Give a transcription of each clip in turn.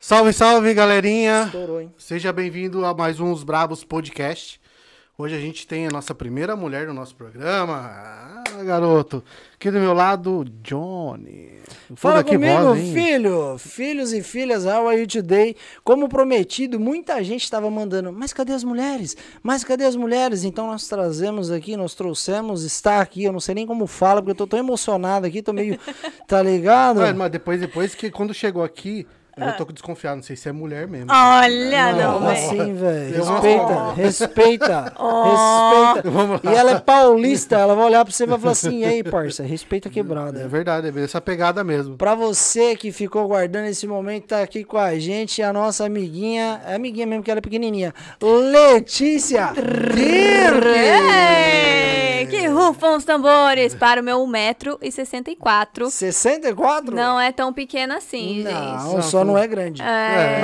Salve, salve, galerinha! Estourou, hein? Seja bem-vindo a mais um Os Bravos Podcast. Hoje a gente tem a nossa primeira mulher no nosso programa. Ah, garoto. Aqui do meu lado, Johnny. Fala que comigo, voz, filho! Filhos e filhas, how are you today? Como prometido, muita gente estava mandando, mas cadê as mulheres? Mas cadê as mulheres? Então nós trazemos aqui, nós trouxemos, está aqui, eu não sei nem como fala, porque eu tô tão emocionado aqui, tô meio, tá ligado? Mas depois, depois que quando chegou aqui, eu já tô desconfiado. Não sei se é mulher mesmo. Olha, não, Como velho. assim, velho? Respeita, respeita, Oh. respeita. E ela é paulista, ela vai olhar pra você e vai falar assim, e aí, parça, respeita a quebrada. É verdade, é essa pegada mesmo. Pra você que ficou guardando esse momento, tá aqui com a gente, a nossa amiguinha, é amiguinha mesmo que ela é pequenininha, Letícia Dirk. Rufam os tambores para o meu 1,64m. 64? Não é tão pequeno assim, Não, gente. só não é grande. É.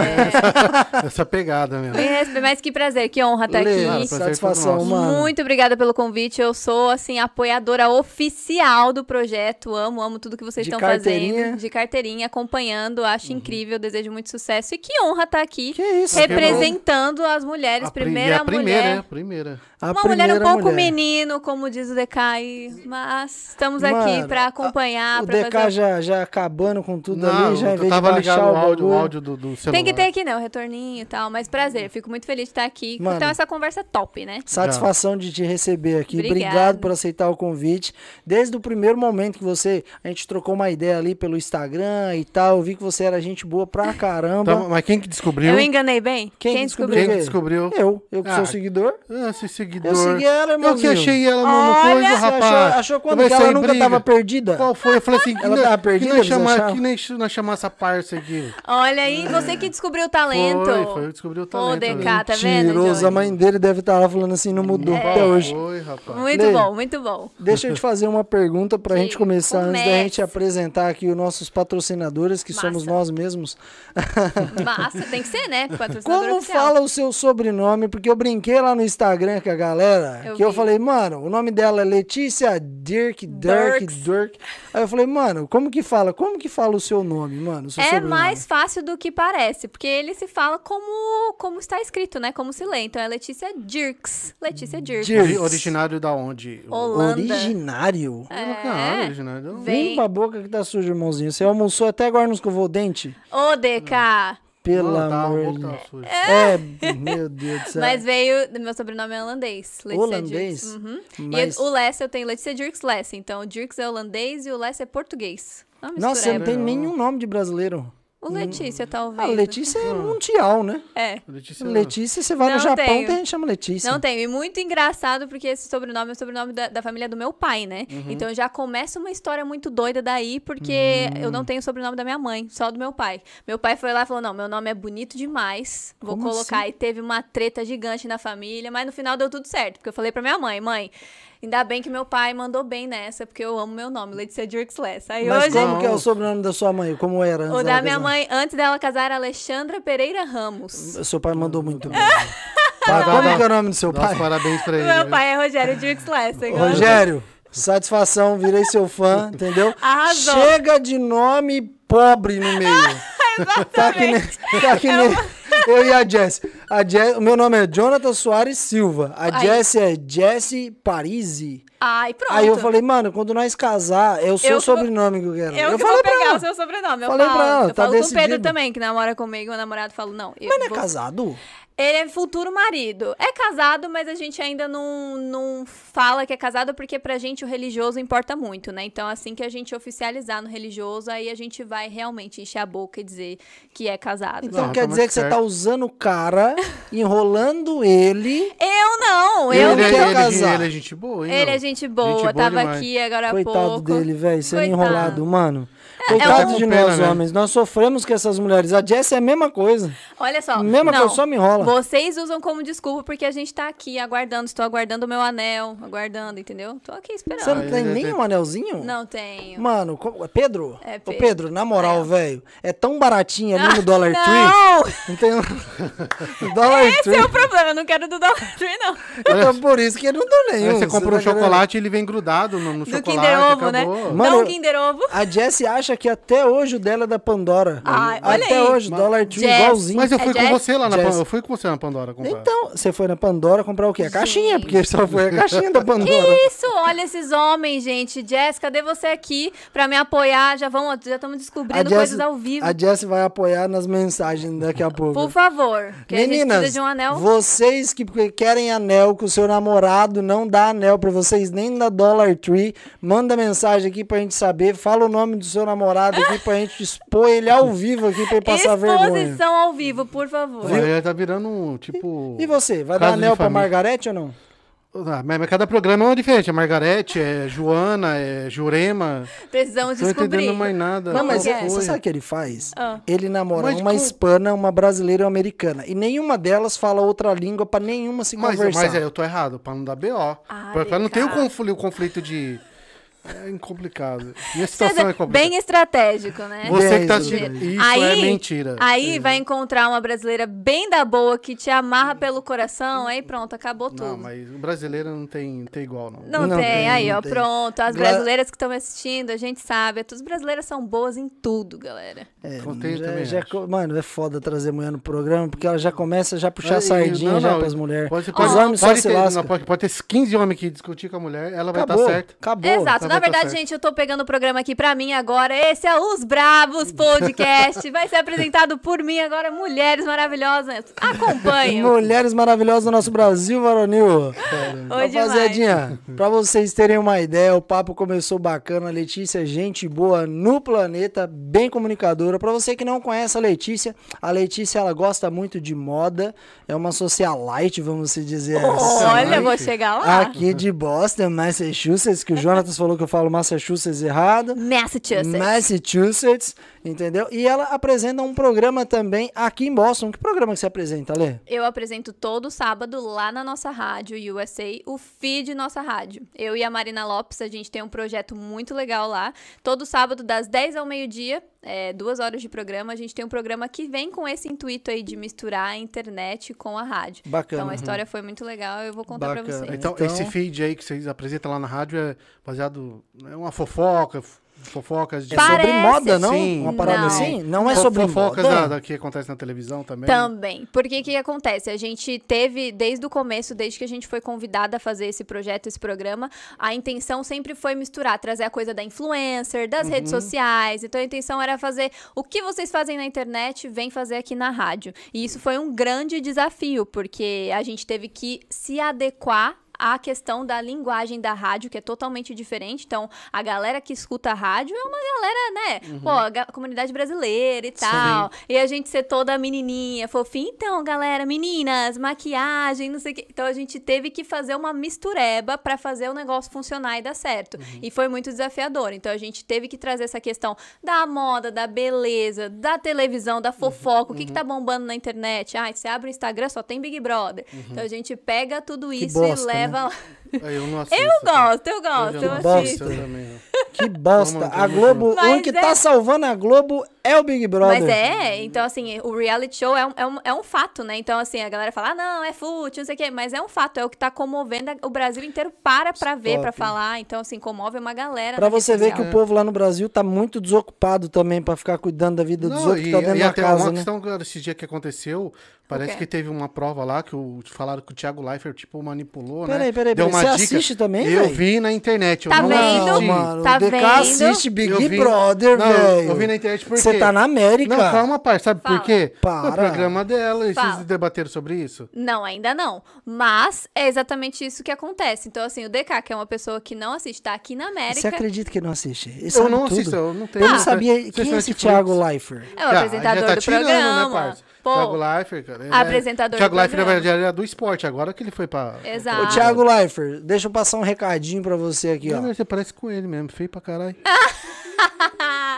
Essa pegada mesmo. Mas que prazer, que honra estar Lê, aqui. prazer satisfação, todo nosso. mano. Muito obrigada pelo convite. Eu sou, assim, apoiadora oficial do projeto. Amo, amo tudo que vocês De estão fazendo. De carteirinha, acompanhando. Acho incrível, desejo muito sucesso. E que honra estar aqui Que isso, representando as mulheres. A pri- primeira, a primeira, mulher. é, a primeira. A Uma mulher um primeira pouco mulher. menino, como diz o Decai, mas estamos aqui Mano, pra acompanhar, O pra DK fazer... já, já acabando com tudo Não, ali, já em vez tava de baixar ligado o o áudio, o áudio do, do celular. Tem que ter aqui, né, o retorninho e tal, mas prazer, fico muito feliz de estar aqui. Mano. Então essa conversa é top, né? Satisfação de te receber aqui. Obrigada. Obrigado por aceitar o convite. Desde o primeiro momento que você. A gente trocou uma ideia ali pelo Instagram e tal. Eu vi que você era gente boa pra caramba. Então, mas quem que descobriu? Eu enganei bem? Quem que descobriu? Quem descobriu? Eu, eu que Ah, sou seguidor. Ah, seguidor. Eu segui ela, Eu que achei ela no, no Olha, coisa, Você rapaz. achou, achou quando que ela nunca briga. tava perdida? Qual foi? Eu falei assim, que Ela não- tava que perdida, não eles chamar, que nem nós chamar essa parça aqui. Olha aí, você que descobriu o talento. Foi, foi, eu descobri o Ô, talento. DK, né? tá vendo? Mentiroso. A mãe dele deve estar lá falando assim, não mudou até hoje. Foi, rapaz. Muito Lê. bom, muito bom. Deixa eu te fazer uma pergunta pra Diga, gente começar, antes da gente comece. apresentar aqui os nossos patrocinadores, que somos Massa. nós mesmos. Massa, tem que ser, né? Patrocinador Como oficial. fala o seu sobrenome? Porque eu brinquei lá no Instagram com a galera, Eu que eu vi. falei, mano, o nome dela é Letícia Dirk, Dirk, Dirks. Dirk. Aí eu falei, mano, como que fala? Como que fala o seu nome, mano? O seu É sobrenome? mais fácil do que parece, porque ele se fala como, como está escrito, né? Como se lê. Então é Letícia Dirks. Letícia Dirks. Dirks. Ori- Originário da onde? Holanda. Originário. Ah, É. originário? Vem. Limpa a boca que tá sujo, irmãozinho. Você almoçou até agora não escovou o dente? Ô, DK. Pelo Não, tá, amor de sujo. É, meu Deus do céu. Mas veio. Meu sobrenome é holandês. Letícia Holandês? Dirks. Uhum. Mas- E o Less eu tenho Letícia Dirks Less. Então o Dirks é holandês e o Less é português. Uma Nossa, você não mistureba. tem nenhum nome de brasileiro. O Letícia, A talvez. Letícia é mundial, né? É. Letícia, Letícia, você vai no Não Japão, tenho. tem gente chama Letícia. Não tenho. E muito engraçado, porque esse sobrenome é o sobrenome da, da família do meu pai, né? Uhum. Então já começa uma história muito doida daí, porque eu Hum. não tenho o sobrenome da minha mãe, só do meu pai. Meu pai foi lá e falou: não, meu nome é bonito demais. Vou Como colocar. assim? E teve uma treta gigante na família, mas no final deu tudo certo. Porque eu falei pra minha mãe, mãe. Ainda bem que meu pai mandou bem nessa, porque eu amo meu nome, Letícia Dirksless. Aí Mas hoje, como que é o sobrenome da sua mãe? Como era antes o da minha casar? mãe, antes dela casar, era Alexandra Pereira Ramos. Seu pai mandou muito bem. Tá, como que é o nome do seu pai? parabéns pra ele. Meu pai é Rogério Dirksless. Rogério, satisfação, virei seu fã, entendeu? Arrasou. Chega de nome pobre no meio. Tá que nem, tá que nem eu e a Jess. A Jess. O meu nome é Jonathan Soares Silva. A Aí. Jess é Jessie Parisi. Ai, pronto. Aí eu falei, mano, quando nós casar, é o seu Eu sobrenome que eu quero. Eu, que falei vou pegar o seu sobrenome. Eu Falei falo, pra ela, eu tá falo com o decidido. Pedro também, que namora comigo. Meu namorado fala, não. eu Mas não é vou- casado? Ele é futuro marido. É casado, mas a gente ainda não, não fala que é casado, porque pra gente o religioso importa muito, né? Então, assim que a gente oficializar no religioso, aí a gente vai realmente encher a boca e dizer que é casado. Então Não, quer tá dizer que você certo. tá usando o cara, enrolando ele. Eu não, eu ele, quer não. ele, casar. ele é gente boa, hein? Ele meu? é gente boa, Gente boa tava demais. aqui agora há Coitado pouco. dele, velho, sendo Coitado. enrolado, mano. É Coitado um- de Pena, nós, né? homens. Nós sofremos com essas mulheres. A Jess é a mesma coisa. Olha só. Mesma não, coisa, só me enrola. Vocês usam como desculpa porque a gente tá aqui aguardando. Estou aguardando o meu anel, aguardando, entendeu? Tô aqui esperando. Você não tem nem um anelzinho? Não tenho. Mano, como- é Pedro? É Ô, Pedro. Pedro, na moral, velho, é tão baratinho ali no Dollar Tree. Não! Não tem um... Dollar Esse Tree. é o problema, eu não quero do Dollar Tree, não. Então, por isso que eu não dou Aí nenhum. você compra tá um querendo- chocolate e ele vem grudado no, no Do chocolate. Kinder Ovo, né? acabou. Mano, Dá um eu- Kinder Ovo. A Jessie acha acha que até hoje o dela é da Pandora. Ai, olha até aí. hoje, Dollar Tree Jazz. igualzinho. Mas eu É fui com Jazz? você lá na Jazz. Pandora. Eu fui com você na Pandora comprar. Então, você foi na Pandora comprar o quê? A caixinha, porque só foi a caixinha da Pandora. Que isso? Olha esses homens, gente. Jess, cadê você aqui pra me apoiar? Já vamos, já estamos descobrindo coisas ao vivo. a Jess vai apoiar nas mensagens daqui a pouco. Por favor. Que a gente Meninas, de um anel. vocês que querem anel, que o seu namorado não dá anel pra vocês nem da Dollar Tree, manda mensagem aqui pra gente saber, fala o nome do seu namorado aqui pra gente expor ele ao vivo aqui pra ele passar vergonha. Exposição ao vivo, por favor. Vai, tá virando um tipo. E você, vai dar anel pra. Margarete ou não? Ah, mas cada programa é uma diferente. É Margarete, é Joana, é Jurema. Precisamos Não descobrir. entendendo mais nada. Não, mas é? é- você sabe o que ele faz? Ah. Ele namora Mas uma com- hispana, uma brasileira e uma americana. E nenhuma delas fala outra língua pra nenhuma se Mas, conversar. mas é, eu tô errado, pra não dar BO. Ah, pra, pra não ter o conflito, o conflito de. É complicado. Minha Quer situação dizer, é complicada. bem estratégico, né? Você que tá assistindo. Isso aí, é mentira. Aí vai encontrar uma brasileira bem da boa que te amarra pelo coração, aí pronto, acabou tudo. Não, mas o brasileiro não tem, tem igual, não. Não, Não tem, tem, aí, não ó, tem. pronto. As brasileiras que estão me assistindo, a gente sabe. As brasileiras são boas em tudo, galera. É, Contei já- também, já mano, é foda trazer mulher no programa, porque ela já começa a já puxar Aí, sardinha não, já não, pras mulheres. Pode, Os pode, homens só pode se ter, não, pode, pode ter 15 homens que discutir com a mulher, ela vai estar Acabou, certa. acabou. Exato. tá Na verdade, gente, eu tô pegando o programa aqui pra mim agora. Esse é Os Bravos Podcast. Vai ser apresentado por mim agora, mulheres maravilhosas. Acompanhem. Mulheres maravilhosas do nosso Brasil, varonil. Rapaziadinha, pra vocês terem uma ideia, o papo começou bacana. A Letícia, gente boa no planeta, bem comunicadora. Pra você que não conhece a Letícia, a Letícia ela gosta muito de moda, é uma socialite, vamos se dizer assim. Olha, vou chegar lá. Aqui de Boston, Massachusetts, que o Jonatas falou que eu falo Massachusetts errado. Massachusetts. Massachusetts, entendeu? E ela apresenta um programa também aqui em Boston. Que programa que você apresenta, Lê? Eu apresento todo sábado lá na nossa rádio USA, o feed nossa rádio. Eu e a Marina Lopes, a gente tem um projeto muito legal lá. Todo sábado, das 10 ao meio-dia, é, duas horas de programa, a gente tem um programa que vem com esse intuito aí de misturar a internet com a rádio. Bacana. Então a história foi muito legal, eu vou contar pra Bacana. vocês. Então, Então- esse feed aí que vocês apresentam lá na rádio é baseado. É uma fofoca, fofocas de. É sobre Parece. moda, não? Sim. Uma parada Não. assim? Não é fo- sobre fofocas moda? da, da que acontece na televisão também. Também. Porque o que acontece? A gente teve, desde o começo, desde que a gente foi convidada a fazer esse projeto, esse programa, a intenção sempre foi misturar, trazer a coisa da influencer, das redes sociais. Então a intenção era fazer o que vocês fazem na internet, vem fazer aqui na rádio. E isso foi um grande desafio, porque a gente teve que se adequar à questão da linguagem da rádio, que é totalmente diferente. Então, a galera que escuta a rádio é uma galera, né? Pô, a comunidade brasileira e tal. E a gente ser toda menininha, fofinha. Então, galera, meninas, maquiagem, não sei o quê. Então, a gente teve que fazer uma mistureba pra fazer o negócio funcionar e dar certo. E foi muito desafiador. Então, a gente teve que trazer essa questão da moda, da beleza, da televisão, da fofoca. O que, que tá bombando na internet? Ah, você abre o Instagram, só tem Big Brother. Então, a gente pega tudo isso e leva lá. Aí Eu não assisto. Eu gosto, eu gosto, Eu eu bosta. também. Que bosta. A Globo, o Mas único que é- tá salvando a Globo é o Big Brother. Mas é, então assim, o reality show é um, é, um, é um fato, né? Então, assim, a galera fala, ah, não, é fútil, não sei o quê, mas é um fato, é o que tá comovendo, o Brasil inteiro para pra ver, pra Stop. falar, então, assim, comove uma galera. Pra você ver que o povo lá no Brasil tá muito desocupado também pra ficar cuidando da vida dos Não, outros e, que tá dentro e da até casa, uma né? questão que esse dia que aconteceu, parece quê? que teve uma prova lá que o, falaram que o Thiago Leifert, tipo, manipulou, Peraí, né? peraí, Deu peraí. uma Você dica. assiste também, Eu véi? vi na internet, eu Tá não vendo? Não, assisti. mano, Tá o DK vendo? assiste Big Eu vi- Brother, Não, velho. eu vi na internet porque... Você tá na América. Não, calma, pai, sabe Fala. por quê? Para. O programa dela, e Fala. vocês debateram sobre isso? Não, ainda não. Mas é exatamente isso que acontece. Então, assim, o DK, que é uma pessoa que não assiste, tá aqui na América. Você acredita que não assiste? Ele Eu não tudo. assisto, eu não tenho... Eu não sabia. Quem é esse. Thiago Leifert? É o Já, apresentador tá do tirando, programa. Né, parça? Pô, Thiago Leifert, cara. ele Apresentador é... Thiago do Leifert, na verdade, era do esporte, agora que ele foi pra... Exato. Ô, Thiago Leifert, deixa eu passar um recadinho pra você aqui, ó. Não, Você parece com ele mesmo, feio pra caralho.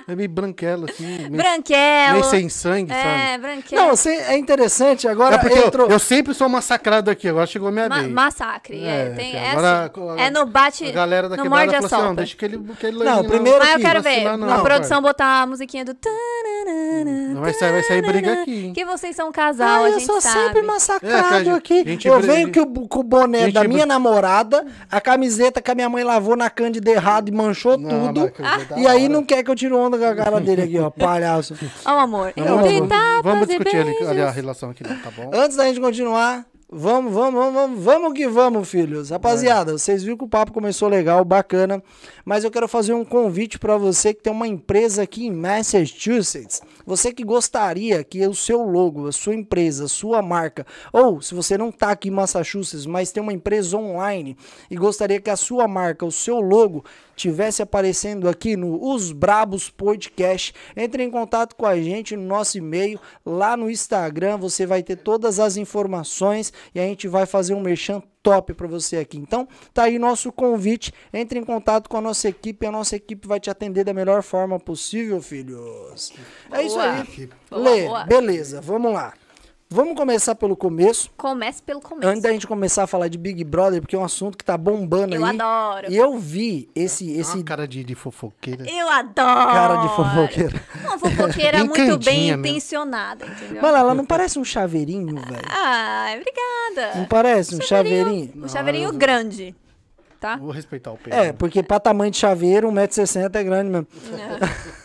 é meio branquelo, assim, meio, Branquelo. meio sem sangue, É, sabe? branquelo. Não, você, é interessante, agora É porque eu- entrou... eu, sempre sou massacrado aqui, agora chegou a minha Ma- vez. massacre. É, É, tem, que é, agora assim, a- é no bate. A galera da no quebrada morde assim, não, deixa aquele, aquele Não, loirinho primeiro Mas eu quero ver não, a produção botar a musiquinha do. Não vai sair, vai sair briga aqui, hein? Que vocês são um casal, Ah, a eu gente sou sabe. sempre É, massacrado cara, aqui. gente eu venho que o- com o boné gente da minha namorada, a camiseta que a minha mãe lavou na cândida errado e manchou Não, tudo. que eu E aí não quer que eu tire onda com a cara dele aqui, ó, palhaço. Ó, amor. Não, vamos- Entre vamos, vamos discutir ali, ali a relação aqui, não, tá bom? Antes da gente continuar, vamos, vamos, vamos, vamos, vamos que vamos, filhos. Rapaziada, vocês viram que o papo começou legal, bacana, mas eu quero fazer um convite pra você que tem uma empresa aqui em Massachusetts. Você que gostaria que o seu logo, a sua empresa, a sua marca, ou se você não tá aqui em Massachusetts, mas tem uma empresa online e gostaria que a sua marca, o seu logo tivesse aparecendo aqui no Os Brabos Podcast, entre em contato com a gente no nosso e-mail, lá no Instagram, você vai ter todas as informações e a gente vai fazer um merchan top para você aqui. Então, tá aí nosso convite, entre em contato com a nossa equipe, a nossa equipe vai te atender da melhor forma possível, filhos. É isso aí. Boa, Lê, boa. beleza, vamos lá. Vamos começar pelo começo. Comece pelo começo. Antes da gente começar a falar de Big Brother, porque é um assunto que tá bombando Eu aí. adoro. E eu vi esse, Esse... Uma cara de, de fofoqueira. Eu adoro. cara de fofoqueira. Uma fofoqueira Bem muito bem mesmo. intencionada, entendeu? Mano, ela não parece um chaveirinho, velho? Ai, obrigada. Não parece um chaveirinho? Um chaveirinho grande, tá? Vou respeitar o Pedro. É, porque pra tamanho de chaveiro, 1,60m é grande mesmo.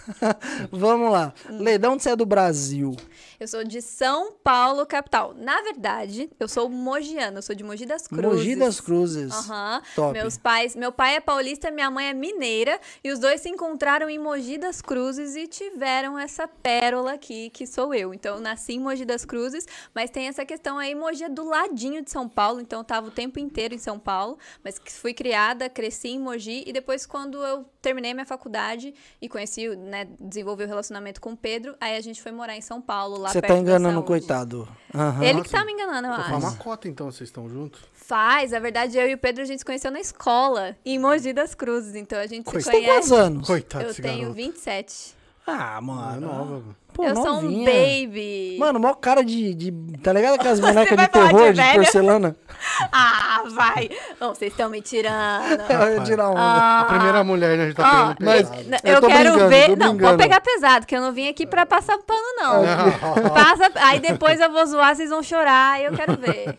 Vamos lá. Lê, de onde você é do Brasil? Eu sou de São Paulo, capital. Na verdade, eu sou mogiana, eu sou de Mogi das Cruzes. Mogi das Cruzes. Aham. Top. Meus pais, meu pai é paulista, minha mãe é mineira, e os dois se encontraram em Mogi das Cruzes e tiveram essa pérola aqui, que sou eu. Então, eu nasci em Mogi das Cruzes, mas tem essa questão aí, Mogi é do ladinho de São Paulo, então eu tava o tempo inteiro em São Paulo, mas fui criada, cresci em Mogi, e depois quando eu terminei minha faculdade e conheci, né, desenvolvi o relacionamento com o Pedro, aí a gente foi morar em São Paulo, lá Você perto tá enganando o coitado. Aham. Ele que tá me enganando, eu Pô, acho. Faz uma cota então, vocês estão juntos? Faz, na verdade, eu e o Pedro a gente se conheceu na escola, em Mogi das Cruzes. Então a gente Você se tem quantos conhece. anos? Coitado Eu tenho garoto. 27. Ah, Ah, mano. é nova. Pô, eu sou um novinha. baby. Mano, maior cara de, de. Tá ligado aquelas bonecas de de terror, de, velha? porcelana? Ah, vai. Não, vocês estão me tirando. Eu ia tirar onda. Ah. A primeira mulher, né? A gente tá pegando mas- pesado. Eu eu, quero brincando, ver. Não, pode pegar pesado, que eu não vim aqui pra passar pano, não. Passa, aí depois eu vou zoar, vocês vão chorar, eu quero ver.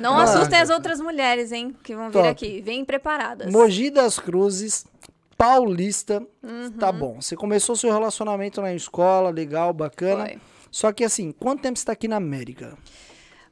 Não Ah. assustem as outras mulheres, hein, que vão vir Top. aqui. Vêm preparadas. Mogi das Cruzes, paulista. Uhum. Tá bom. Você começou seu relacionamento na escola, legal, bacana. Foi. Só que assim, quanto tempo você tá aqui na América?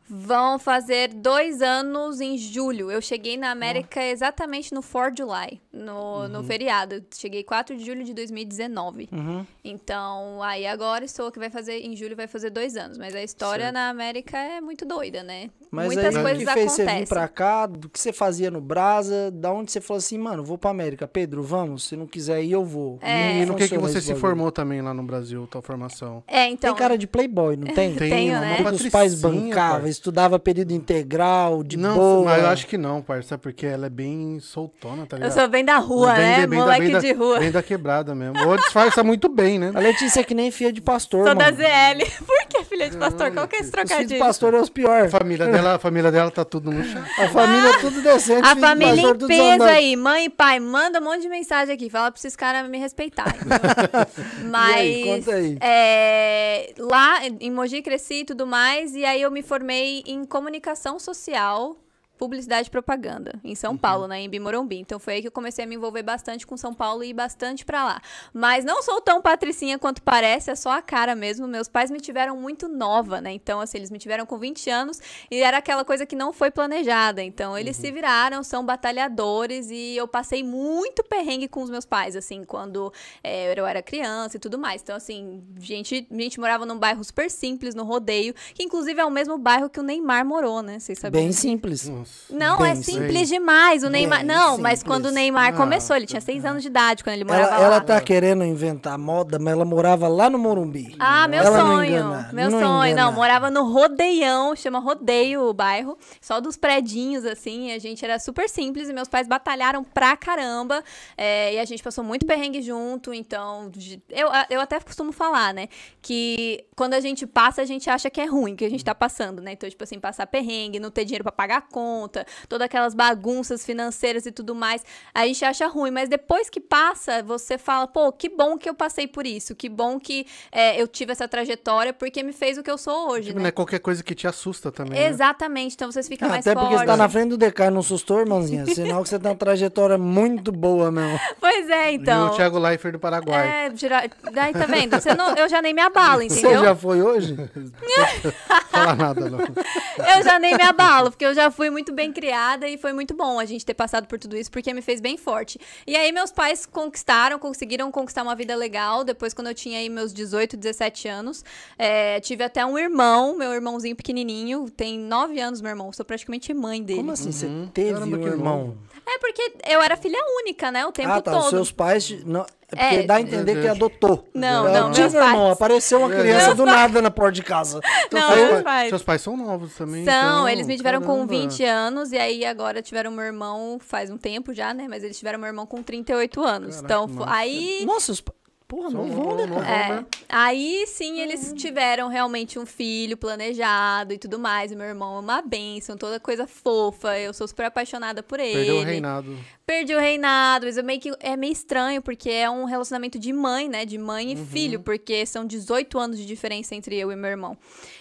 Vão fazer dois anos em julho. Eu cheguei na América exatamente no 4 de July, no, no feriado. Eu cheguei 4 de julho de 2019. Uhum. Então, aí agora estou que vai fazer, em julho vai fazer dois anos. Mas a história Certo. na América é muito doida, né? Mas Muitas aí, coisas o que fez você acontecem. vir pra cá? Do que você fazia no Brasa? Da onde você falou assim, mano, vou pra América. Pedro, vamos. Se não quiser ir, eu vou. É. E no que, que você se bagulho. formou também lá no Brasil, tua formação? É, então. Tem cara de playboy, não tem? Tem, Tenho, uma né? Os pais bancavam. Estudava período integral, de não, boa. mas eu acho que não, parça, sabe? porque ela é bem soltona, tá Eu ligado? sou bem da rua, Bem- né? bem Moleque bem da- de rua. Bem da quebrada mesmo. Ou disfarça muito bem, né? A Letícia é que nem filha de pastor, Sou mano. da ZL. Por que filha de pastor? Qual que é esse Os filhos de trocadilho? pastor é os A piores. família dela, a família dela tá tudo no chão. A família é tudo decente. A de família pastor, em peso aí, mãe e pai, manda um monte de mensagem aqui, fala pra esses caras me respeitarem. Mas aí, conta aí. é, lá em Mogi cresci e tudo mais, e aí eu me formei em comunicação social. Publicidade e propaganda, em São Paulo, né, em Bimorumbi. Então foi aí que eu comecei a me envolver bastante com São Paulo e ir bastante pra lá. Mas não sou tão patricinha quanto parece, é só a cara mesmo. Meus pais me tiveram muito nova, né? Então, assim, eles me tiveram com 20 anos e era aquela coisa que não foi planejada. Então, eles se viraram, são batalhadores e eu passei muito perrengue com os meus pais, assim, quando é, eu era criança e tudo mais. Então, assim, gente, a gente morava num bairro super simples, no rodeio, que inclusive é o mesmo bairro que o Neymar morou, né? Vocês sabiam? Bem simples. Nossa. Não, Bem é simples demais. O Neymar. Bem Não, mas simples. quando o Neymar Ah, começou, ele tinha seis anos de idade quando ele morava Ela, lá. ela tá querendo inventar moda, mas ela morava lá no Morumbi. Ah, meu Ela não sonho. engana, meu não sonho. engana. Não, morava no Rodeião, chama Rodeio o bairro. Só dos predinhos, assim. A gente era super simples e meus pais batalharam pra caramba. é, e a gente passou muito perrengue junto. Então, eu, eu até costumo falar, né? Que quando a gente passa, a gente acha que é ruim que a gente tá passando, né? Então, tipo assim, passar perrengue, não ter dinheiro pra pagar conta. Conta, todas aquelas bagunças financeiras e tudo mais, a gente acha ruim, mas depois que passa, você fala, pô, que bom que eu passei por isso, que bom que é, eu tive essa trajetória, porque me fez o que eu sou hoje, Tipo, né? não é qualquer coisa que te assusta também. né? Exatamente, então vocês ficam Ah, mais Até porque você tá na frente do DK não assustou, irmãozinha. Sinal que você tem uma trajetória muito boa, meu. Pois é, E então. o Thiago Leifert do Paraguai. É, tira... Daí tá vendo? Você não... Eu já nem me abalo, Você entendeu? já foi hoje? Fala nada, não. Eu já nem me abalo, porque eu já fui muito bem criada e foi muito bom a gente ter passado por tudo isso, porque me fez bem forte. E aí meus pais conquistaram, conseguiram conquistar uma vida legal, depois quando eu tinha aí meus 18, 17 anos. É, tive até um irmão, meu irmãozinho pequenininho, tem 9 anos meu irmão, sou praticamente mãe dele. Como assim? Você teve Caramba, um irmão? É porque eu era filha única, né, o tempo Ah, tá. todo. Os seus pais. Não, é porque É. dá a entender que adotou. Não, Eu não, tive meus um irmão, pais. apareceu uma criança do nada na porta de casa. Então, Não, seus, meus pais, seus pais são novos também. São, então, eles me tiveram com caramba. 20 anos e aí agora tiveram meu irmão faz um tempo já, né? Mas eles tiveram meu irmão com 38 anos. Caraca, então, massa. aí Nossa, os Porra, não vão, né, É, né? aí sim eles tiveram realmente um filho planejado e tudo mais. E meu irmão é uma bênção, toda coisa fofa. Eu sou super apaixonada por ele. Perdeu o reinado. Perdi o reinado, mas eu meio que é meio estranho, porque é um relacionamento de mãe, né? De mãe e Uhum. filho, porque são 18 anos de diferença entre eu e meu irmão.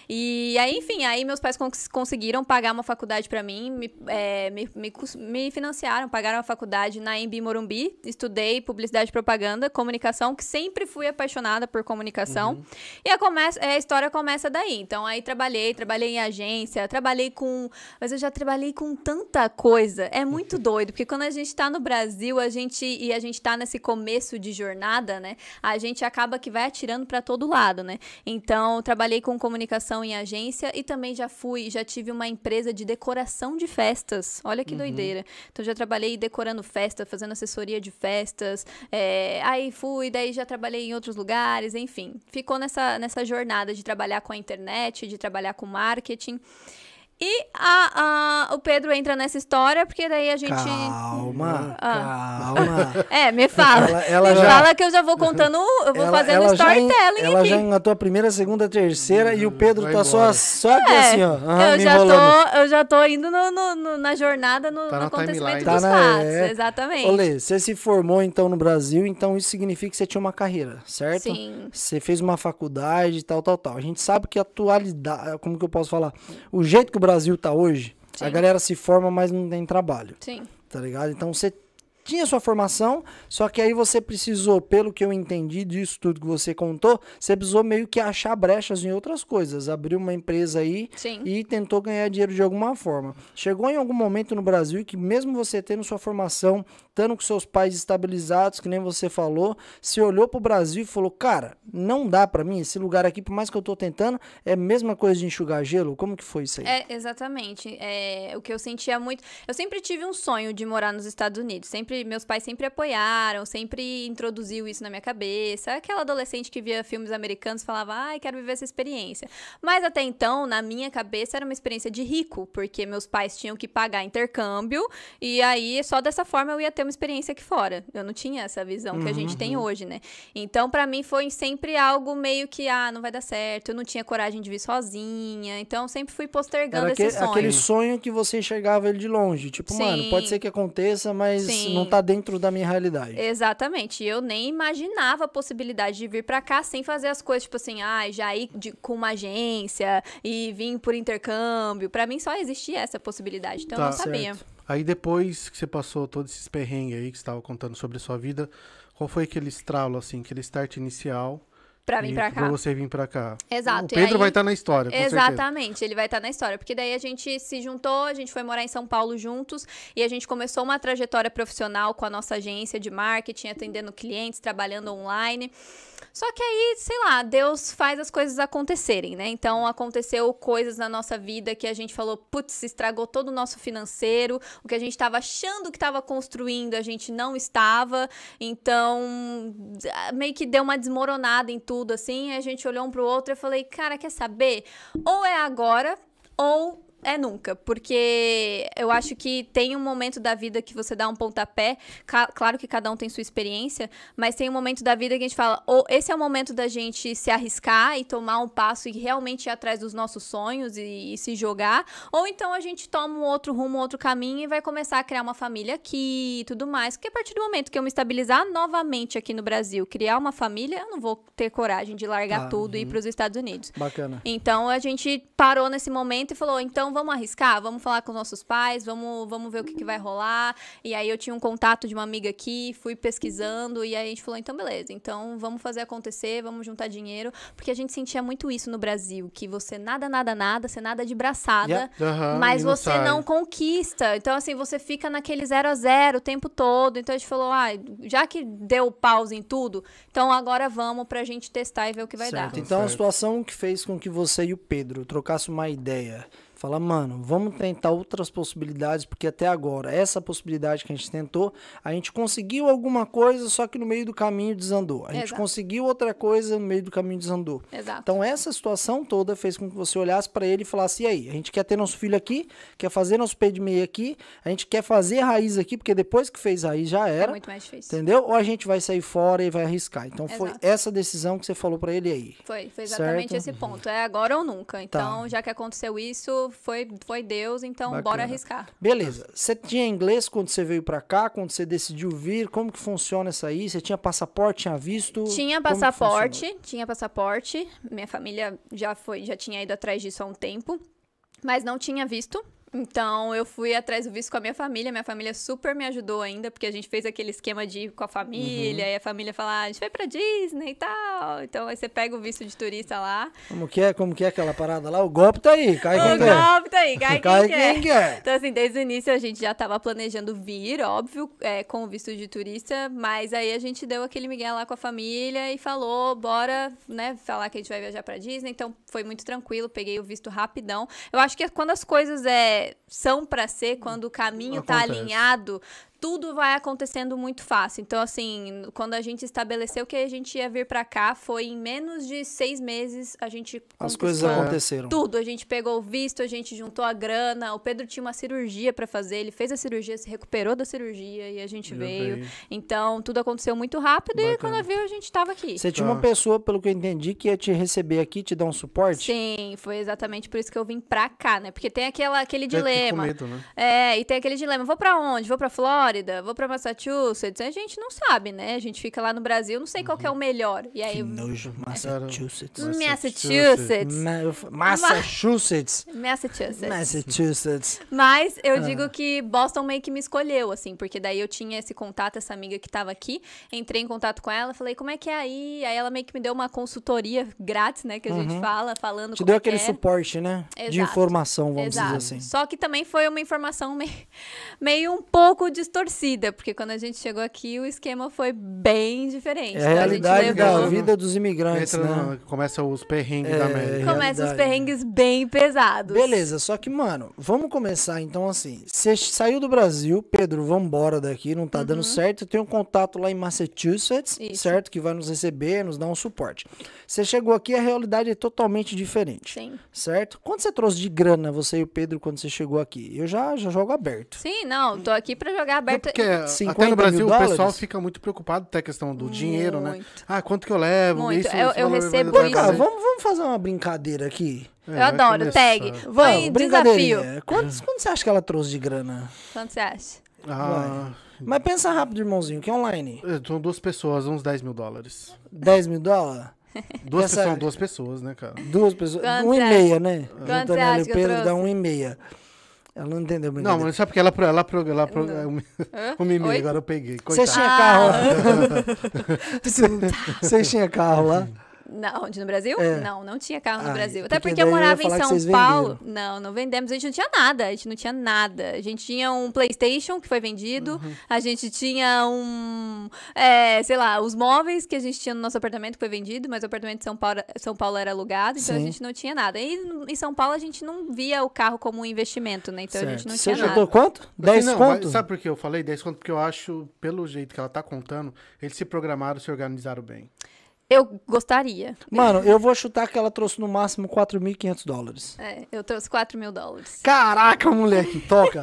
E aí, enfim, aí meus pais cons- conseguiram pagar uma faculdade pra mim, me, é, me, me, me financiaram, pagaram a faculdade na Embi Morumbi. Estudei publicidade e propaganda, comunicação, que sempre fui apaixonada por comunicação. Uhum. E a, começa, a história começa daí. Então, aí trabalhei, trabalhei em agência, trabalhei com. Mas eu já trabalhei com tanta coisa. É muito doido, porque quando a gente tá no Brasil, a gente. E a gente tá nesse começo de jornada, né? A gente acaba que vai atirando pra todo lado, né? Então, trabalhei com comunicação em agência e também já fui, já tive uma empresa de decoração de festas. Olha que doideira. Então, já trabalhei decorando festa, fazendo assessoria de festas. é, aí fui, daí já trabalhei em outros lugares, enfim. Ficou nessa, nessa jornada de trabalhar com a internet, de trabalhar com marketing. E a, a- o Pedro entra nessa história, porque daí a gente. Calma, Ah. calma. É, me fala. Ela- ela me já- fala que eu já vou contando, eu vou fazendo já en- storytelling Ela aqui. já engatou a primeira, segunda, terceira e o Pedro Vai tá só, embora. só aqui É, assim, ó. aham, eu, me já enrolando. tô, eu já tô indo no- no- no- na jornada, no, Tá acontecimento timeline. dos Tá na- fatos. é. Exatamente. Olê, você se formou então no Brasil, então isso significa que você tinha uma carreira, certo? Sim. Você fez uma faculdade, tal, tal, tal. A gente sabe que a atualidade, como que eu posso falar? O jeito que o Brasil tá hoje, a Sim. galera se forma, mas não tem trabalho, Sim. tá ligado? Então você tinha sua formação, só que aí você precisou, pelo que eu entendi disso tudo que você contou, você precisou meio que achar brechas em outras coisas, abriu uma empresa aí Sim. e tentou ganhar dinheiro de alguma forma. Chegou em algum momento no Brasil que mesmo você tendo sua formação, estando com seus pais estabilizados, que nem você falou, se olhou pro Brasil e falou: "Cara, não dá pra mim esse lugar aqui, por mais que eu tô tentando, é a mesma coisa de enxugar gelo". Como que foi isso aí? É, exatamente. É, o que eu sentia muito. Eu sempre tive um sonho de morar nos Estados Unidos. Sempre, meus pais sempre apoiaram, sempre introduziu isso na minha cabeça. Aquela adolescente que via filmes americanos falava, ai, quero viver essa experiência. Mas até então, na minha cabeça, era uma experiência de rico, porque meus pais tinham que pagar intercâmbio, e aí só dessa forma eu ia ter uma experiência aqui fora. Eu não tinha essa visão que a gente tem hoje, né? Então, pra mim, foi sempre algo meio que, ah, não vai dar certo. Eu não tinha coragem de vir sozinha. Então, sempre fui postergando Era esse aquele, sonho. aquele sonho que você enxergava ele de longe. Tipo, mano, Sim. pode ser que aconteça, mas Sim. não tá dentro da minha realidade. Exatamente. Eu nem imaginava a possibilidade de vir pra cá sem fazer as coisas, tipo assim, ah, já ir de- com uma agência e vir por intercâmbio. Pra mim só existia essa possibilidade, então eu Tá, não sabia. certo. Aí depois que você passou todos esses perrengues aí que estava contando sobre a sua vida, qual foi aquele estralo, assim, aquele start inicial? Pra vir pra cá. Pra você vir pra cá. Exato, O Pedro aí- vai estar na história, com certeza. Exatamente, ele vai estar na história. Porque daí a gente se juntou, a gente foi morar em São Paulo juntos e a gente começou uma trajetória profissional com a nossa agência de marketing, atendendo clientes, trabalhando online. Só que aí, sei lá, Deus faz as coisas acontecerem, né? Então aconteceu coisas na nossa vida que a gente falou, putz, estragou todo o nosso financeiro, o que a gente estava achando que estava construindo, a gente não estava. Então, meio que deu uma desmoronada em tudo, assim. A gente olhou um pro outro e eu falei, cara, quer saber? Ou é agora, ou é nunca, porque eu acho que tem um momento da vida que você dá um pontapé. claro que cada um tem sua experiência, mas tem um momento da vida que a gente fala: ou esse é o momento da gente se arriscar e tomar um passo e realmente ir atrás dos nossos sonhos e, e se jogar, ou então a gente toma um outro rumo, um outro caminho e vai começar a criar uma família aqui e tudo mais. Porque a partir do momento que eu me estabilizar novamente aqui no Brasil, criar uma família, eu não vou ter coragem de largar Ah, tudo e ir para os Estados Unidos. Bacana. Então a gente parou nesse momento e falou: então vamos arriscar, vamos falar com os nossos pais, vamos, vamos ver o que, que vai rolar. E aí eu tinha um contato de uma amiga aqui, fui pesquisando, e aí a gente falou: então beleza, então vamos fazer acontecer, vamos juntar dinheiro. Porque a gente sentia muito isso no Brasil: que você nada, nada, nada, você nada de braçada. Yeah. Aham, Mas não você sai. não conquista. Então, assim, você fica naquele zero a zero o tempo todo. Então a gente falou, ah, já que deu pause em tudo, então agora vamos pra gente testar e ver o que vai Certo. dar. Então a Certo. situação que fez com que você e o Pedro trocassem uma ideia. Falar, mano, vamos tentar outras possibilidades, porque até agora, essa possibilidade que a gente tentou, a gente conseguiu alguma coisa, só que no meio do caminho desandou. A gente Exato. conseguiu outra coisa, no meio do caminho desandou. Exato. Então essa situação toda fez com que você olhasse pra ele e falasse: e aí, a gente quer ter nosso filho aqui, quer fazer nosso pé de meia aqui, a gente quer fazer raiz aqui, porque depois que fez raiz já É era. muito mais difícil. Entendeu? Ou a gente vai sair fora e vai arriscar. Então foi Exato. essa decisão que você falou pra ele aí. Foi, foi exatamente Certo. esse ponto. É agora ou nunca. Então, Tá. já que aconteceu isso, foi, foi Deus, então Bacana. bora arriscar. Beleza. Você tinha inglês quando você veio pra cá, quando você decidiu vir? Como que funciona isso aí? Você tinha passaporte, tinha visto? Tinha passaporte, tinha passaporte. Minha família já foi, já tinha ido atrás disso há um tempo, mas não tinha visto. Então eu fui atrás do visto com a minha família. Minha família super me ajudou ainda, porque a gente fez aquele esquema de ir com a família, Uhum. e a família fala, ah, a gente vai pra Disney e tal. Então aí você pega o visto de turista lá. Como que é? Como que é aquela parada lá? O golpe tá aí, cai o quem quer. golpe tá aí, cai, Cai quem quer. quem quer. Então, assim, desde o início a gente já tava planejando vir, óbvio, é, com o visto de turista, mas aí a gente deu aquele migué lá com a família e falou, bora, né, falar que a gente vai viajar pra Disney, então foi muito tranquilo, peguei o visto rapidão. Eu acho que quando as coisas é, são pra ser, quando o caminho tá Acontece. alinhado, tudo vai acontecendo muito fácil. Então, assim, quando a gente estabeleceu que a gente ia vir pra cá, foi em menos de seis meses a gente As coisas conquistou aconteceram. tudo. A gente pegou o visto, a gente juntou a grana. O Pedro tinha uma cirurgia pra fazer, ele fez a cirurgia, se recuperou da cirurgia e a gente Já veio. veio. Então, tudo aconteceu muito rápido e Bacana. quando viu, a gente tava aqui. Você tinha Tá. uma pessoa, pelo que eu entendi, que ia te receber aqui, te dar um suporte? Sim, foi exatamente por isso que eu vim pra cá, né? Porque tem aquela, aquele com dilema. medo, né? É, e tem aquele dilema, vou pra onde? Vou pra Flórida? Vou pra Massachusetts? A gente não sabe, né? A gente fica lá no Brasil, não sei qual é o melhor. E aí, Que nojo. Massachusetts. Massachusetts. Ma- eu fa- Massachusetts. Massachusetts. Massachusetts. Mas eu Ah. digo que Boston meio que me escolheu, assim, porque daí eu tinha esse contato, essa amiga que tava aqui, entrei em contato com ela, falei, como é que é aí? Aí ela meio que me deu uma consultoria grátis, né, que a gente fala, falando Uhum. Te deu é que aquele é. suporte, né? De Exato. informação, vamos Exato. dizer assim. Só que também foi uma informação meio, meio um pouco distorcida, porque quando a gente chegou aqui, o esquema foi bem diferente. É a Então, gente realidade da levou- vida dos imigrantes, Entra né? começa os perrengues É, da América. Começa os realidade. perrengues bem pesados. Beleza, só que, mano, vamos começar então assim. Você saiu do Brasil, Pedro, vambora daqui, não tá dando certo. Eu tenho um contato lá em Massachusetts, Uhum. Isso. certo? Que vai nos receber, nos dar um suporte. Você chegou aqui, a realidade é totalmente diferente, Sim. certo? Quanto você trouxe de grana, você e o Pedro, quando você chegou aqui? Eu já, já jogo aberto. Sim, não, tô aqui pra jogar É porque 50 até no Brasil o pessoal dólares? fica muito preocupado até a questão do dinheiro, né? Ah, quanto que eu levo? Muito. Isso, Eu- eu vai recebo isso. Cara, vamos, vamos fazer uma brincadeira aqui. É, Eu vai adoro, tag. Vou em brincadeirinha. desafio. Quanto, quanto você acha que ela trouxe de grana? Quanto você acha? Ah, Mas pensa rápido, irmãozinho, que é online. é, são duas pessoas, uns 10 mil dólares. 10 mil dólares? Duas Essa- pessoas, são duas pessoas, né, cara? Duas pessoas. Quanto um e meia, né? Quanto Juntando você ela acha e o que eu Pedro dá um e meia. Ela não entendeu Não, brincadeira. mas sabe porque ela, pro- ela, pro- ela, pro- Não. e meio, Oi? agora eu peguei. Vocês tinham Ah. carro lá? Vocês tinham carro lá? Não, onde no Brasil? É. Não, não tinha carro no Ah, Brasil. Até porque porque eu daí eu morava em São Paulo. Não, não vendemos. A gente não tinha nada. A gente não tinha nada. A gente tinha um PlayStation que foi vendido. Uhum. A gente tinha um. é, sei lá, os móveis que a gente tinha no nosso apartamento que foi vendido, mas o apartamento de São Paulo, São Paulo era alugado, então Sim. a gente não tinha nada. E em São Paulo a gente não via o carro como um investimento, né? Então a gente Certo. não Você tinha juntou nada. quanto? 10 Assim, não, conto? Sabe por que eu falei 10 conto? Porque eu acho, pelo jeito que ela tá contando, eles se programaram, se organizaram bem. Eu gostaria. Mano, eu vou chutar que ela trouxe no máximo 4.500 dólares. É, eu trouxe 4 mil dólares. Caraca, moleque, toca.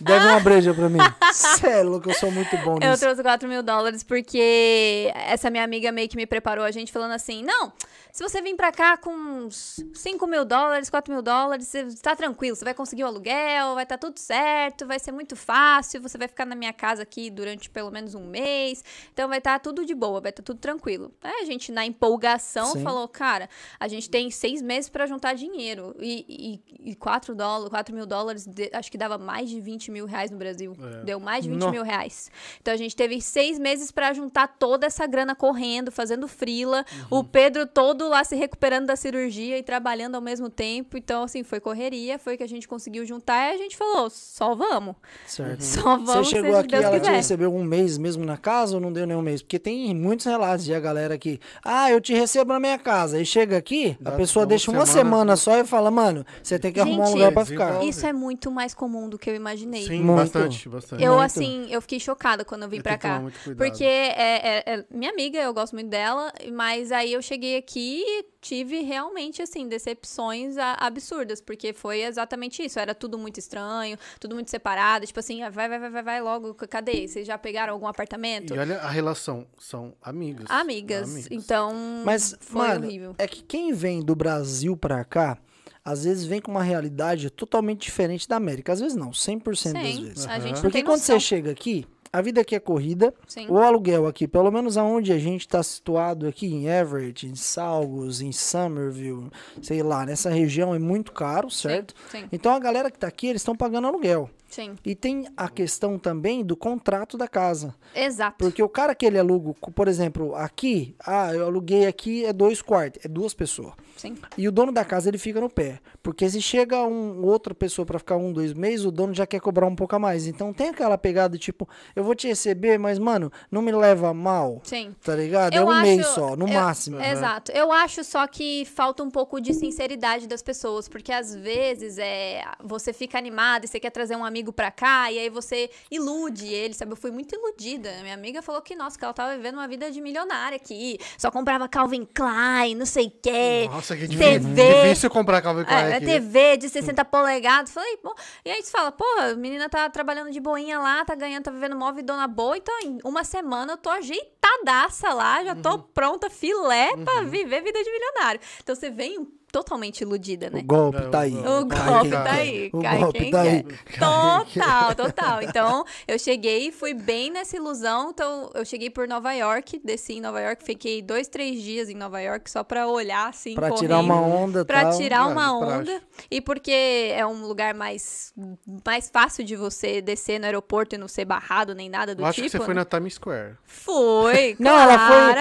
Deve uma breja pra mim. Cê é louco, eu sou muito bom Eu nisso. trouxe 4 mil dólares porque essa minha amiga meio que me preparou a gente falando assim: não, se você vir pra cá com uns 5 mil dólares, 4 mil dólares, você tá tranquilo, você vai conseguir o aluguel, vai estar tudo certo, vai ser muito fácil, você vai ficar na minha casa aqui durante pelo menos um mês, então vai estar tudo de boa, vai estar tudo tranquilo. Aí a gente, na empolgação, Sim. falou: cara, a gente tem seis meses pra juntar dinheiro e, e, e 4, dólares, 4 mil dólares, de- acho que dava mais de 20 mil reais no Brasil. É. Deu mais de 20 No- mil reais. Então a gente teve seis meses pra juntar toda essa grana correndo, fazendo frila. Uhum. O Pedro todo lá se recuperando da cirurgia e trabalhando ao mesmo tempo. Então, assim, foi correria, foi que a gente conseguiu juntar e a gente falou: só vamos. Certo. Só Você vamos, chegou seja aqui, Deus ela te quiser. recebeu um mês mesmo na casa ou não deu nenhum mês? Porque tem muitos relatos de a galera que, ah, eu te recebo na minha casa. E chega aqui, a Dá- pessoa dá uma deixa uma semana- semana só e fala, mano, você tem que arrumar um Gente, lugar pra ficar. desenvolve. Isso é muito mais comum do que eu imaginei. Sim, Muito. bastante, bastante. Eu, Muito. assim, eu fiquei chocada quando eu vim Eu pra cá. Porque é, é- é minha amiga, eu gosto muito dela, mas aí eu cheguei aqui e tive realmente, assim, decepções absurdas, porque foi exatamente isso. Era tudo muito estranho, tudo muito separado. Tipo assim, ah, vai, vai, vai, vai, vai logo, cadê? Vocês já pegaram algum apartamento? E olha a relação, são amigas. Amigas. Amigas. Então, Mas, foi mano, horrível. é que quem vem do Brasil pra cá, às vezes vem com uma realidade totalmente diferente da América. Às vezes não, 100% das Sim, vezes. a gente não Porque tem quando noção. você chega aqui, a vida aqui é corrida. Sim. O aluguel aqui, pelo menos aonde a gente está situado aqui, em Everett, em Salgos, em Somerville, sei lá, nessa região é muito caro, certo? Sim, Então a galera que tá aqui, eles estão pagando aluguel. sim. E tem a questão também do contrato da casa. Exato. Porque o cara que ele aluga, por exemplo, aqui, ah, eu aluguei aqui, é dois quartos, é duas pessoas. Sim. E o dono da casa ele fica no pé. Porque se chega um, outra pessoa pra ficar um, dois meses, o dono já quer cobrar um pouco a mais. Então tem aquela pegada tipo, eu vou te receber, mas mano, não me leva mal. Sim. Tá ligado? é Eu um acho- mês só, no eu- máximo. Exato. Eu acho só que falta um pouco de sinceridade das pessoas, porque às vezes é você fica animado e você quer trazer um amigo pra cá e aí você ilude ele, sabe? Eu fui muito iludida. Minha amiga falou que, nossa, que ela tava vivendo uma vida de milionária aqui, só comprava Calvin Klein, não sei o quê. Nossa, que TV. difícil, comprar Calvin Klein É, é aqui. TV de 60 polegadas. Falei, pô. E aí você fala, porra, a menina tá trabalhando de boinha lá, tá ganhando, tá vivendo mó vidona boa. Então, em uma semana eu tô ajeitadaça lá, já Uhum. tô pronta, filé, pra viver vida de milionário. Então você vem totalmente iludida, né? O golpe É, tá aí. O golpe tá aí, O golpe quem tá aí. quer. Total, total. Então, eu cheguei, fui bem nessa ilusão. Então, eu cheguei por Nova York, desci em Nova York, fiquei dois, três dias em Nova York só pra olhar, assim, Pra correndo. tirar uma onda Pra tal. tirar uma onda. E porque é um lugar mais, mais fácil de você descer no aeroporto e não ser barrado nem nada do Eu acho tipo. que você foi né? na Times Square. Foi, Não, ela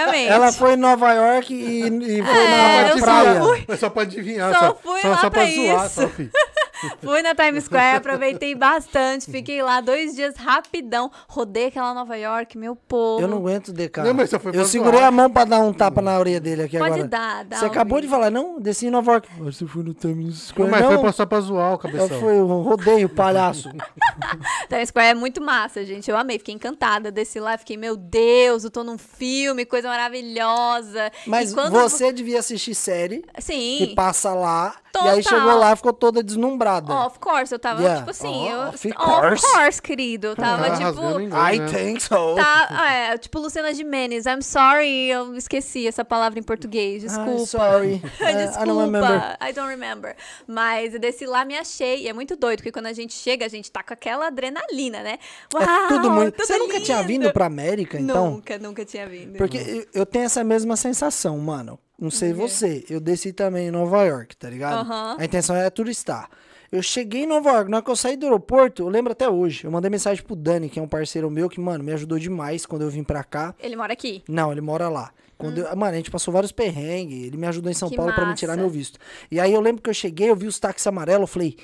foi, ela foi em Nova York e, e foi É, na eu só praia. fui- Mas só pra adivinhar. Só Só, fui só, lá só pra pra zoar, isso. só, filho. Fui na Times Square, aproveitei bastante. Fiquei lá dois dias rapidão. Rodei aquela Nova York, meu povo. Eu não aguento de cara. Não, Eu segurei a mão pra dar um tapa na orelha dele aqui Pode agora. dar, dá Você um acabou de vídeo. falar, não, desci em Nova York. Você foi no Times Square. Mas não, foi só pra zoar o eu cabeção. fui o rodeio, palhaço. Times Square é muito massa, gente. Eu amei, fiquei encantada. Desci lá, fiquei, meu Deus, eu tô num filme, coisa maravilhosa. Mas quando você devia assistir série Sim. que passa lá. E Total. aí chegou lá e ficou toda deslumbrada. Of course, eu tava, Yeah. tipo assim, eu, Of of course. course, querido. Eu tava, Tá tipo, inglês, I né? think so. tá, é, tipo Luciana Gimenez, I'm sorry, eu esqueci essa palavra em português, desculpa. I'm sorry. É, I don't remember. Desculpa, I don't remember. Mas eu desci lá, me achei. E é muito doido, porque quando a gente chega, a gente tá com aquela adrenalina, né? Uau, É tudo muito. tudo Você nunca tinha lindo. vindo pra América, então? Nunca, nunca tinha vindo. Porque eu tenho essa mesma sensação, mano. Não sei você. Eu desci também em Nova York, tá ligado? Aham. A intenção era turistar. Eu cheguei em Nova York, na hora que eu saí do aeroporto, eu lembro até hoje. Eu mandei mensagem pro Dani, que é um parceiro meu, que, mano, me ajudou demais quando eu vim pra cá. Ele mora aqui. Não, ele mora lá. Quando eu- mano, a gente passou vários perrengues. Ele me ajudou em São Hum. Que Paulo pra me tirar meu visto. E aí eu lembro que eu cheguei, eu vi os táxis amarelos, eu falei,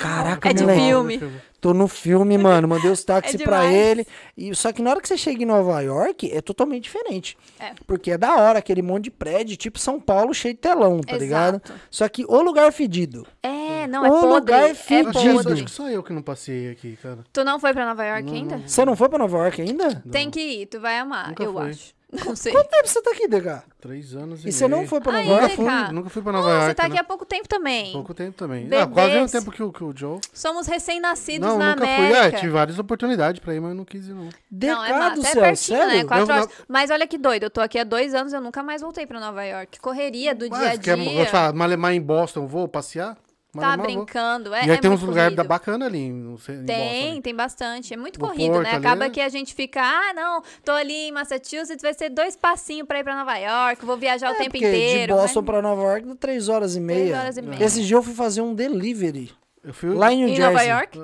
caraca, é de moleque. filme. Tô no filme, mano. Mandei os táxis É pra ele. E, só que na hora que você chega em Nova York, é totalmente diferente. É. Porque é da hora, aquele monte de prédio, tipo São Paulo, cheio de telão, tá ligado? Exato. Só que o lugar fedido. É, não, é O podre. lugar É fedido. Acho, que- podre. acho que só eu que não passei aqui, cara. Tu não foi pra Nova York ainda? Você não foi pra Nova York ainda? Tem que ir, tu vai amar, Nunca eu fui. acho. Não sei. Quanto tempo você tá aqui, DK? Três anos e, E você não foi pra Nova. York? Nunca fui, nunca fui pra Nova Pô, York. você tá aqui né? há pouco tempo também. Pouco tempo também. Bebês. Ah, quase o mesmo tempo que o, que o Joe. Somos recém-nascidos Não, na nunca América. fui. É, tive várias oportunidades pra ir, mas eu não quis ir, não. DK Não, é do É céu, pertinho, sério? né? Quatro Eu- horas. Mas olha que doido, eu tô aqui há dois anos, eu nunca mais voltei pra Nova York. Correria do dia a Mas quer, dia. vou falar, Malemar em Boston, vou passear? Tá Malemar, vou. brincando. É, E aí é tem uns muito lugares corrido. bacanas ali em, em Tem, Boston. tem bastante. É muito No corrido, Porto né? ali, Acaba né? que a gente fica, ah, não, tô ali em Massachusetts, vai ser dois passinhos pra ir pra Nova York, vou viajar o É, tempo porque inteiro. de Boston mas- pra Nova York três horas e meia. horas e meia. Esse dia eu fui fazer um delivery. Eu fui... Lá em New Em Jersey. Nova York?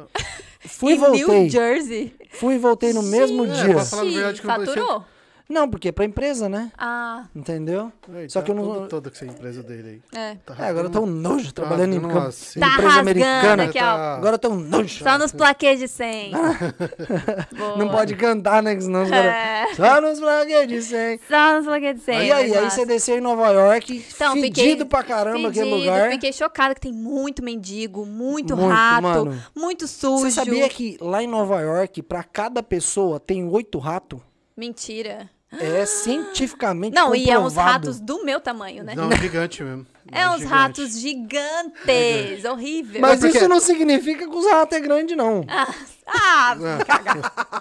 Fui e em voltei. New Jersey. Fui e voltei no mesmo É, dia. pra falar verdade faturou? Não, porque é pra empresa, né? Ah, Entendeu? Ei, Só tá que eu não- Todo, todo que essa empresa dele aí. é. Tá É, agora eu tô um nojo tá trabalhando em campo. umas- em Tá empresa americana. aqui, ó. Tá- Agora eu tô um nojo. Só nos plaquês de 100. Boa. Não pode cantar, né? Senão os caras... É. Só nos plaquês de 100. Só nos plaquês de 100. E aí, aí massa. você desceu em Nova York, Então, fedido fiquei pra caramba aquele Fedido, lugar. Fiquei chocada que tem muito mendigo, muito, Muito, rato, mano. muito sujo. Você sabia que lá em Nova York, pra cada pessoa, tem oito ratos? Mentira. É cientificamente Não, e é uns comprovado. ratos do meu tamanho, né? Não, gigante mesmo. é uns gigante. ratos gigantes. Horrível. Mas porque- isso não significa que os ratos é grande, não. Ah, É. cagar.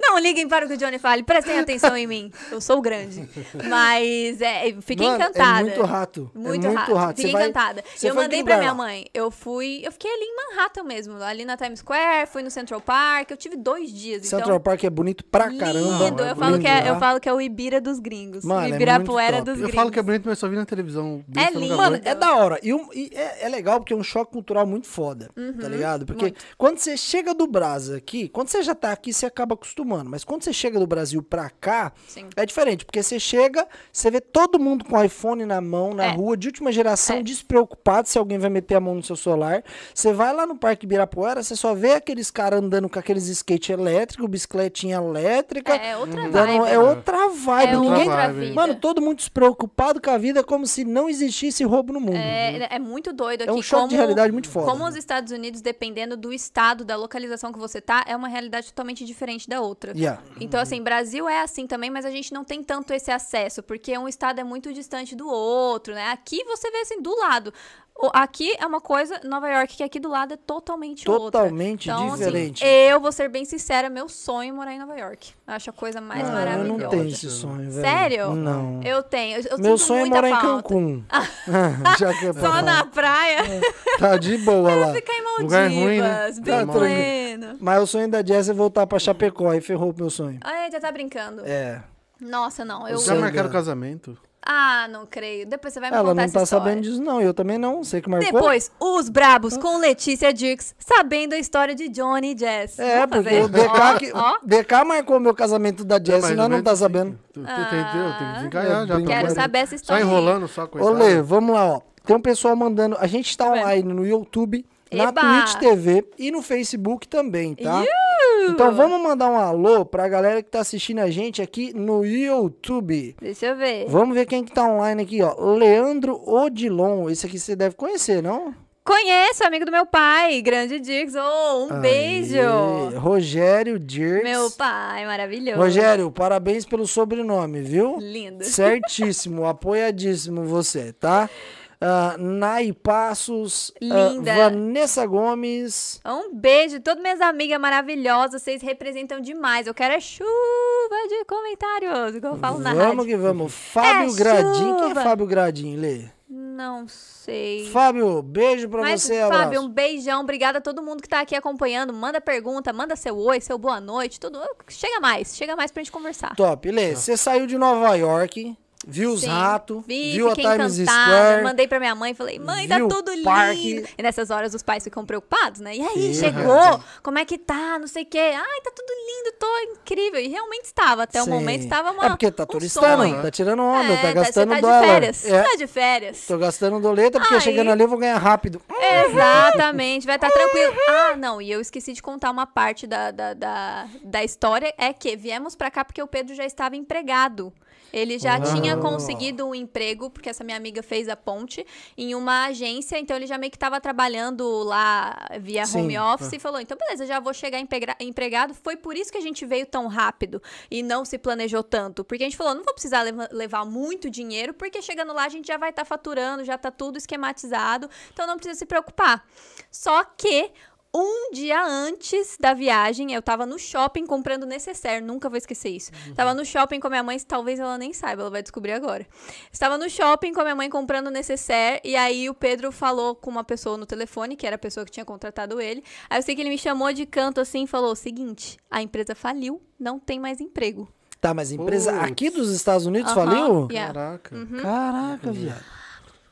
Não liguem para o que o Johnny fale, prestem atenção em mim. Eu sou grande. Mas é, fiquei Mano, encantada. É muito rato. Muito, é muito rato. rato. Fiquei vai- encantada. eu mandei pra lugar minha mãe. Eu fui. Eu fiquei ali em Manhattan mesmo, ali na Times Square, fui no Central Park. Eu tive dois dias. Central então, Park é bonito pra caramba. Lindo. é Eu falo, lindo que é, eu lá. falo que é o Ibira dos gringos. Mano, é o Ibirapuera muito top. dos Eu gringos. falo que é bonito, mas só vi na televisão. É lindo. Mano, é da hora. E, um- e é, é legal porque é um choque cultural muito foda, tá ligado? Porque quando você chega do Brasil aqui, quando você já tá aqui, você acaba acostumando. Mas quando você chega do Brasil pra cá, Sim. é diferente. Porque você chega, você vê todo mundo com iPhone na mão, na É. rua, de última geração, É. despreocupado se alguém vai meter a mão no seu celular. Você vai lá no Parque Ibirapuera, você só vê aqueles caras andando com aqueles skate elétrico, bicicletinha elétrica. É outra dando- vibe. é outra vibe. É Ninguém, outra vibe. Mano, todo mundo despreocupado com a vida, como se não existisse roubo no mundo. É, é muito doido aqui. É um choque como, de realidade muito foda. Como os Estados Unidos, dependendo do estado, da localização que você tá, é uma realidade totalmente diferente da outra. Yeah. Então, assim, Brasil é assim também, mas a gente não tem tanto esse acesso, porque um estado é muito distante do outro, né? Aqui você vê assim, do lado. Aqui é uma coisa, Nova York, que aqui do lado é totalmente outra. Totalmente Então, diferente. Assim, eu vou ser bem sincera, meu sonho é morar em Nova York. Eu acho a coisa mais Ah, eu maravilhosa. não tenho esse sonho, velho. Sério? Não. Eu tenho. Eu, eu Meu sonho é morar em falta. Cancún. Já que é pra Só falar. na praia. Tá de boa lá. Ficar em Maldivas, Lugar ruim, né? bem Tá tranquilo. pleno. Mas o sonho da Jess é voltar pra Chapecó e ferrou o meu sonho. Ai, já tá brincando. É. Nossa, não. Eu... Já marcaram casamento? Ah, não creio. Depois você vai me Ela contar não tá história. sabendo disso, não. Eu também não. Sei que marcou. Depois, os brabos com Letícia Dix, sabendo a história de Johnny e Jess. É, Vamos porque fazer. o DK, Ó, que, ó. DK marcou meu casamento da Jess mais e nós não tá sabendo. Tu- tu Entendeu? Tem que desencalhar já. Quero saber essa Só história. aí. enrolando, só Ô, coitado. Lê, vamos lá, ó. Tem um pessoal mandando. A gente tá Tá vendo? online no YouTube, na Eba! Twitch TV e no Facebook também, tá? Então vamos mandar um alô pra galera que tá assistindo a gente aqui no YouTube. Deixa eu ver. Vamos ver quem que tá online aqui, ó. Leandro Odilon. Esse aqui você deve conhecer, não? Conheço, amigo do meu pai, grande Dix. Oh, um beijo. Aê, Rogério Dirks. Meu pai, maravilhoso. Rogério, parabéns pelo sobrenome, viu? Lindo. Certíssimo, apoiadíssimo você, tá? Ah, Nai Passos, Linda. Vanessa Gomes, Um beijo, todas minhas amigas maravilhosas, vocês representam demais. Eu quero é chuva de comentários, igual eu falo na vamos rádio. que vamos. Fábio É Gradin, quem é chuva. Fábio Gradin, Lê? Não sei. Fábio, beijo pra Mas, você, Fábio, abraço. um beijão. Obrigada a todo mundo que tá aqui acompanhando. Manda pergunta, manda seu oi, seu boa noite, tudo. Chega mais, chega mais pra gente conversar. Top, Lê, você saiu de Nova York, viu os ratos, Vi, viu a Times encantada, Square, mandei pra minha mãe, falei, mãe, tá o tudo lindo. parque. E nessas horas os pais ficam preocupados, né? E aí, Sim. chegou? Como é que tá? Não sei o quê. Ai, tá tudo lindo, tô incrível. E realmente estava, até o Sim. momento estava uma É porque tá um turistando, sonho. tá tirando onda, É, tá gastando você tá dólar. de férias. É, Tá de férias. tô gastando doleta porque Aí- chegando ali eu vou ganhar rápido. Exatamente, vai estar tranquilo. Ah, não, e eu esqueci de contar uma parte da, da, da, da história, é que viemos pra cá porque o Pedro já estava empregado. Ele já Oh. tinha conseguido um emprego, porque essa minha amiga fez a ponte, em uma agência, então ele já meio que estava trabalhando lá via Sim. home office e falou: então beleza, já vou chegar empregado. Foi por isso que a gente veio tão rápido e não se planejou tanto. Porque a gente falou: não vou precisar leva- levar muito dinheiro, porque chegando lá a gente já vai estar faturando, já tá tudo esquematizado, então não precisa se preocupar. Só que. Um dia antes da viagem, eu tava no shopping comprando necessaire, nunca vou esquecer isso. Tava no shopping com a minha mãe, talvez ela nem saiba, ela vai descobrir agora. Estava no shopping com a minha mãe comprando necessaire, e aí o Pedro falou com uma pessoa no telefone, que era a pessoa que tinha contratado ele. Aí eu sei que ele me chamou de canto assim e falou: seguinte, a empresa faliu, não tem mais emprego. Tá, mas a empresa Putz. aqui dos Estados Unidos Aham, faliu? yeah. Caraca. Caraca, viado.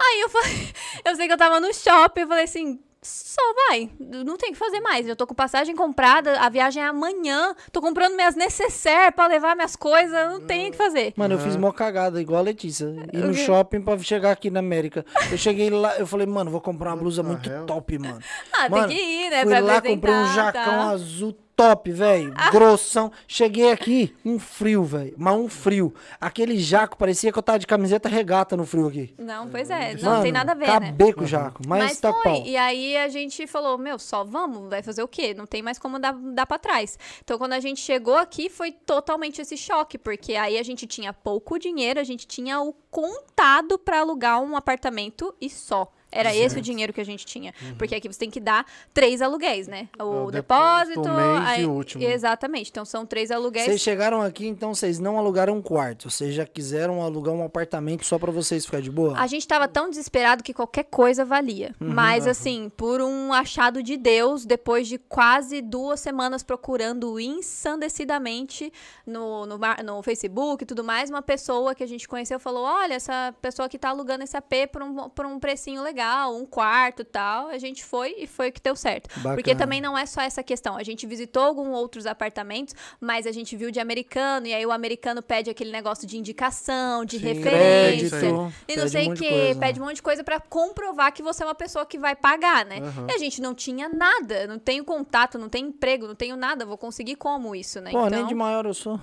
Aí eu falei, eu sei que eu tava no shopping, eu falei assim, só vai, não tem o que fazer mais. Eu tô com passagem comprada, a viagem é amanhã, tô comprando minhas necessaires pra levar minhas coisas, não tem o que fazer. Mano, eu fiz mó cagada, igual a Letícia. Ir no shopping pra chegar aqui na América. Eu cheguei lá, eu falei, mano, vou comprar uma blusa muito hell? top, mano. Ah, Mano, tem que ir, né, Fui pra lá, comprei um jacão tá? azul top, velho. Grossão. Cheguei aqui, um frio, velho. Mas um frio. Aquele jaco parecia que eu tava de camiseta regata no frio aqui. Não, pois é, não Mano, tem nada a ver, né? acabei com o jaco. Mas, Mas tá foi. pau. E aí a gente falou, meu, só vamos, vai fazer o quê? Não tem mais como dar, dar pra trás. Então, quando a gente chegou aqui, foi totalmente esse choque, porque aí a gente tinha pouco dinheiro, a gente tinha o contado pra alugar um apartamento e só. Era esse o dinheiro que a gente tinha. Porque aqui você tem que dar três aluguéis, né? O, Uhum. o depósito. o mês aí- e o último. Exatamente. Então são três aluguéis. Vocês chegaram aqui, então vocês não alugaram um quarto. Vocês já quiseram alugar um apartamento só pra vocês ficar de boa? A gente tava tão desesperado que qualquer coisa valia. Uhum. Mas, assim, por um achado de Deus, depois de quase duas semanas procurando ensandecidamente no, no, no Facebook e tudo mais, uma pessoa que a gente conheceu falou: Olha, essa pessoa que tá alugando esse AP por um, por um precinho legal, um quarto e tal. A gente foi e foi o que deu certo. Bacana. Porque também não é só essa questão. A gente visitou alguns outros apartamentos, mas a gente viu de americano, e aí o americano pede aquele negócio de indicação, de Sim, referência. crédito, E não sei o que, coisa. pede um monte de coisa pra comprovar que você é uma pessoa que vai pagar, né? E a gente não tinha nada, não tenho contato, não tenho emprego, não tenho nada, vou conseguir como isso, né? Pô, então, nem de maior eu sou.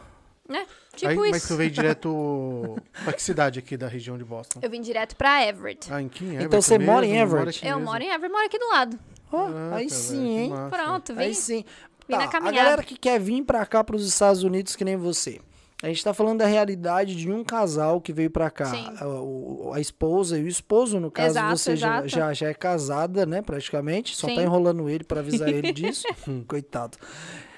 Né? Tipo Aí, isso. Mas tu veio direto. pra que cidade aqui da região de Boston? Eu vim direto pra Everett. Ah, em quem Everett Então você mora em? Everett? eu mesmo. moro em Everett, moro aqui do lado. Ó, Ah, aí sim, hein? massa. Pronto, vim. Aí sim. vim na Tá, a galera que quer vir pra cá, pros Estados Unidos, que nem você. A gente tá falando da realidade de um casal que veio pra cá. Sim. A, a esposa e o esposo, no caso, Exato, você já, exato. já, já é casada, né, praticamente. Só Sim. tá enrolando ele pra avisar ele disso. Coitado.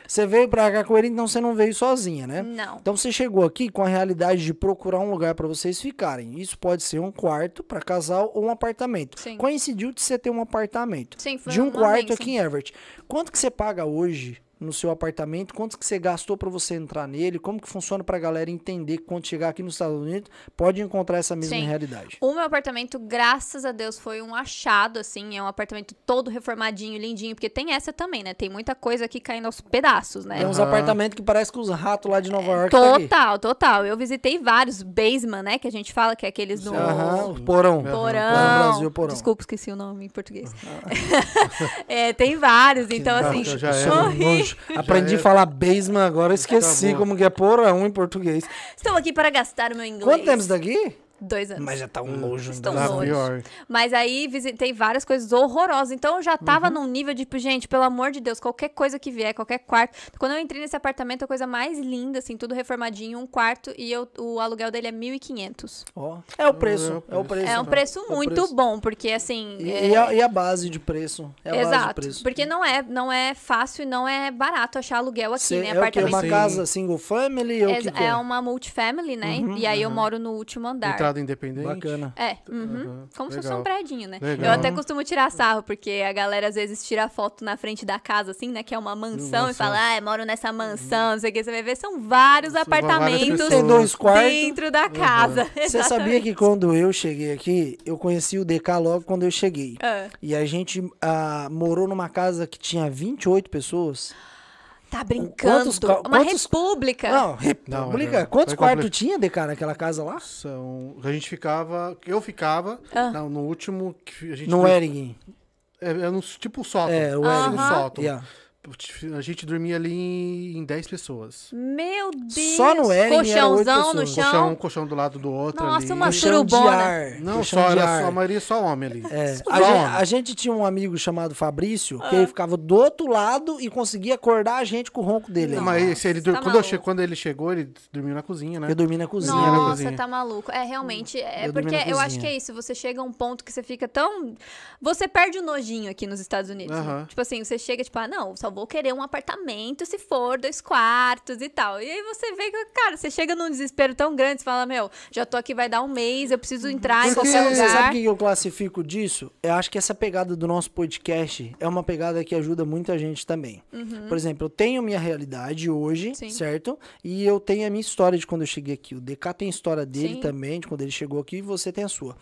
Você veio pra cá com ele, então você não veio sozinha, né? Não. Então você chegou aqui com a realidade de procurar um lugar pra vocês ficarem. Isso pode ser um quarto pra casal ou um apartamento. Sim. Coincidiu de você ter um apartamento. Sim, foi de um quarto bênção. aqui em Everett. Quanto que você paga hoje no seu apartamento? Quanto que você gastou pra você entrar nele? Como que funciona pra galera entender que quando chegar aqui nos Estados Unidos pode encontrar essa mesma Sim. realidade? O meu apartamento, graças a Deus, foi um achado, assim. É um apartamento todo reformadinho, lindinho. Porque tem essa também, né? Tem muita coisa aqui caindo aos pedaços, né? Tem uns Aham. apartamentos que parece com os ratos lá de Nova York. tá. Total, total. Eu visitei vários basement, né? Que a gente fala que é aqueles do o porão. porão. Porão Brasil, porão. Desculpa, esqueci o nome em português. É, tem vários, então assim. já nojo. Aprendi é. a falar basement agora, esqueci Tá como que é porão em português. Estou aqui para gastar o meu inglês. Quanto tempo isso daqui? Dois anos. Mas já tá um nojo. Estão. Tá nojos. pior. Mas aí visitei várias coisas horrorosas. Então eu já tava num nível de, tipo, gente, pelo amor de Deus, qualquer coisa que vier, qualquer quarto. Quando eu entrei nesse apartamento, a coisa mais linda, assim, tudo reformadinho, um quarto, e eu, o aluguel dele é 1.500. Ó, é o preço. É o preço. É um preço É muito preço. bom, porque assim. E, é- e a, e a base de preço? É a base de Exato. preço. Porque não é, não é fácil e não é barato achar aluguel aqui, Cê- né? é? Apartamento. Uma Sim. casa single family É, que, que é é? uma multifamily, né? Uhum, e aí eu moro no último andar. Entrada independente. Bacana. É, uhum. Uhum, como se fosse um prédinho, né? Legal. Eu até costumo tirar sarro, porque a galera às vezes tira foto na frente da casa, assim, né? Que é uma mansão, e fala, ah, eu moro nessa mansão, não sei o que. Você vai ver, são vários São apartamentos. Tem dois quartos. dentro da casa. Você sabia que quando eu cheguei aqui, eu conheci o DK logo quando eu cheguei. Ah, E a gente ah, morou numa casa que tinha 28 pessoas. Tá brincando. Quantos Uma quantos- república. Não, república. Não, Quantos quartos tinha, DK, naquela casa lá? São... A gente ficava. Eu ficava. Ah. não, no último que a gente. No Ering. É, é no, tipo o sótão. É, o Aham. Tipo o sótão. Yeah. A gente dormia ali em 10 pessoas. Meu Deus. Só no Eren Colchãozão no chão. Colchão, um colchão do lado do outro Nossa, ali. uma Colchão de surubona. ar. Não, colchão só de era só, a maioria só homem ali. É, a, gente, homem. a gente tinha um amigo chamado Fabrício, que Ah. ele ficava do outro lado e conseguia acordar a gente com o ronco dele. Não, Mas ele, tá quando, eu quando ele chegou, ele dormiu na cozinha, né? Eu dormi na cozinha. na Nossa, cozinha. tá maluco. É, realmente, é Eu porque na eu acho que é isso. Você chega a um ponto que você fica tão. Você perde o nojinho aqui nos Estados Unidos. né? Aham. Tipo assim, você chega, tipo, ah, não, só vou querer um apartamento se for dois quartos e tal. E aí você vê que, cara, você chega num desespero tão grande, você fala, meu, já tô aqui, vai dar um mês, eu preciso entrar em Porque qualquer Você lugar. sabe o que eu classifico disso? Eu acho que essa pegada do nosso podcast é uma pegada que ajuda muita gente também. Por exemplo, eu tenho minha realidade hoje, Uhum. Sim. certo? E eu tenho a minha história de quando eu cheguei aqui. O DK tem a história dele Sim. também, de quando ele chegou aqui, e você tem a sua.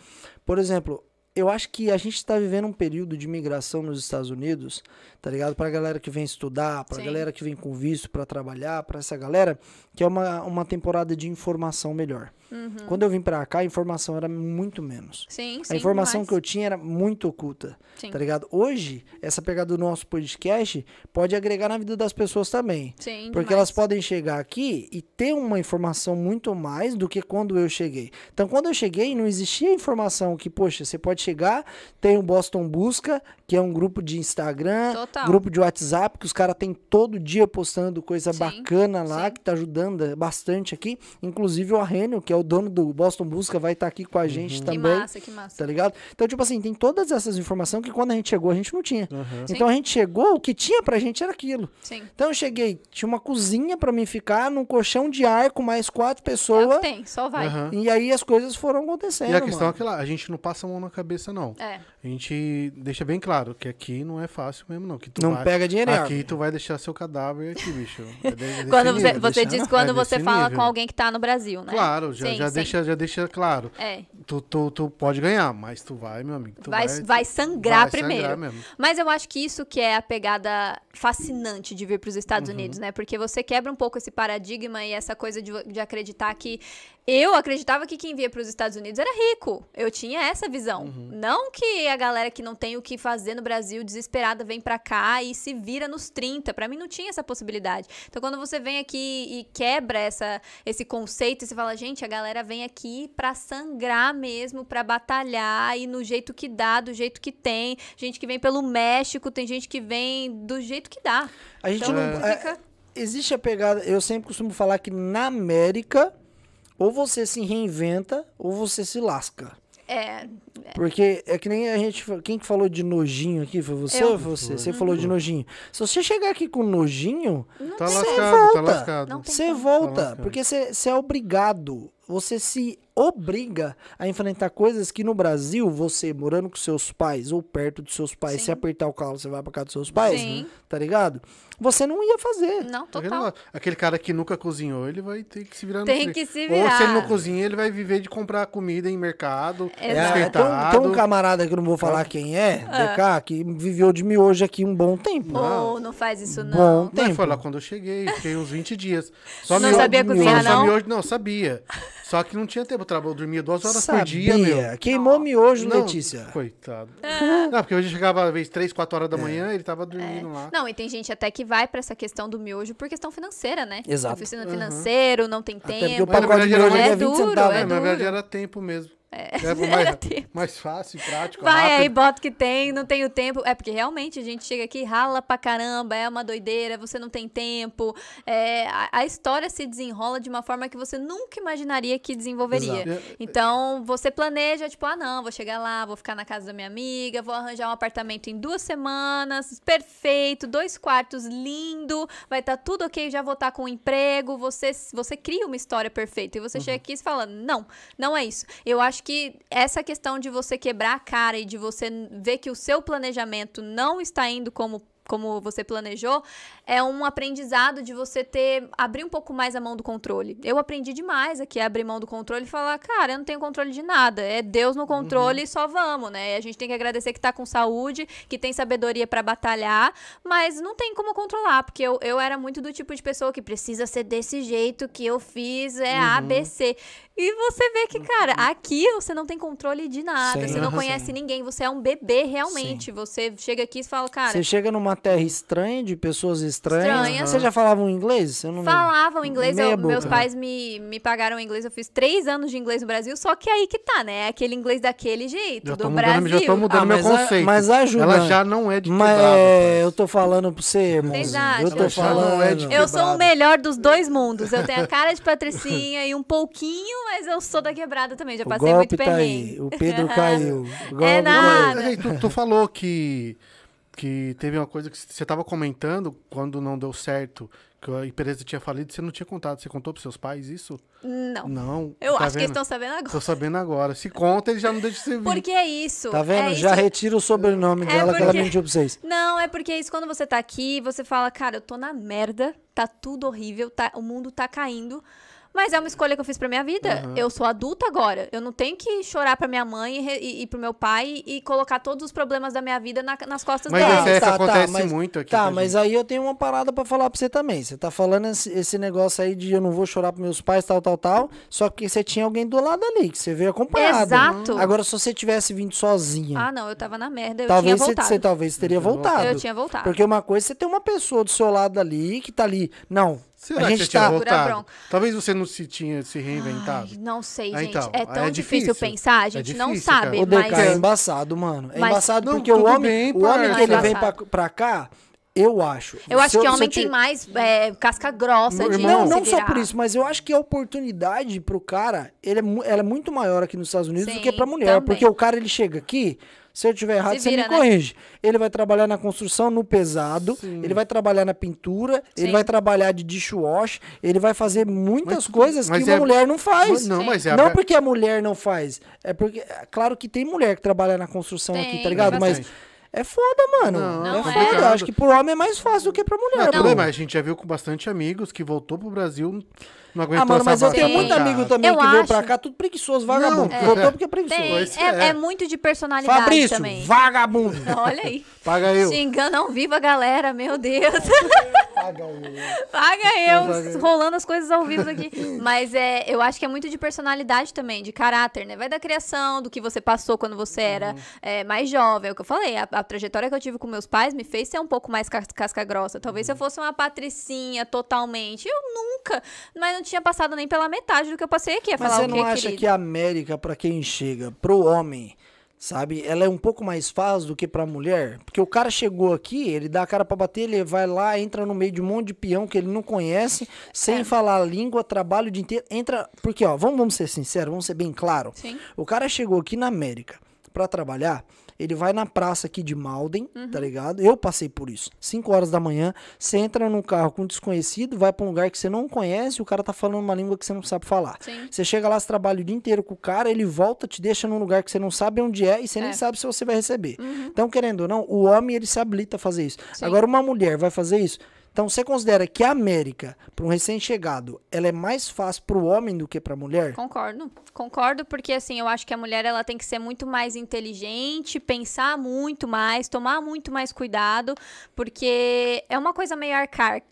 Por exemplo, eu acho que a gente está vivendo um período de migração nos Estados Unidos, tá ligado? Pra galera que vem estudar, pra Sim. galera que vem com visto pra trabalhar, pra essa galera, que é uma, uma temporada de informação melhor. Uhum. Quando eu vim pra cá, a informação era muito menos. Sim, sim. A informação demais. que eu tinha era muito oculta, Sim. tá ligado? Hoje, essa pegada do nosso podcast pode agregar na vida das pessoas também. Sim, Porque demais. elas podem chegar aqui e ter uma informação muito mais do que quando eu cheguei. Então, quando eu cheguei, não existia informação que, poxa, você pode chegar, tem o Boston Busca, que é um grupo de Instagram, Total. grupo de WhatsApp, que os caras têm todo dia postando coisa Sim, bacana lá, sim. que tá ajudando bastante aqui. Inclusive o Arrênio, que é o dono do Boston Busca, vai estar aqui com a gente Que também. massa, que massa. Tá ligado? Então, tipo assim, tem todas essas informações que quando a gente chegou, a gente não tinha. Aham. Então a gente chegou, o que tinha pra gente era aquilo. Sim. Então eu cheguei, tinha uma cozinha pra mim ficar, num colchão de ar com mais quatro É pessoas. que tem, só vai. Aham. e aí as coisas foram acontecendo. E a questão é mano. que lá, a gente não passa a mão na cabeça, não. É. A gente deixa bem claro que aqui não é fácil mesmo, não. Que tu Não vai, pega dinheiro, em Aqui tu vai deixar seu cadáver aqui, bicho. É de- desse Quando você, nível. você deixar- diz quando é você fala nível. com alguém que tá no Brasil, né? Claro, já, Sim, já, sim. Deixa, já deixa claro. É. Tu, tu, tu pode ganhar, mas tu vai, meu amigo. Tu Vai, vai, vai sangrar vai primeiro. sangrar mesmo. Mas eu acho que isso que é a pegada fascinante de vir para os Estados Uhum. Unidos, né? Porque você quebra um pouco esse paradigma e essa coisa de, de acreditar que. Eu acreditava que quem via para os Estados Unidos era rico. Eu tinha essa visão. Uhum. Não que a galera que não tem o que fazer no Brasil, desesperada, vem pra cá e se vira nos 30. Pra mim não tinha essa possibilidade. Então quando você vem aqui e quebra essa, esse conceito e você fala, gente, a galera vem aqui pra sangrar mesmo, pra batalhar e no jeito que dá, do jeito que tem. Gente que vem pelo México, tem gente que vem do jeito que dá. A gente Então não. é, fica. existe a pegada. Eu sempre costumo falar que na América, ou você se reinventa, ou você se lasca. É, Porque é que nem a gente. Quem que falou de nojinho aqui? Foi você Eu. ou foi você? Você falou de nojinho. Se você chegar aqui com nojinho, Tá Você lascado, tá volta. lascado. Não tem você volta. Tá lascado. Porque você você é obrigado. Você se obriga a enfrentar coisas que no Brasil, você morando com seus pais ou perto dos seus pais, Sim. se apertar o calo, você vai pra casa dos seus pais, Sim. tá ligado? Você não ia fazer. não, Aquele, total. aquele cara que nunca cozinhou, ele vai ter que se virar no Tem que se Ou se ele virar. não cozinha, ele vai viver de comprar comida em mercado, Exato. É, tem, um, tem um camarada que eu não vou falar quem é, DK, que viveu de miojo aqui um bom tempo. Oh, não faz isso não. Bom Não, tempo. foi lá quando eu cheguei, fiquei uns 20 dias. Só Não miojo- sabia só- cozinhar, só não? miojo- não, sabia. Só que não tinha tempo, eu dormia duas horas Sabia. por dia, meu. Queimou miojo, Não, Letícia. Coitado. Ah. Não, porque hoje chegava às vezes 3, 4 É. horas da manhã, ele tava dormindo lá. Não, e tem gente até que vai pra essa questão do miojo por questão financeira, né? Exato. Oficina financeiro, não tem Até porque o tempo. Na pacote de verdade, miojo é É 20 duro, centavos. é É, na verdade duro. era tempo mesmo. É, Era mais, mais fácil, prático, Vai aí, rápido. bota o que tem, não tenho tempo. É porque realmente a gente chega aqui, rala pra caramba, é uma doideira, você não tem tempo. É, a, a história se desenrola de uma forma que você nunca imaginaria que desenvolveria. Exato. Então, você planeja, tipo, ah, não, vou chegar lá, vou ficar na casa da minha amiga, vou arranjar um apartamento em duas semanas, perfeito, dois quartos, lindo, vai estar tudo ok, já vou estar com um emprego. Você, você cria uma história perfeita. E você chega aqui e fala, não, não é isso. Eu acho que essa questão de você quebrar a cara e de você ver que o seu planejamento não está indo como como você planejou, é um aprendizado de você ter abrir um pouco mais a mão do controle. Eu aprendi demais aqui a abrir mão do controle e falar, cara, eu não tenho controle de nada, é Deus no controle e só vamos, né? A gente tem que agradecer que tá com saúde, que tem sabedoria pra batalhar, mas não tem como controlar, porque eu, eu era muito do tipo de pessoa que precisa ser desse jeito que eu fiz, é A, B, C. E você vê que, cara, aqui você não tem controle de nada. Sim. Você não Sim. conhece ninguém. Você é um bebê realmente. Você chega aqui e fala, cara, Você chega numa terra estranha, de pessoas estranhas. Estranhas. Você já falava um inglês? Eu não falavam inglês. Eu- meus pais me, me pagaram inglês. Eu fiz três anos de inglês no Brasil. Só que aí que tá, né? É Aquele inglês daquele jeito, Já do tô Brasil. mudando, já tô mudando Ah, meu mas a- conceito. mas ajuda. Ela já não é de Mas é, eu tô falando pra você, acham? Eu tô não é de falando. Eu sou o melhor dos dois mundos. Eu tenho a cara de patricinha e um pouquinho, mas eu sou da quebrada também. Já O passei muito golpe tá perrengue. aí. O Pedro caiu. O golpe É nada. Mas aí, tu, tu falou que, que teve uma coisa que você tava comentando quando não deu certo, que a empresa tinha falido, você não tinha contado. Você contou pros seus pais isso? Não. Não. Eu tá acho que eles vendo? estão sabendo agora. Tô sabendo agora. Se conta, ele já não deixa você vir. Porque é isso. Tá vendo? É Já isso. retira o sobrenome É dela que ela porque- mentiu pra vocês. Não, é porque é isso quando você tá aqui, você fala, cara, eu tô na merda, tá tudo horrível, tá, o mundo tá caindo. Mas é uma escolha que eu fiz pra minha vida. Eu sou adulta agora. Eu não tenho que chorar pra minha mãe e, e, e pro meu pai e colocar todos os problemas da minha vida na- nas costas Mas deles. esse é que tá, acontece mas- muito aqui. Tá, mas gente. aí eu tenho uma parada pra falar pra você também. Você tá falando esse, esse negócio aí de eu não vou chorar pros meus pais, tal, tal, tal. Só que você tinha alguém do lado ali, que você veio acompanhado. Exato. Agora, se você tivesse vindo sozinha, Ah, não, eu tava na merda, eu talvez tinha você, voltado. você talvez teria voltado. Eu tinha voltado. Porque uma coisa é você ter uma pessoa do seu lado ali que tá ali. Não, Será a que gente você tinha tá. Segura a voltado? Talvez você não se tinha se reinventado. Ai, não sei, Ah, gente. então, é tão é difícil, difícil. pensar, a É gente não difícil, sabe, cara. Mas é embaçado, mano. É Mas- embaçado Não, porque o homem, bem, o homem que ele vem pra, pra cá, eu acho. eu acho Se que homem ti- tem mais é, casca grossa Meu de irmão, Não, não só por isso, mas eu acho que a oportunidade pro cara, ele é, ela é muito maior aqui nos Estados Unidos do Sim, que pra mulher. também. Porque o cara, ele chega aqui, se eu tiver errado, Se você vira, me né? corrige. Ele vai trabalhar na construção, no pesado, ele vai trabalhar na pintura, ele Sim. vai trabalhar de dishwash, ele vai fazer muitas Mas- coisas mas que uma é- mulher não faz. Mas Não, Sim. mas é a- Não porque a mulher não faz, é porque, é claro que tem mulher que trabalha na construção aqui, Tem, tá ligado? Mas é foda, mano. Não, é é foda. complicado. Acho que pro homem é mais fácil do que pra Não, mulher. tudo pô. bem, mas a gente já viu com bastante amigos que voltou pro Brasil, não aguentou Ah, mano, essa mas eu tenho muito amigo também Eu que veio acho. pra cá, tudo preguiçoso, vagabundo. Não, Voltou porque é preguiçoso. Pois é, é. é muito de personalidade Fabrício, também. vagabundo. Olha aí. Paga eu. Xingando ao vivo a galera, meu Deus. Paga o- Paga eu, rolando as coisas ao vivo aqui. Mas é, eu acho que é muito de personalidade também, de caráter, né? Vai da criação, do que você passou quando você era Uhum. é, mais jovem. É o que eu falei, a, a trajetória que eu tive com meus pais me fez ser um pouco mais cas- casca grossa. Talvez se Uhum. eu fosse uma patricinha totalmente, eu nunca. Mas não tinha passado nem pela metade do que eu passei aqui. A Mas falar você não acha querido? que a América, pra quem chega, pro homem, sabe, ela é um pouco mais fácil do que pra mulher? Porque o cara chegou aqui, ele dá a cara pra bater, ele vai lá, entra no meio de um monte de peão que ele não conhece, sem É. falar a língua, trabalho o dia inteiro, entra... Porque, ó, vamos, vamos ser sinceros, vamos ser bem claro. Sim. O cara chegou aqui na América pra trabalhar, ele vai na praça aqui de Malden, Uhum. tá ligado? Eu passei por isso. 5 horas da manhã, você entra num carro com um desconhecido, vai pra um lugar que você não conhece, o cara tá falando uma língua que você não sabe falar. Sim. Você chega lá, você trabalha o dia inteiro com o cara, ele volta, te deixa num lugar que você não sabe onde é e você É. nem sabe se você vai receber. Então, querendo ou não, o homem ele se habilita a fazer isso. Sim. Agora, uma mulher vai fazer isso. Então, você considera que a América, para um recém-chegado, ela é mais fácil para o homem do que para a mulher? Concordo. Concordo, porque assim, eu acho que a mulher ela tem que ser muito mais inteligente, pensar muito mais, tomar muito mais cuidado, porque é uma coisa meio,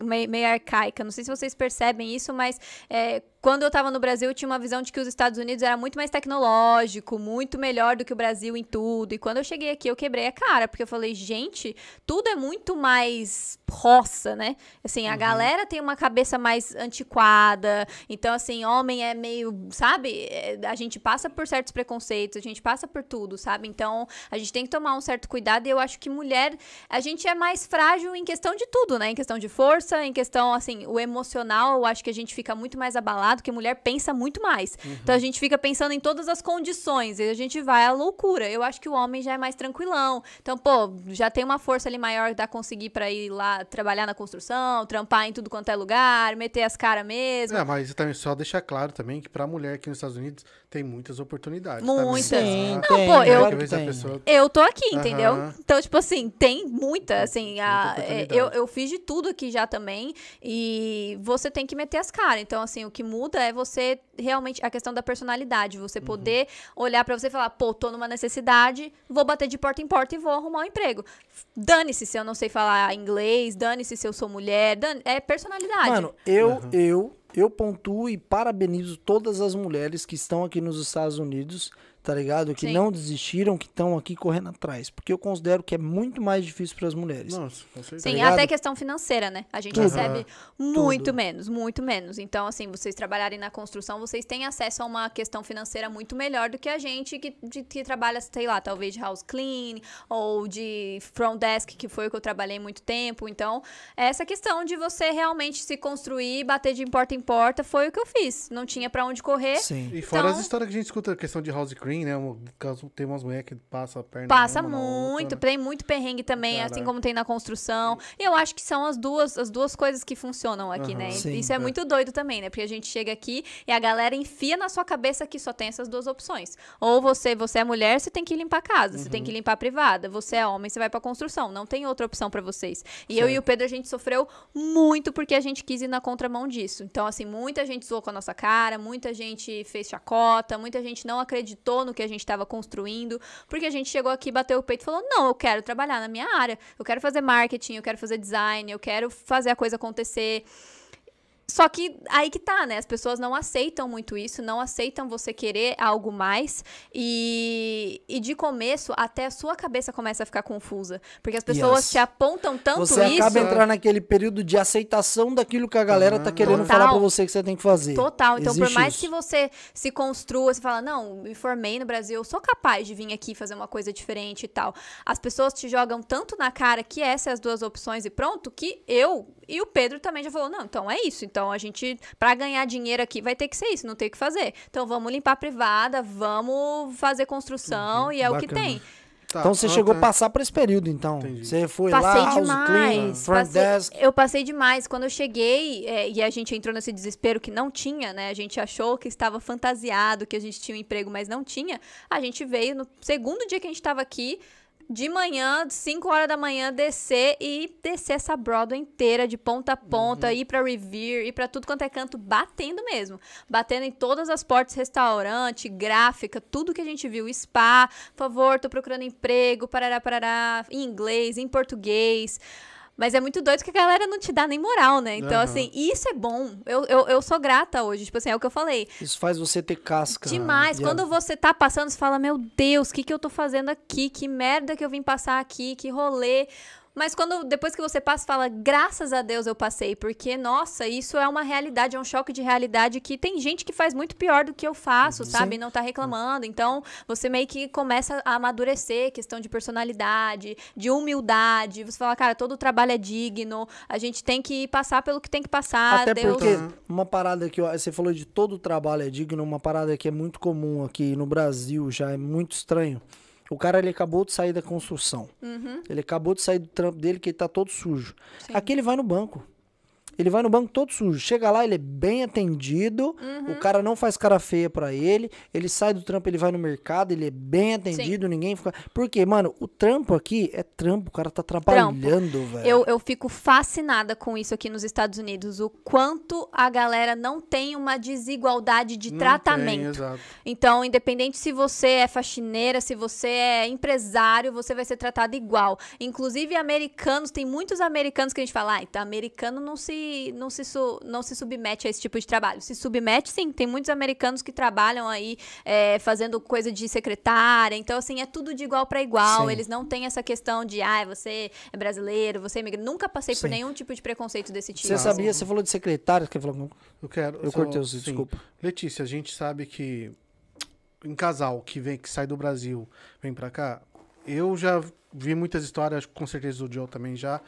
meio, meio arcaica. Não sei se vocês percebem isso, mas é, quando eu tava no Brasil, eu tinha uma visão de que os Estados Unidos era muito mais tecnológico, muito melhor do que o Brasil em tudo. E quando eu cheguei aqui, eu quebrei a cara, porque eu falei, gente, tudo é muito mais roça, né? Assim, a galera tem uma cabeça mais antiquada. Então, assim, homem é meio, sabe? É, A gente passa por certos preconceitos, a gente passa por tudo, sabe? Então, a gente tem que tomar um certo cuidado. E eu acho que mulher, a gente é mais frágil em questão de tudo, né? Em questão de força, em questão, assim, o emocional, eu acho que a gente fica muito mais abalado, que mulher pensa muito mais. Então, a gente fica pensando em todas as condições e a gente vai à loucura. Eu acho que o homem já é mais tranquilão. Então, pô, já tem uma força ali maior da conseguir pra ir lá trabalhar na construção, trampar em tudo quanto é lugar, meter as caras mesmo. É, mas também só deixar claro também que pra mulher aqui nos Estados Unidos tem muitas oportunidades. Muitas. Também, Sim, tá? tem, pô, eu- tem. pessoa- Eu tô aqui, entendeu? Então, tipo assim, tem muita, assim, a- Muita é, eu, eu fiz de tudo aqui já também e você tem que meter as caras. Então, assim, o que muda é você realmente, a questão da personalidade, você Uhum. poder olhar pra você e falar, pô, tô numa necessidade, vou bater de porta em porta e vou arrumar um emprego. Dane-se se eu não sei falar inglês, dane-se se eu sou mulher, dane é personalidade. Mano, eu, eu eu pontuo e parabenizo todas as mulheres que estão aqui nos Estados Unidos, tá ligado? Que Sim. não desistiram, que estão aqui correndo atrás. Porque eu considero que é muito mais difícil para as mulheres. Nossa, com certeza. Sim, ligado? até questão financeira, né? A gente Tudo. recebe muito Tudo. menos, muito menos. Então, assim, vocês trabalharem na construção, vocês têm acesso a uma questão financeira muito melhor do que a gente que, de- que trabalha, sei lá, talvez de house clean ou de front desk, que foi o que eu trabalhei muito tempo. Então, essa questão de você realmente se construir, bater de porta em porta, foi o que eu fiz. Não tinha pra onde correr. Sim. E fora Então- as histórias que a gente escuta, a questão de house né? Caso, tem umas mulheres que passam a perna. Passa muito, outra, né? tem muito perrengue também, assim Caraca. como tem na construção. E eu acho que são as duas, as duas coisas que funcionam aqui, né? Aham. Sim, Isso é, é. muito doido também, né? Porque a gente chega aqui e a galera enfia na sua cabeça que só tem essas duas opções. Ou você, você é mulher, você tem que limpar a casa, você Uhum. tem que limpar a privada. Você é homem, você vai pra construção. Não tem outra opção pra vocês. E eu e o Pedro, a gente sofreu muito porque a gente quis ir na contramão disso. Então, assim, muita gente zoou com a nossa cara, muita gente fez chacota, muita gente não acreditou no que a gente estava construindo, porque a gente chegou aqui, bateu o peito e falou: não, eu quero trabalhar na minha área, eu quero fazer marketing, eu quero fazer design, eu quero fazer a coisa acontecer. Só que aí que tá, né? As pessoas não aceitam muito isso, não aceitam você querer algo mais. E, e de começo, até a sua cabeça começa a ficar confusa. Porque as pessoas Yes. te apontam tanto Você isso. acaba entrando naquele período de aceitação daquilo que a galera tá querendo Total. falar pra você que você tem que fazer. Total. Então, por Existe mais isso. que você se construa, você fala, não, me formei no Brasil, eu sou capaz de vir aqui fazer uma coisa diferente e tal. As pessoas te jogam tanto na cara que essas são as duas opções e pronto, que eu e o Pedro também já falou, não, então é isso. Então a gente, pra ganhar dinheiro aqui, vai ter que ser isso, não tem o que fazer. Então vamos limpar a privada, vamos fazer construção e é o que bacana. tem. Tá, Então você chegou a tá. passar por esse período, então. Entendi. Você foi Passei lá, house clean, demais. front passei- desk. eu passei demais. Quando eu cheguei é, e a gente entrou nesse desespero que não tinha, né? A gente achou que estava fantasiado, que a gente tinha um emprego, mas não tinha. A gente veio no segundo dia que a gente estava aqui. De manhã, 5 horas da manhã, descer e descer essa Broadway inteira, de ponta a ponta, Uhum. ir pra Revere, ir pra tudo quanto é canto, batendo mesmo. Batendo em todas as portas, restaurante, gráfica, tudo que a gente viu. Spa, por favor, tô procurando emprego, parará, parará, em inglês, em português. Mas é muito doido que a galera não te dá nem moral, né? Então, Aham. assim, isso é bom. Eu, eu, eu sou grata hoje. Tipo assim, é o que eu falei. Isso faz você ter casca. Demais. A- Quando você tá passando, você fala, meu Deus, o que, que eu tô fazendo aqui? Que merda que eu vim passar aqui? Que rolê. Mas quando depois que você passa, fala, graças a Deus eu passei, porque nossa, isso é uma realidade, é um choque de realidade que tem gente que faz muito pior do que eu faço, sabe? E não tá reclamando. Então, você meio que começa a amadurecer questão de personalidade, de humildade. Você fala, cara, todo trabalho é digno, a gente tem que passar pelo que tem que passar. Até Deus... porque uma parada que você falou de todo o trabalho é digno, uma parada que é muito comum aqui no Brasil, já é muito estranho. O cara ele acabou de sair da construção. Ele acabou de sair do trampo dele que ele tá todo sujo. Sim. Aqui ele vai no banco. Ele vai no banco todo sujo. Chega lá, ele é bem atendido. O cara não faz cara feia pra ele. Ele sai do trampo, ele vai no mercado, ele é bem atendido, ninguém fica. Porque, mano, o trampo aqui é trampo, o cara tá trabalhando, velho. Eu, eu fico fascinada com isso aqui nos Estados Unidos, o quanto a galera não tem uma desigualdade de Não tratamento. tem. Então, independente se você é faxineira, se você é empresário, você vai ser tratado igual. Inclusive, americanos, tem muitos americanos que a gente fala, ah, então americano não se, não, se su- não se submete a esse tipo de trabalho. Se submete, sim. Tem muitos americanos que trabalham aí é, fazendo coisa de secretária. Então, assim, é tudo de igual para igual. Sim. Eles não têm essa questão de, ah, você é brasileiro, você é imigrante. Nunca passei por Sim. nenhum tipo de preconceito desse tipo. Você sabia, você falou de secretário, quer falar? Eu quero. Eu só- cortei sim. desculpa. Letícia, a gente sabe que em casal que vem, que sai do Brasil, vem pra cá, eu já vi muitas histórias, com certeza o Joe também já,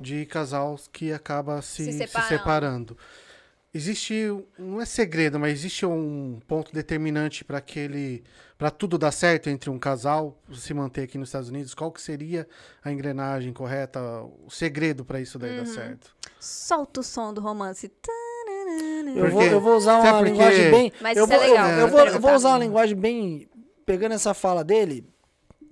de casal que acaba se, Se se separando. separando. Existe, não é segredo, mas existe um ponto determinante para aquele, para tudo dar certo entre um casal se manter aqui nos Estados Unidos. Qual que seria a engrenagem correta, o segredo para isso daí Uhum. dar certo? Solta o som do romance. Eu vou, eu vou usar uma linguagem bem. Mas eu isso é vou, legal, Eu, vou eu usar uma linguagem bem. Pegando essa fala dele,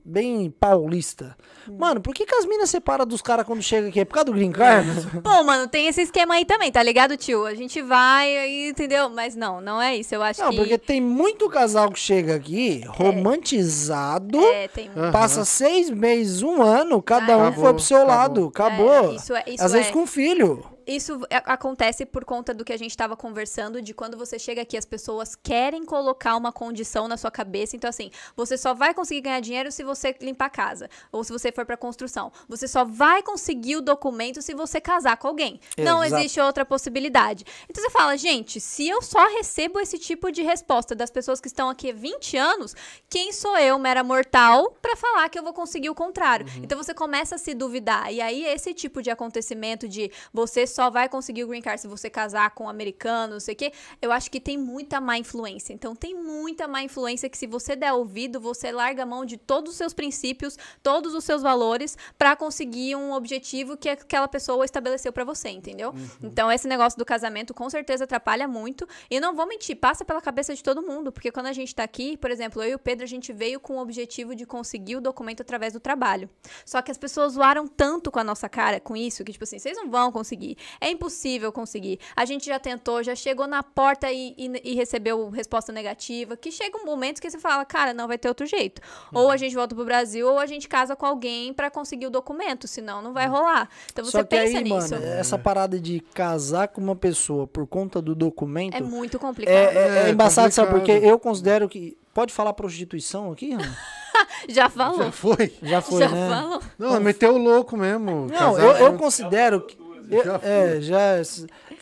bem paulista. Hum. Mano, por que, que as minas separam dos caras quando chega aqui? É por causa do green card? Pô, mano, tem esse esquema aí também, tá ligado, tio? A gente vai aí, entendeu? Mas não, não é isso. Eu acho Não, que. porque tem muito casal que chega aqui romantizado. É, tem. Aham. Passa seis meses, um ano, cada um Acabou, foi pro seu acabou. lado. Acabou. É, isso é- isso Às vezes é. com filho. Isso acontece por conta do que a gente estava conversando, de quando você chega aqui, as pessoas querem colocar uma condição na sua cabeça. Então, assim, você só vai conseguir ganhar dinheiro se você limpar a casa, ou se você for para construção. Você só vai conseguir o documento se você casar com alguém. Não Exato. existe outra possibilidade. Então você fala, gente, se eu só recebo esse tipo de resposta das pessoas que estão aqui há 20 anos, quem sou eu, mera mortal, para falar que eu vou conseguir o contrário? Então você começa a se duvidar. E aí esse tipo de acontecimento de você só vai conseguir o green card se você casar com um americano, não sei o quê, eu acho que tem muita má influência. Então tem muita má influência que se você der ouvido, você larga a mão de todos os seus princípios, todos os seus valores para conseguir um objetivo que aquela pessoa estabeleceu para você, entendeu? Então esse negócio do casamento com certeza atrapalha muito. E não vou mentir, passa pela cabeça de todo mundo, porque quando a gente tá aqui, por exemplo, eu e o Pedro, a gente veio com o objetivo de conseguir o documento através do trabalho. Só que as pessoas zoaram tanto com a nossa cara com isso, que tipo assim, vocês não vão conseguir. É impossível conseguir. A gente já tentou, já chegou na porta e, e- e recebeu resposta negativa, que chega um momento que você fala, cara, não vai ter outro jeito. Ou a gente volta pro Brasil, ou a gente casa com alguém pra conseguir o documento, senão não vai rolar. Então você Só que pensa aí, nisso. mano, essa parada de casar com uma pessoa por conta do documento É muito complicado. é, é- é É embaçado, sabe? Porque complicado. eu considero que. Pode falar prostituição aqui, Renan? Já falou? Já foi? Já foi, Já né? falou? Não, meteu o louco mesmo. Não, eu, eu considero que. Eu- Já é, já.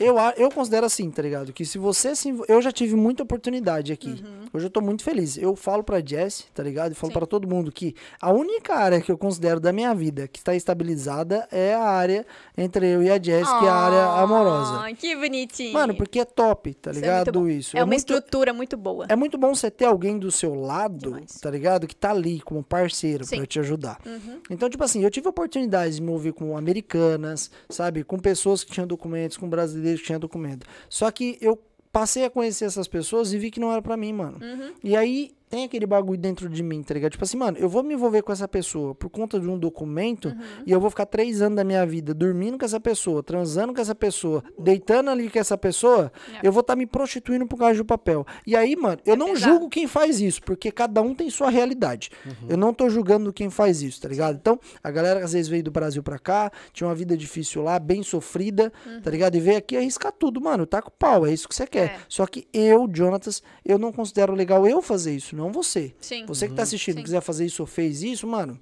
Eu, eu considero assim, tá ligado? Que se você se. envol- Eu já tive muita oportunidade aqui. Hoje eu tô muito feliz. Eu falo pra Jess, tá ligado? E falo pra todo mundo que a única área que eu considero da minha vida que está estabilizada é a área entre eu e a Jess, que é a área amorosa. Ai, Que bonitinho. Mano, porque é top, tá Isso é ligado? muito bom. Isso. É, uma muito, estrutura muito boa. é muito bom você ter alguém do seu lado, Demais. tá ligado? Que tá ali como parceiro pra te ajudar. Uhum. Então, tipo assim, eu tive a oportunidade de me envolver com americanas, sabe? Com pessoas que tinham documentos, com brasileiros que tinham documento. Só que eu passei a conhecer essas pessoas e vi que não era pra mim, mano. Uhum. E aí tem aquele bagulho dentro de mim, tá ligado? Tipo assim, mano, eu vou me envolver com essa pessoa por conta de um documento Uhum. e eu vou ficar três anos da minha vida dormindo com essa pessoa, transando com essa pessoa, deitando ali com essa pessoa, É. eu vou estar me prostituindo por causa do papel. E aí, mano, eu não pesado. julgo quem faz isso, porque cada um tem sua realidade. Eu não tô julgando quem faz isso, tá ligado? Então, a galera às vezes veio do Brasil pra cá, tinha uma vida difícil lá, bem sofrida, tá ligado? E veio aqui arriscar tudo, mano, tá com o pau, é isso que você quer. É. Só que eu, Jonatas, eu não considero legal eu fazer isso, não você. Sim. Você que tá assistindo, Sim. quiser fazer isso ou fez isso, mano.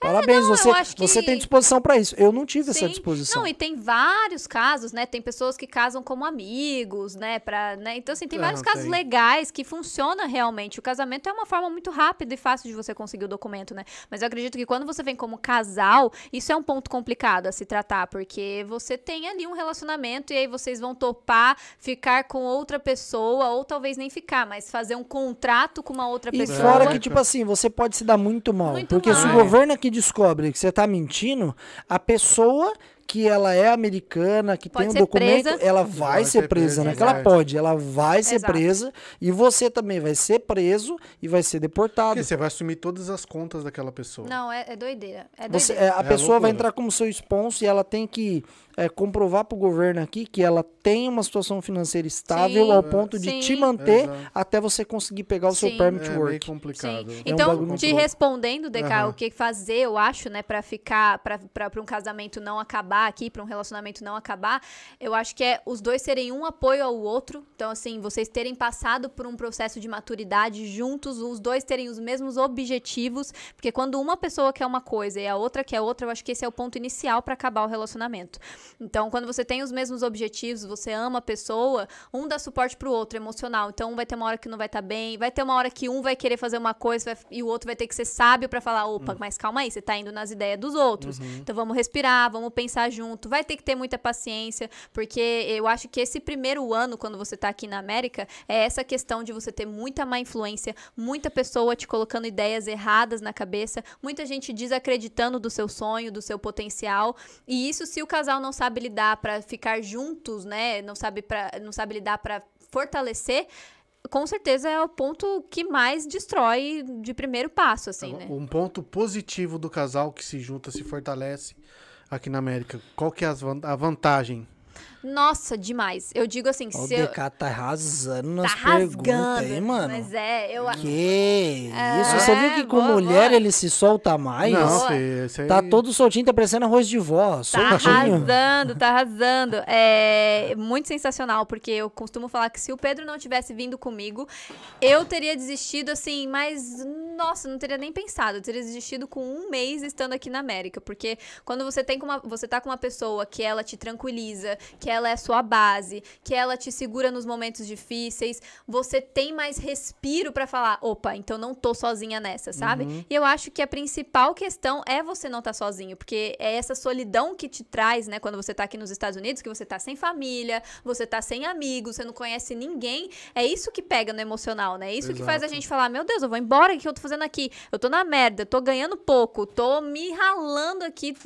Parabéns, não, eu você, que- você tem disposição pra isso. Eu não tive essa Sim. disposição. Não, e tem vários casos, né? Tem pessoas que casam como amigos, né? Pra, né? Então, assim, tem Ah, vários casos tem. legais que funciona realmente. O casamento é uma forma muito rápida e fácil de você conseguir o documento, né? Mas eu acredito que quando você vem como casal, isso é um ponto complicado a se tratar, porque você tem ali um relacionamento e aí vocês vão topar ficar com outra pessoa, ou talvez nem ficar, mas fazer um contrato com uma outra E pessoa. fora É. que, tipo assim, você pode se dar muito mal. Muito porque se o mal. governo aqui descobre que você tá mentindo, a pessoa que ela é americana, que Pode tem o ser documento, presa. ela vai, Vai ser ser presa, presa, não é que ela pode, ela vai ser Exato. presa e você também vai ser preso e vai ser deportado. Porque você vai assumir todas as contas daquela pessoa. Não, é, é doideira. É Você- doideira. é, a É pessoa vai loucura. entrar como seu sponsor e ela tem que é, comprovar pro governo aqui que ela tem uma situação financeira estável Sim, ao ponto de sim. te manter Exato. até você conseguir pegar o seu Sim. permit É meio work. complicado. Sim. É um Então, muito te respondendo, DK, Aham. o que fazer, eu acho, né, pra ficar, pra um casamento não acabar aqui, pra um relacionamento não acabar, eu acho que é os dois serem um apoio ao outro. Então, assim, vocês terem passado por um processo de maturidade juntos, os dois terem os mesmos objetivos, porque quando uma pessoa quer uma coisa e a outra quer outra, eu acho que esse é o ponto inicial pra acabar o relacionamento. Então, quando você tem os mesmos objetivos, você ama a pessoa, um dá suporte pro outro, emocional. Então, um vai ter uma hora que não vai estar bem, vai ter uma hora que um vai querer fazer uma coisa vai- e o outro vai ter que ser sábio pra falar, opa, mas calma aí, você tá indo nas ideias dos outros. Então, vamos respirar, vamos pensar junto. Vai ter que ter muita paciência, porque eu acho que esse primeiro ano, quando você tá aqui na América, é essa questão de você ter muita má influência, muita pessoa te colocando ideias erradas na cabeça, muita gente desacreditando do seu sonho, do seu potencial. E isso se o casal não sabe lidar pra ficar juntos, né? Não sabe para não sabe lidar pra fortalecer, com certeza é o ponto que mais destrói de primeiro passo, assim, né? Um ponto positivo do casal que se junta, se fortalece aqui na América. Qual que é a vantagem? Nossa, demais. Eu digo assim, O se eu... DK tá arrasando nas Tá rasgando, perguntas aí, mano. Mas é, eu... Que É, isso? Você viu que com boa, mulher boa. ele se solta mais? Não, esse aí... Tá todo soltinho, tá parecendo arroz de vó. Tá Soltinho. arrasando, tá arrasando. É muito sensacional, porque eu costumo falar que se o Pedro não tivesse vindo comigo, eu teria desistido assim, mas nossa, não teria nem pensado. Eu teria desistido com um mês estando aqui na América. Porque quando você tem com uma, você tá com uma pessoa que ela te tranquiliza, que ela é sua base, que ela te segura nos momentos difíceis, você tem mais respiro pra falar, opa, então não tô sozinha nessa, sabe? E eu acho que a principal questão é você não estar sozinho, porque é essa solidão que te traz, né, quando você tá aqui nos Estados Unidos, que você tá sem família, você tá sem amigos, você não conhece ninguém. É isso que pega no emocional, né? É isso que faz a Exato. gente falar, meu Deus, eu vou embora, o que eu tô fazendo aqui? Eu tô na merda, tô ganhando pouco, tô me ralando aqui,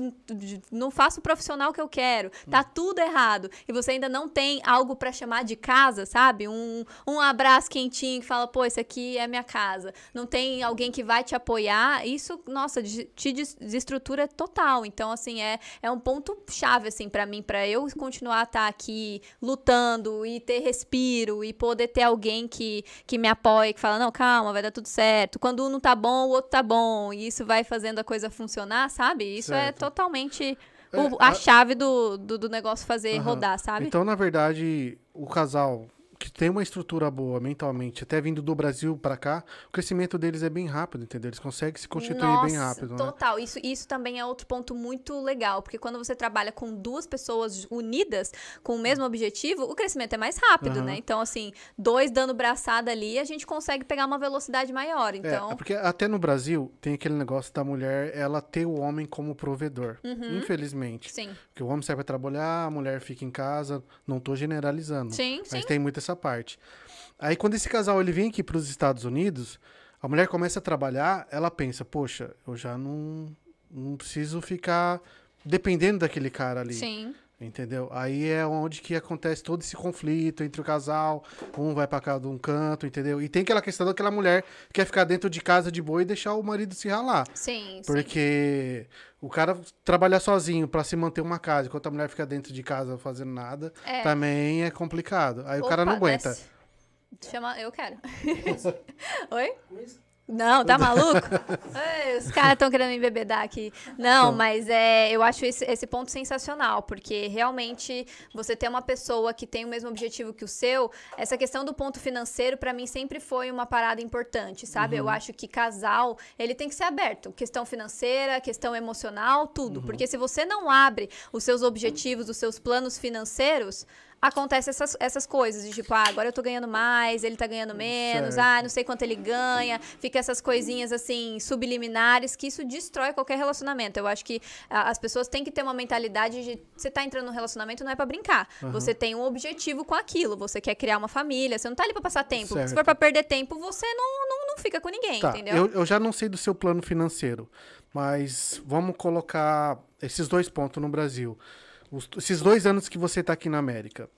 não faço o profissional que eu quero, tá tudo errado. E você ainda não tem algo pra chamar de casa, sabe? Um, um abraço quentinho que fala, pô, esse aqui é minha casa. Não tem alguém que vai te apoiar. Isso, nossa, te des- desestrutura total. Então, assim, é, é um ponto chave, assim, pra mim, pra eu continuar a estar aqui lutando e ter respiro e poder ter alguém que, que me apoie, que fala, não, calma, vai dar tudo certo. Quando um não tá bom, o outro tá bom. E isso vai fazendo a coisa funcionar, sabe? Isso é Certo. totalmente É, o- a, a- chave do, do, do negócio fazer rodar, sabe? Então, na verdade, o casal que tem uma estrutura boa mentalmente, até vindo do Brasil pra cá, o crescimento deles é bem rápido, entendeu? Eles conseguem se constituir bem rápido, né? Total, isso, isso também é outro ponto muito legal, porque quando você trabalha com duas pessoas unidas com o mesmo objetivo, o crescimento é mais rápido, Aham. né? Então, assim, dois dando braçada ali, a gente consegue pegar uma velocidade maior. Então, É, porque até no Brasil tem aquele negócio da mulher, ela ter o homem como provedor. Uhum. Infelizmente. sim. Porque o homem sai pra trabalhar, a mulher fica em casa. Não tô generalizando. Sim, Mas sim. tem muito essa parte. Aí quando esse casal ele vem aqui para os Estados Unidos, a mulher começa a trabalhar, ela pensa, poxa, eu já não, não preciso ficar dependendo daquele cara ali. Sim. Entendeu? Aí é onde que acontece todo esse conflito entre o casal, um vai pra cá de um canto, entendeu? E tem aquela questão daquela mulher que quer ficar dentro de casa de boa e deixar o marido se ralar. Sim, sim. Porque o cara trabalhar sozinho pra se manter uma casa, enquanto a mulher fica dentro de casa fazendo nada, É. também é complicado. Aí o cara Opa, não aguenta. desce. Chama, eu quero. Oi? Não, tá maluco? Ei, os caras estão querendo me embebedar aqui. Não, Então. mas é, eu acho esse, esse ponto sensacional, porque realmente você ter uma pessoa que tem o mesmo objetivo que o seu, essa questão do ponto financeiro, pra mim, sempre foi uma parada importante, sabe? Eu acho que casal, ele tem que ser aberto. Questão financeira, questão emocional, tudo. Porque se você não abre os seus objetivos, os seus planos financeiros, acontece essas, essas coisas, de tipo, ah, agora eu tô ganhando mais, ele tá ganhando menos, Certo. ah, não sei quanto ele ganha, fica essas coisinhas assim, subliminares, que isso destrói qualquer relacionamento. Eu acho que as pessoas têm que ter uma mentalidade de você tá entrando num relacionamento não é pra brincar. Você tem um objetivo com aquilo, você quer criar uma família, você não tá ali pra passar tempo. Certo. Se for pra perder tempo, você não, não, não fica com ninguém, Tá, entendeu? eu, eu já não sei do seu plano financeiro, mas vamos colocar esses dois pontos no Brasil. Os- esses dois anos que você tá aqui na América,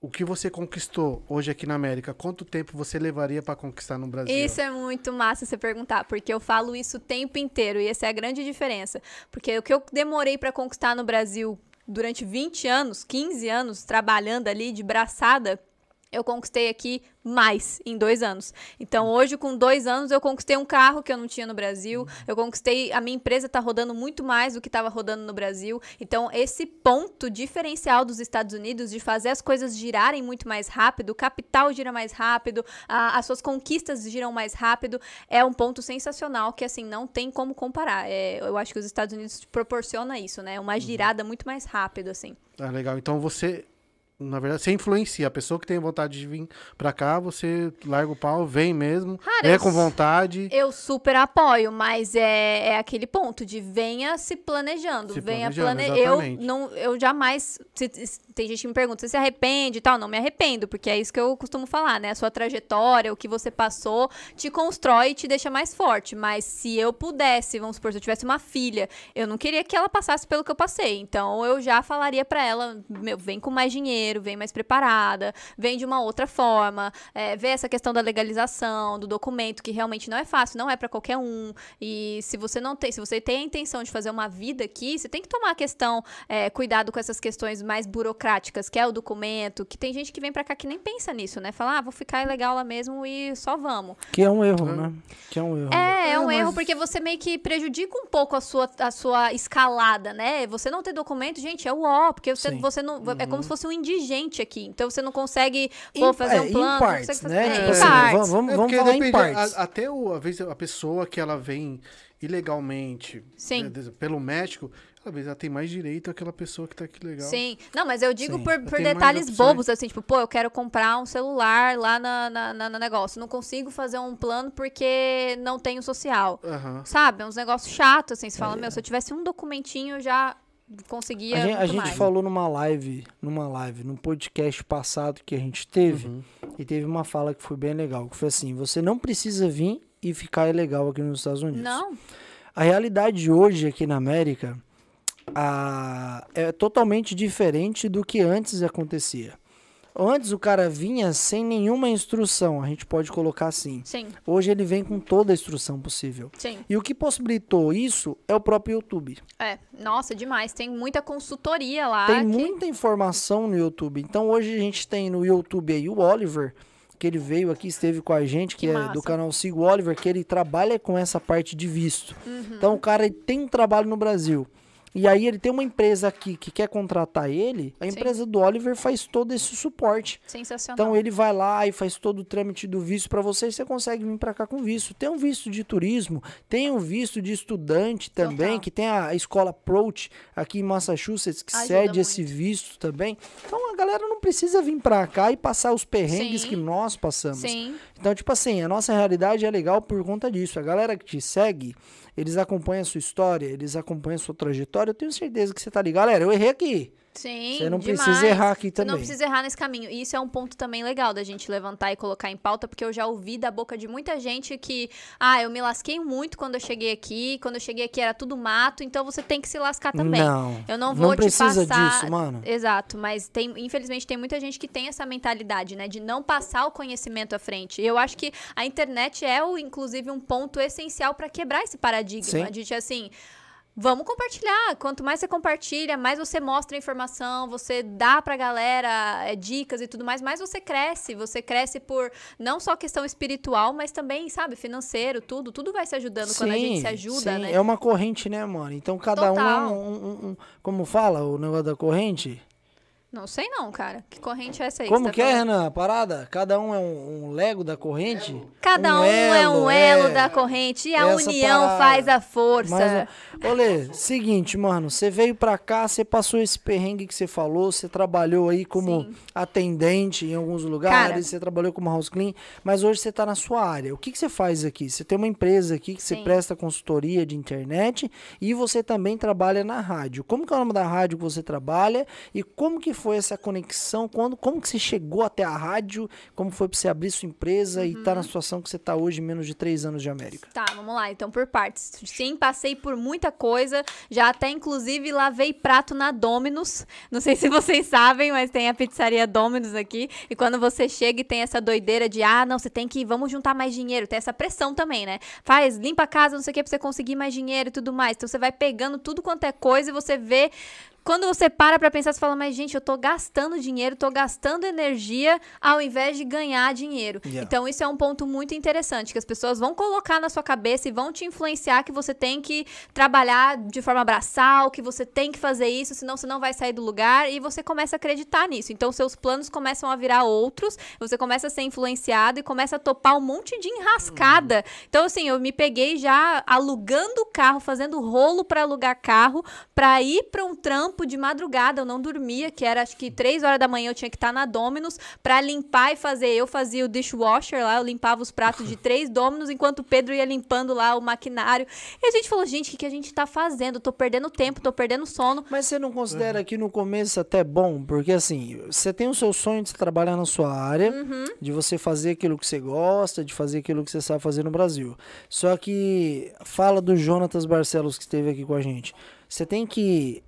o que você conquistou hoje aqui na América, quanto tempo você levaria pra conquistar no Brasil? Isso é muito massa você perguntar, porque eu falo isso o tempo inteiro e essa é a grande diferença. Porque o que eu demorei pra conquistar no Brasil durante 20 anos, 15 anos, trabalhando ali de braçada, eu conquistei aqui mais em dois anos. Então, hoje, com dois anos, eu conquistei um carro que eu não tinha no Brasil. Eu conquistei. A minha empresa tá rodando muito mais do que estava rodando no Brasil. Então, esse ponto diferencial dos Estados Unidos de fazer as coisas girarem muito mais rápido, o capital gira mais rápido, a- as suas conquistas giram mais rápido, é um ponto sensacional que, assim, não tem como comparar. É, eu acho que os Estados Unidos proporciona isso, né? Uma girada muito mais rápido, assim. Ah, legal. Então você, na verdade, você influencia. A pessoa que tem vontade de vir pra cá, você larga o pau, vem mesmo, Cara, vem eu com vontade. Eu super apoio, mas é, é aquele ponto de venha se planejando, Se venha planejando, plane... eu não eu jamais se- tem gente que me pergunta, você se arrepende e tal? Não me arrependo, porque é isso que eu costumo falar, né? A sua trajetória, o que você passou, te constrói e te deixa mais forte, mas se eu pudesse, vamos supor, se eu tivesse uma filha, eu não queria que ela passasse pelo que eu passei. Então eu já falaria pra ela, meu, vem com mais dinheiro, vem mais preparada, vem de uma outra forma, é, vê essa questão da legalização, do documento, que realmente não é fácil, não é pra qualquer um. E se você não tem, se você tem a intenção de fazer uma vida aqui, você tem que tomar a questão, é, cuidado com essas questões mais burocráticas burocráticas, que é o documento, que tem gente que vem pra cá que nem pensa nisso, né? Fala, ah, vou ficar legal lá mesmo e só vamos. Que é um erro, né? Que é um erro. É, é É, um mas- erro porque você meio que prejudica um pouco a sua, a sua escalada, né? Você não ter documento, gente, é o ó, porque você, Sim. você não. É como se fosse um indigente aqui. Então você não consegue Em- pô, fazer é, um em plano. partes, fazer- né? é, Tipo em assim, partes. vamos- vamos- É falar em depende, partes. a- até o, às vezes a pessoa que ela vem ilegalmente Sim. né, pelo México, vezes ela tem mais direito àquela pessoa que tá aqui legal. Sim. Não, mas eu digo Sim. por, por detalhes bobos, assim, tipo, pô, eu quero comprar um celular lá na, na, na- no negócio. Não consigo fazer um plano porque não tenho social. Sabe? É uns negócios chatos, assim. Você fala, meu, se eu tivesse um documentinho, eu já conseguia. É. A gente, a gente falou numa live, numa live, num podcast passado que a gente teve, Uhum. e teve uma fala que foi bem legal, que foi assim, você não precisa vir e ficar ilegal aqui nos Estados Unidos. Não? A realidade hoje aqui na América a- é totalmente diferente do que antes acontecia. Antes o cara vinha sem nenhuma instrução, a gente pode colocar assim. Sim, Hoje ele vem com toda a instrução possível. sim. E o que possibilitou isso é o próprio YouTube. É, nossa, demais. Tem muita consultoria lá. Tem que- muita informação no YouTube. Então hoje a gente tem no YouTube aí o Oliver, que ele veio aqui, esteve com a gente, que, Que é massa. do canal Sigo Oliver, que ele trabalha com essa parte de visto. Uhum. Então o cara tem um trabalho no Brasil. E aí ele tem uma empresa aqui que quer contratar ele, a Sim. empresa do Oliver faz todo esse suporte. Sensacional. Então ele vai lá e faz todo o trâmite do visto para você e você consegue vir para cá com visto. Tem um visto de turismo, tem um visto de estudante também, Total. que tem a escola Approach aqui em Massachusetts que Ajuda cede esse muito. visto também. Então a galera não precisa vir para cá e passar os perrengues Sim. que nós passamos. Sim, Então, tipo assim, a nossa realidade é legal por conta disso. A galera que te segue, eles acompanham a sua história, eles acompanham a sua trajetória. Eu tenho certeza que você tá ligado. Galera, eu errei aqui. Sim. Você não demais. precisa errar aqui Você também. não precisa errar nesse caminho. E isso é um ponto também legal da gente levantar e colocar em pauta, porque eu já ouvi da boca de muita gente que, ah, eu me lasquei muito quando eu cheguei aqui, quando eu cheguei aqui era tudo mato, então você tem que se lascar também. Não. Eu não vou te precisa passar. disso, mano. Exato, mas tem, infelizmente tem muita gente que tem essa mentalidade, né, de não passar o conhecimento à frente. E eu acho que a internet é, inclusive, um ponto essencial para quebrar esse paradigma Sim. de assim. Vamos compartilhar. Quanto mais você compartilha, mais você mostra a informação, você dá pra galera é, dicas e tudo mais, mais você cresce. Você cresce por não só questão espiritual, mas também, sabe, financeiro, tudo. Tudo vai se ajudando quando a gente se ajuda, sim, né? É uma corrente, né, mano? Então cada um é um, um- um- um- Como fala o negócio da corrente? Não sei não, cara. Que corrente é essa aí? Como que tá é, falando? Renan? Parada? Cada um é um, um lego da corrente? Cada um, é um elo é. da corrente e a Essa união parada. faz a força. Mas, olê, seguinte, mano, você veio pra cá, você passou esse perrengue que você falou, você trabalhou aí como Sim. atendente em alguns lugares, você trabalhou como house clean, mas hoje você tá na sua área. O que, que você faz aqui? Você tem uma empresa aqui que você presta consultoria de internet e você também trabalha na rádio. Como que é o nome da rádio que você trabalha e como que foi essa conexão? Quando, como que você chegou até a rádio? Como foi pra você abrir sua empresa e Uhum. tá na situação que você tá hoje, menos de três anos de América? Tá, vamos lá. Então, por partes. Sim, passei por muita coisa. Já até, inclusive, lavei prato na Dominus. Não sei se vocês sabem, mas tem a pizzaria Dominus aqui. E quando você chega e tem essa doideira de, ah, não, você tem que, vamos juntar mais dinheiro. Tem essa pressão também, né? Faz, limpa a casa, não sei o que, pra você conseguir mais dinheiro e tudo mais. Então, você vai pegando tudo quanto é coisa e você vê quando você para pra pensar, você fala, mas gente, eu tô gastando dinheiro, tô gastando energia ao invés de ganhar dinheiro. Yeah. Então, isso é um ponto muito interessante, que as pessoas vão colocar na sua cabeça e vão te influenciar que você tem que trabalhar de forma braçal, que você tem que fazer isso, senão você não vai sair do lugar, e você começa a acreditar nisso. Então, seus planos começam a virar outros, você começa a ser influenciado e começa a topar um monte de enrascada. Então, assim, eu me peguei já alugando o carro, fazendo rolo pra alugar carro, pra ir pra um trampo de madrugada. Eu não dormia, que era acho que três horas da manhã eu tinha que estar na Dominus pra limpar e fazer. Eu fazia o dishwasher lá, eu limpava os pratos de três Dominus, enquanto o Pedro ia limpando lá o maquinário. E a gente falou, gente, o que, que a gente tá fazendo? Tô perdendo tempo, tô perdendo sono. Mas você não considera que no começo até bom? Porque assim, você tem o seu sonho de você trabalhar na sua área, Uhum. de você fazer aquilo que você gosta, de fazer aquilo que você sabe fazer no Brasil. Só que fala do Jonatas Barcelos que esteve aqui com a gente. Você tem que.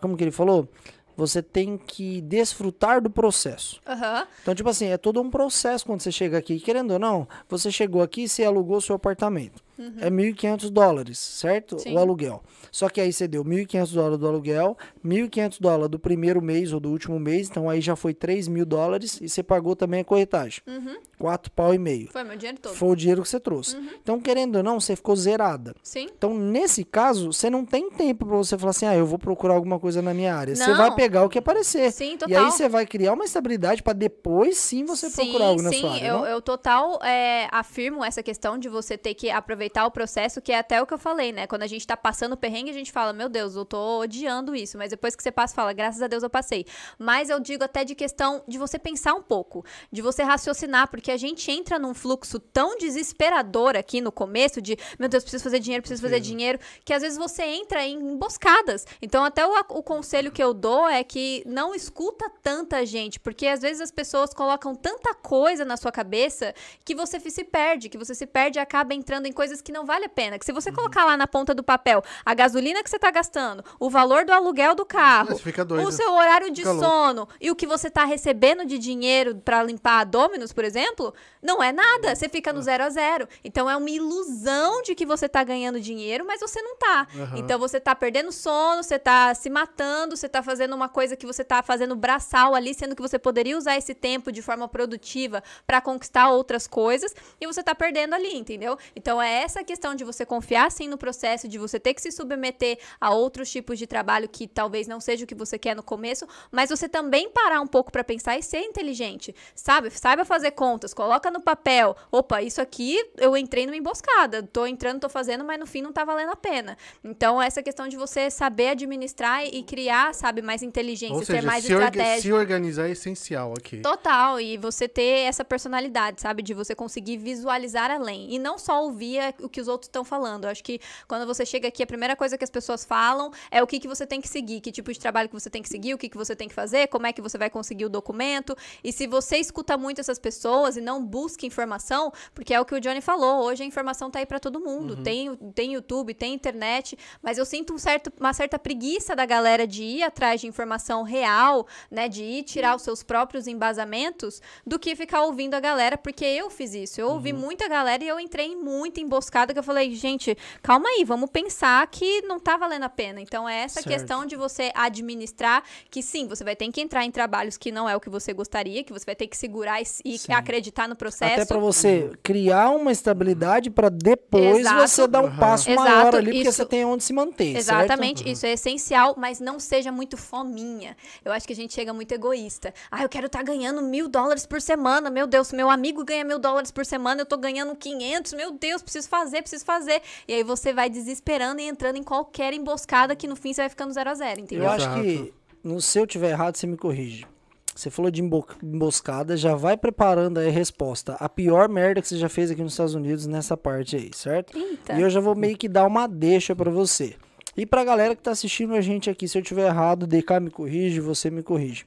Como que ele falou? Você tem que desfrutar do processo. Aham. Então, tipo assim, é todo um processo quando você chega aqui. Querendo ou não, você chegou aqui e você alugou seu apartamento. É 1.500 dólares, certo? Sim. O aluguel. Só que aí você deu 1.500 dólares do aluguel, 1.500 dólares do primeiro mês ou do último mês, então aí já foi 3 mil dólares e você pagou também a corretagem. Uhum. Quatro pau e meio. Foi meu dinheiro todo. Foi o dinheiro que você trouxe. Então, querendo ou não, você ficou zerada. Sim. Então, nesse caso, você não tem tempo pra você falar assim, ah, eu vou procurar alguma coisa na minha área. Você Não. vai pegar o que aparecer. Sim, E total. aí você vai criar uma estabilidade pra depois sim você sim, procurar algo na sim, sua área. eu, não? eu total é, afirmo essa questão de você ter que aproveitar o processo, que é até o que eu falei, né? Quando a gente tá passando perrengue, a gente fala, meu Deus, eu tô odiando isso. Mas depois que você passa, fala, graças a Deus eu passei. Mas eu digo até de questão de você pensar um pouco, de você raciocinar, porque a gente entra num fluxo tão desesperador aqui no começo, de, meu Deus, preciso fazer dinheiro, preciso fazer dinheiro, que às vezes você entra em emboscadas. Então, até o, o conselho que eu dou é que não escuta tanta gente, porque às vezes as pessoas colocam tanta coisa na sua cabeça que você se perde, que você se perde e acaba entrando em coisas que não vale a pena. Que se você colocar lá na ponta do papel a gasolina que você tá gastando, o valor do aluguel do carro, o seu horário de Fica louco. sono e o que você tá recebendo de dinheiro pra limpar a Dominus, por exemplo, não é nada. Você fica no zero a zero. Então é uma ilusão de que você tá ganhando dinheiro, mas você não tá. Aham. Então você tá perdendo sono, você tá se matando, você tá fazendo uma coisa que você tá fazendo braçal ali, sendo que você poderia usar esse tempo de forma produtiva pra conquistar outras coisas e você tá perdendo ali, entendeu? Então é essa questão de você confiar sim no processo, de você ter que se submeter a outros tipos de trabalho que talvez não seja o que você quer no começo, mas você também parar um pouco pra pensar e ser inteligente, sabe? Saiba fazer contas, coloca no papel, opa, isso aqui eu entrei numa emboscada, tô entrando, tô fazendo, mas no fim não tá valendo a pena. Então essa questão de você saber administrar e criar, sabe, mais inteligência, Ou ser seja, mais se, orga- estratégico. se organizar é essencial aqui. Total, e você ter essa personalidade, sabe? De você conseguir visualizar além. E não só ouvir o que os outros estão falando. Eu acho que quando você chega aqui, a primeira coisa que as pessoas falam é o que, que você tem que seguir, que tipo de trabalho que você tem que seguir, o que, que você tem que fazer, como é que você vai conseguir o documento. E se você escuta muito essas pessoas e não busca informação, porque é o que o Johnny falou, hoje a informação tá aí pra todo mundo. Tem, tem YouTube, tem internet, mas eu sinto um certo, uma certa preguiça da galera de ir atrás de informação real, né? De ir tirar os seus próprios embasamentos do que ficar ouvindo a galera, porque eu fiz isso. Eu ouvi muita galera e eu entrei em muita emboscada que eu falei, gente, calma aí, vamos pensar que não tá valendo a pena. Então é essa Certo. questão de você administrar que sim, você vai ter que entrar em trabalhos que não é o que você gostaria, que você vai ter que segurar e, e Sim. acreditar no processo. Até pra você criar uma estabilidade pra depois Exato. você dar um Aham. passo Exato, maior ali, porque isso- você tem onde se manter, Exatamente, certo? isso é essencial, mas não seja muito fominha. Eu acho que a gente chega muito egoísta. Ah, eu quero estar ganhando mil dólares por semana. Meu Deus, meu amigo ganha mil dólares por semana, eu tô ganhando 500. Meu Deus, preciso fazer, preciso fazer. E aí você vai desesperando e entrando em qualquer emboscada que no fim você vai ficando zero a zero, entendeu? Eu acho Exato. que, no, se eu tiver errado, você me corrige. Você falou de embo- emboscada, já vai preparando aí a resposta. A pior merda que você já fez aqui nos Estados Unidos nessa parte aí, certo? Eita. E eu já vou meio que dar uma deixa pra você. E pra galera que tá assistindo a gente aqui, se eu tiver errado, DK me corrige, você me corrige.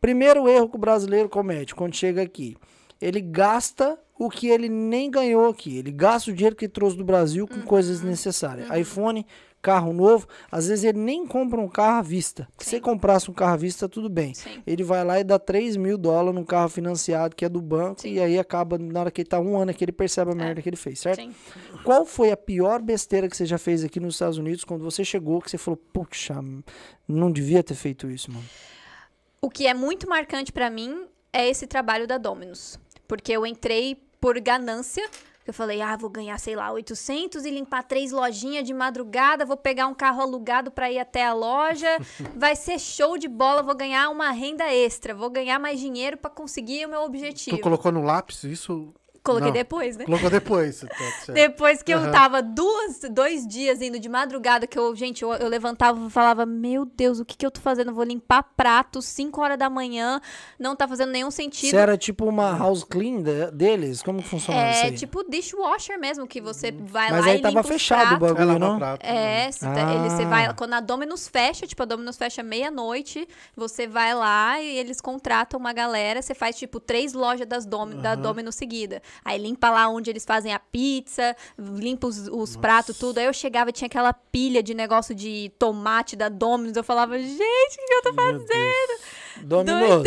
Primeiro erro que o brasileiro comete quando chega aqui. Ele gasta o que ele nem ganhou aqui. Ele gasta o dinheiro que ele trouxe do Brasil com coisas necessárias. iPhone, carro novo. Às vezes ele nem compra um carro à vista. Se ele comprasse um carro à vista, tudo bem. Sim. Ele vai lá e dá 3 mil dólares num carro financiado que é do banco. Sim. E aí acaba, na hora que ele tá um ano aqui, ele percebe a merda que ele fez, certo? Sim. Qual foi a pior besteira que você já fez aqui nos Estados Unidos quando você chegou, que você falou, puxa, não devia ter feito isso, mano? O que é muito marcante pra mim é esse trabalho da Dominus. Porque eu entrei por ganância. Eu falei, ah, vou ganhar, sei lá, 800 e limpar três lojinhas de madrugada, vou pegar um carro alugado pra ir até a loja, vai ser show de bola, vou ganhar uma renda extra, vou ganhar mais dinheiro pra conseguir o meu objetivo. Tu colocou no lápis isso? Coloquei Não. depois, né? Colocou depois. tá. Depois que eu Aham. tava duas, dois dias indo de madrugada, que eu, gente, eu, eu levantava e falava, meu Deus, o que que eu tô fazendo? Eu vou limpar prato 5 horas da manhã, não tá fazendo nenhum sentido. Você era tipo uma house clean de- deles? Como funciona isso É aí? tipo dishwasher mesmo, que você vai Mas lá aí e tava limpa os fechado o bagulho, não? no prato. É, você, tá- ele, você vai. Ah. Quando a Dominus fecha, tipo, a Dominus fecha meia-noite, você vai lá e eles contratam uma galera, você faz, tipo, três lojas das Domi, da Dominus seguida. Aí limpa lá onde eles fazem a pizza, limpa os, os pratos, tudo. Aí eu chegava e tinha aquela pilha de negócio de tomate da Dominus. Eu falava, gente, o que eu tô Meu fazendo? Deus. Dominos.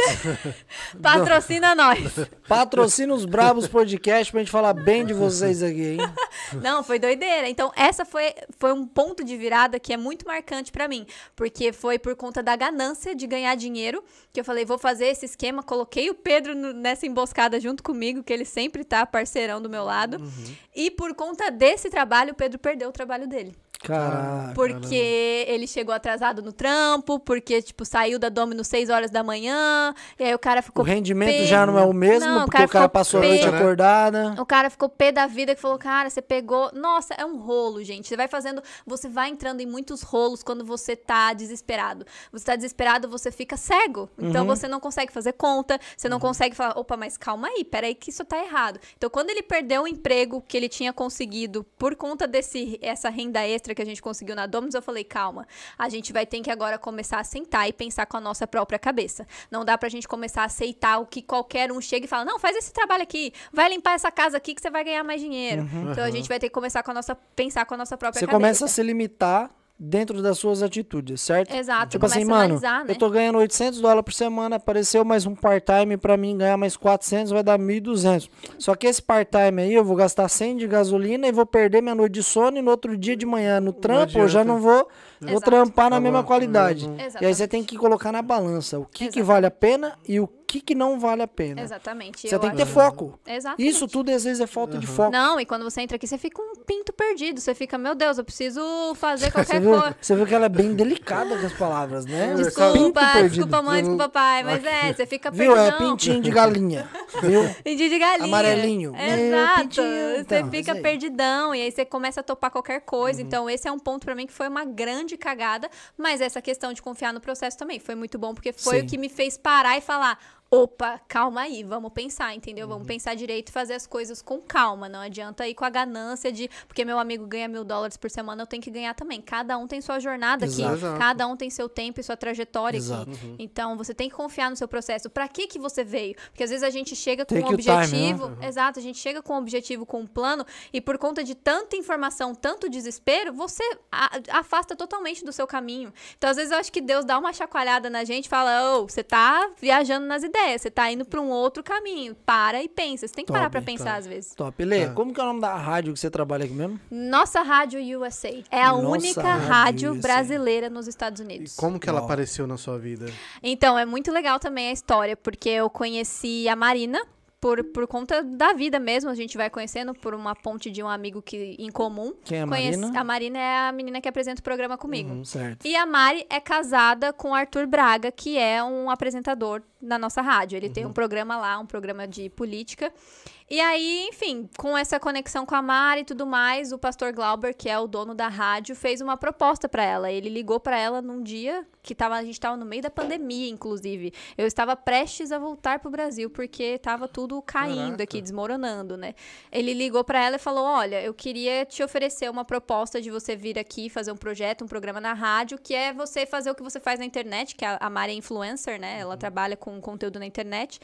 Patrocina nós. Patrocina os Brabos Podcast pra gente falar bem de vocês aqui, hein? Não, foi doideira. Então, essa foi, foi um ponto de virada que é muito marcante pra mim. Porque foi por conta da ganância de ganhar dinheiro que eu falei, vou fazer esse esquema. Coloquei o Pedro no- nessa emboscada junto comigo, que ele sempre tá parceirão do meu lado. E por conta desse trabalho, o Pedro perdeu o trabalho dele. Caraca. Porque ele chegou atrasado no trampo, porque, tipo, saiu da Domino 6 horas da manhã, e aí o cara O ficou rendimento pé- já não é o mesmo, Não, porque o cara ficou passou a pé- noite né? acordada. o cara ficou pé da vida que falou, cara, você pegou. Nossa, é um rolo, gente. Você vai fazendo. Você vai entrando em muitos rolos quando você tá desesperado. Você tá desesperado, você fica cego. Então você não consegue fazer conta, você não consegue falar, opa, mas calma aí, peraí, que isso tá errado. Então, quando ele perdeu o emprego que ele tinha conseguido por conta desse essa renda extra que a gente conseguiu na Dominus, eu falei, calma, a gente vai ter que agora começar a sentar e pensar com a nossa própria cabeça. Não dá pra gente começar a aceitar o que qualquer um chega e fala, não, faz esse trabalho aqui, vai limpar essa casa aqui que você vai ganhar mais dinheiro. Então a gente vai ter que começar com a nossa, pensar com a nossa própria Você cabeça. começa a se limitar dentro das suas atitudes, certo? Exato, Tipo assim, mano, analisar, né? eu tô ganhando 800 dólares por semana, apareceu mais um part-time pra mim ganhar mais 400, vai dar 1.200. Só que esse part-time aí eu vou gastar 100 de gasolina e vou perder minha noite de sono e no outro dia de manhã no trampo eu já não vou, vou trampar na Tá mesma qualidade. E aí você tem que colocar na balança o que, que vale a pena e o que, que não vale a pena. Exatamente. Você eu tem que ter acho- foco. Exatamente. Isso tudo às vezes é falta de foco. Não, e quando você entra aqui, você fica um pinto perdido. Você fica, meu Deus, eu preciso fazer Você qualquer viu, coisa. você viu que ela é bem delicada com as palavras, né? Um pinto Desculpa, perdido. desculpa, mãe, desculpa, pai. Mas é, você fica Viu? É perdidão. pintinho de galinha. Viu? Pintinho de galinha. Amarelinho. Meu Exato. pintinho. Você Então, fica aí. Uhum. perdidão e aí você começa a topar qualquer coisa. Então, esse é um ponto pra mim que foi uma grande cagada. Mas essa questão de confiar no processo também foi muito bom, porque foi Sim. o que me fez parar e falar. Opa, calma aí, vamos pensar, entendeu? Uhum. Vamos pensar direito e fazer as coisas com calma. Não adianta ir com a ganância de. Porque meu amigo ganha mil dólares por semana, eu tenho que ganhar também. Cada um tem sua jornada aqui. Exato. Exato. Cada um tem seu tempo e sua trajetória Exato. aqui. Então, você tem que confiar no seu processo. Pra que que você veio? Porque às vezes a gente chega com Take um your time, né? objetivo. Exato, a gente chega com um objetivo, com um plano, e por conta de tanta informação, tanto desespero, você afasta totalmente do seu caminho. Então, às vezes, eu acho que Deus dá uma chacoalhada na gente e fala: Ô, você tá viajando nas ideias, você tá indo pra um outro caminho. Para e pensa. Você tem que parar Top, pra pensar top. às vezes. Top. Lê, Tá. como que é o nome da rádio que você trabalha aqui mesmo? Nossa Rádio USA. É a Nossa única Rádio USA. brasileira nos Estados E Unidos. como que ela apareceu na sua vida? Então, é muito legal também a história, porque eu conheci a Marina por, por conta da vida mesmo. A gente vai conhecendo por uma ponte de um amigo que, em comum. Quem é a Conhece- Marina? A Marina é a menina que apresenta o programa comigo. Hum, certo. E a Mari é casada com o Arthur Braga, que é um apresentador na nossa rádio. Ele Uhum. tem um programa lá, um programa de política. E aí, enfim, com essa conexão com a Mari e tudo mais, o pastor Glauber, que é o dono da rádio, fez uma proposta pra ela. Ele ligou pra ela num dia que tava, a gente tava no meio da pandemia, inclusive. Eu estava prestes a voltar pro Brasil, porque tava tudo caindo Caraca. aqui, desmoronando, né? Ele ligou pra ela e falou: Olha, eu queria te oferecer uma proposta de você vir aqui fazer um projeto, um programa na rádio, que é você fazer o que você faz na internet, que a a Mari é influencer, né? Ela trabalha com conteúdo na internet.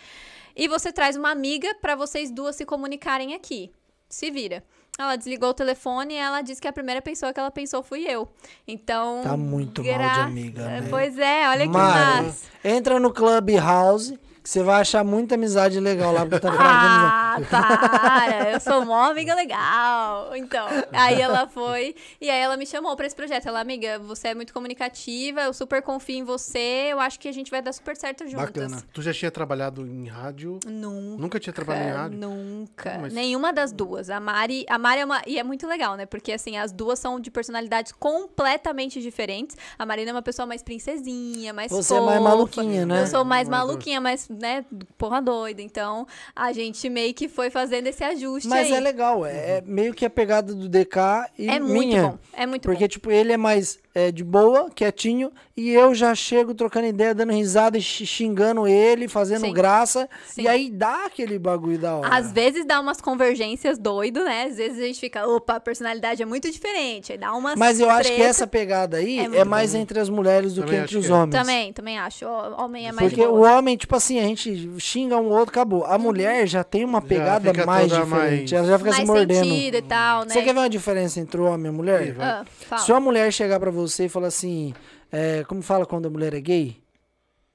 E você traz uma amiga pra vocês duas se comunicarem aqui. Se vira. Ela desligou o telefone e ela disse que a primeira pessoa que ela pensou fui eu. Então. Tá muito mal de gra- amiga, né? Pois é, olha que massa. entra no Clubhouse que você vai achar muita amizade legal lá, porque tá falando de amizade. Ah, para! Eu sou uma amiga legal. Então, aí ela foi e aí ela me chamou pra esse projeto. Ela, amiga, você é muito comunicativa, eu super confio em você, eu acho que a gente vai dar super certo juntas. Bacana. Tu já tinha trabalhado em rádio? Nunca. Nunca tinha trabalhado em rádio? Nunca. Mas- Nenhuma das duas. A Mari, a Mari é uma. E é muito legal, né? Porque assim, as duas são de personalidades completamente diferentes. A Marina é uma pessoa mais princesinha, mais Você é mais fofa. maluquinha, né? Eu sou mais Mais maluquinha, mais, né, porra doida. Então, a gente meio que foi fazendo esse ajuste Mas aí. é legal, é, é meio que a pegada do DK e É muito minha. bom. É muito Porque, bom. tipo, ele é mais é, de boa, quietinho, e eu já chego trocando ideia, dando risada e xi- xingando ele, fazendo Sim. graça. Sim. E aí dá aquele bagulho da hora. Às vezes dá umas convergências doido, né? Às vezes a gente fica, opa, a personalidade é muito diferente. Aí dá umas. Mas eu acho que essa pegada aí É é, mais entre as mulheres do Também que entre os que é. homens. Também, também acho. O homem é mais Porque o homem, tipo assim, a gente xinga um outro, acabou. A mulher já tem uma pegada mais diferente. mais- Ela já fica mais se mordendo. e tal, né? Você quer ver uma diferença entre o homem e a mulher? Ah. Se uma mulher chegar pra você e falar assim, é, como fala quando a mulher é gay?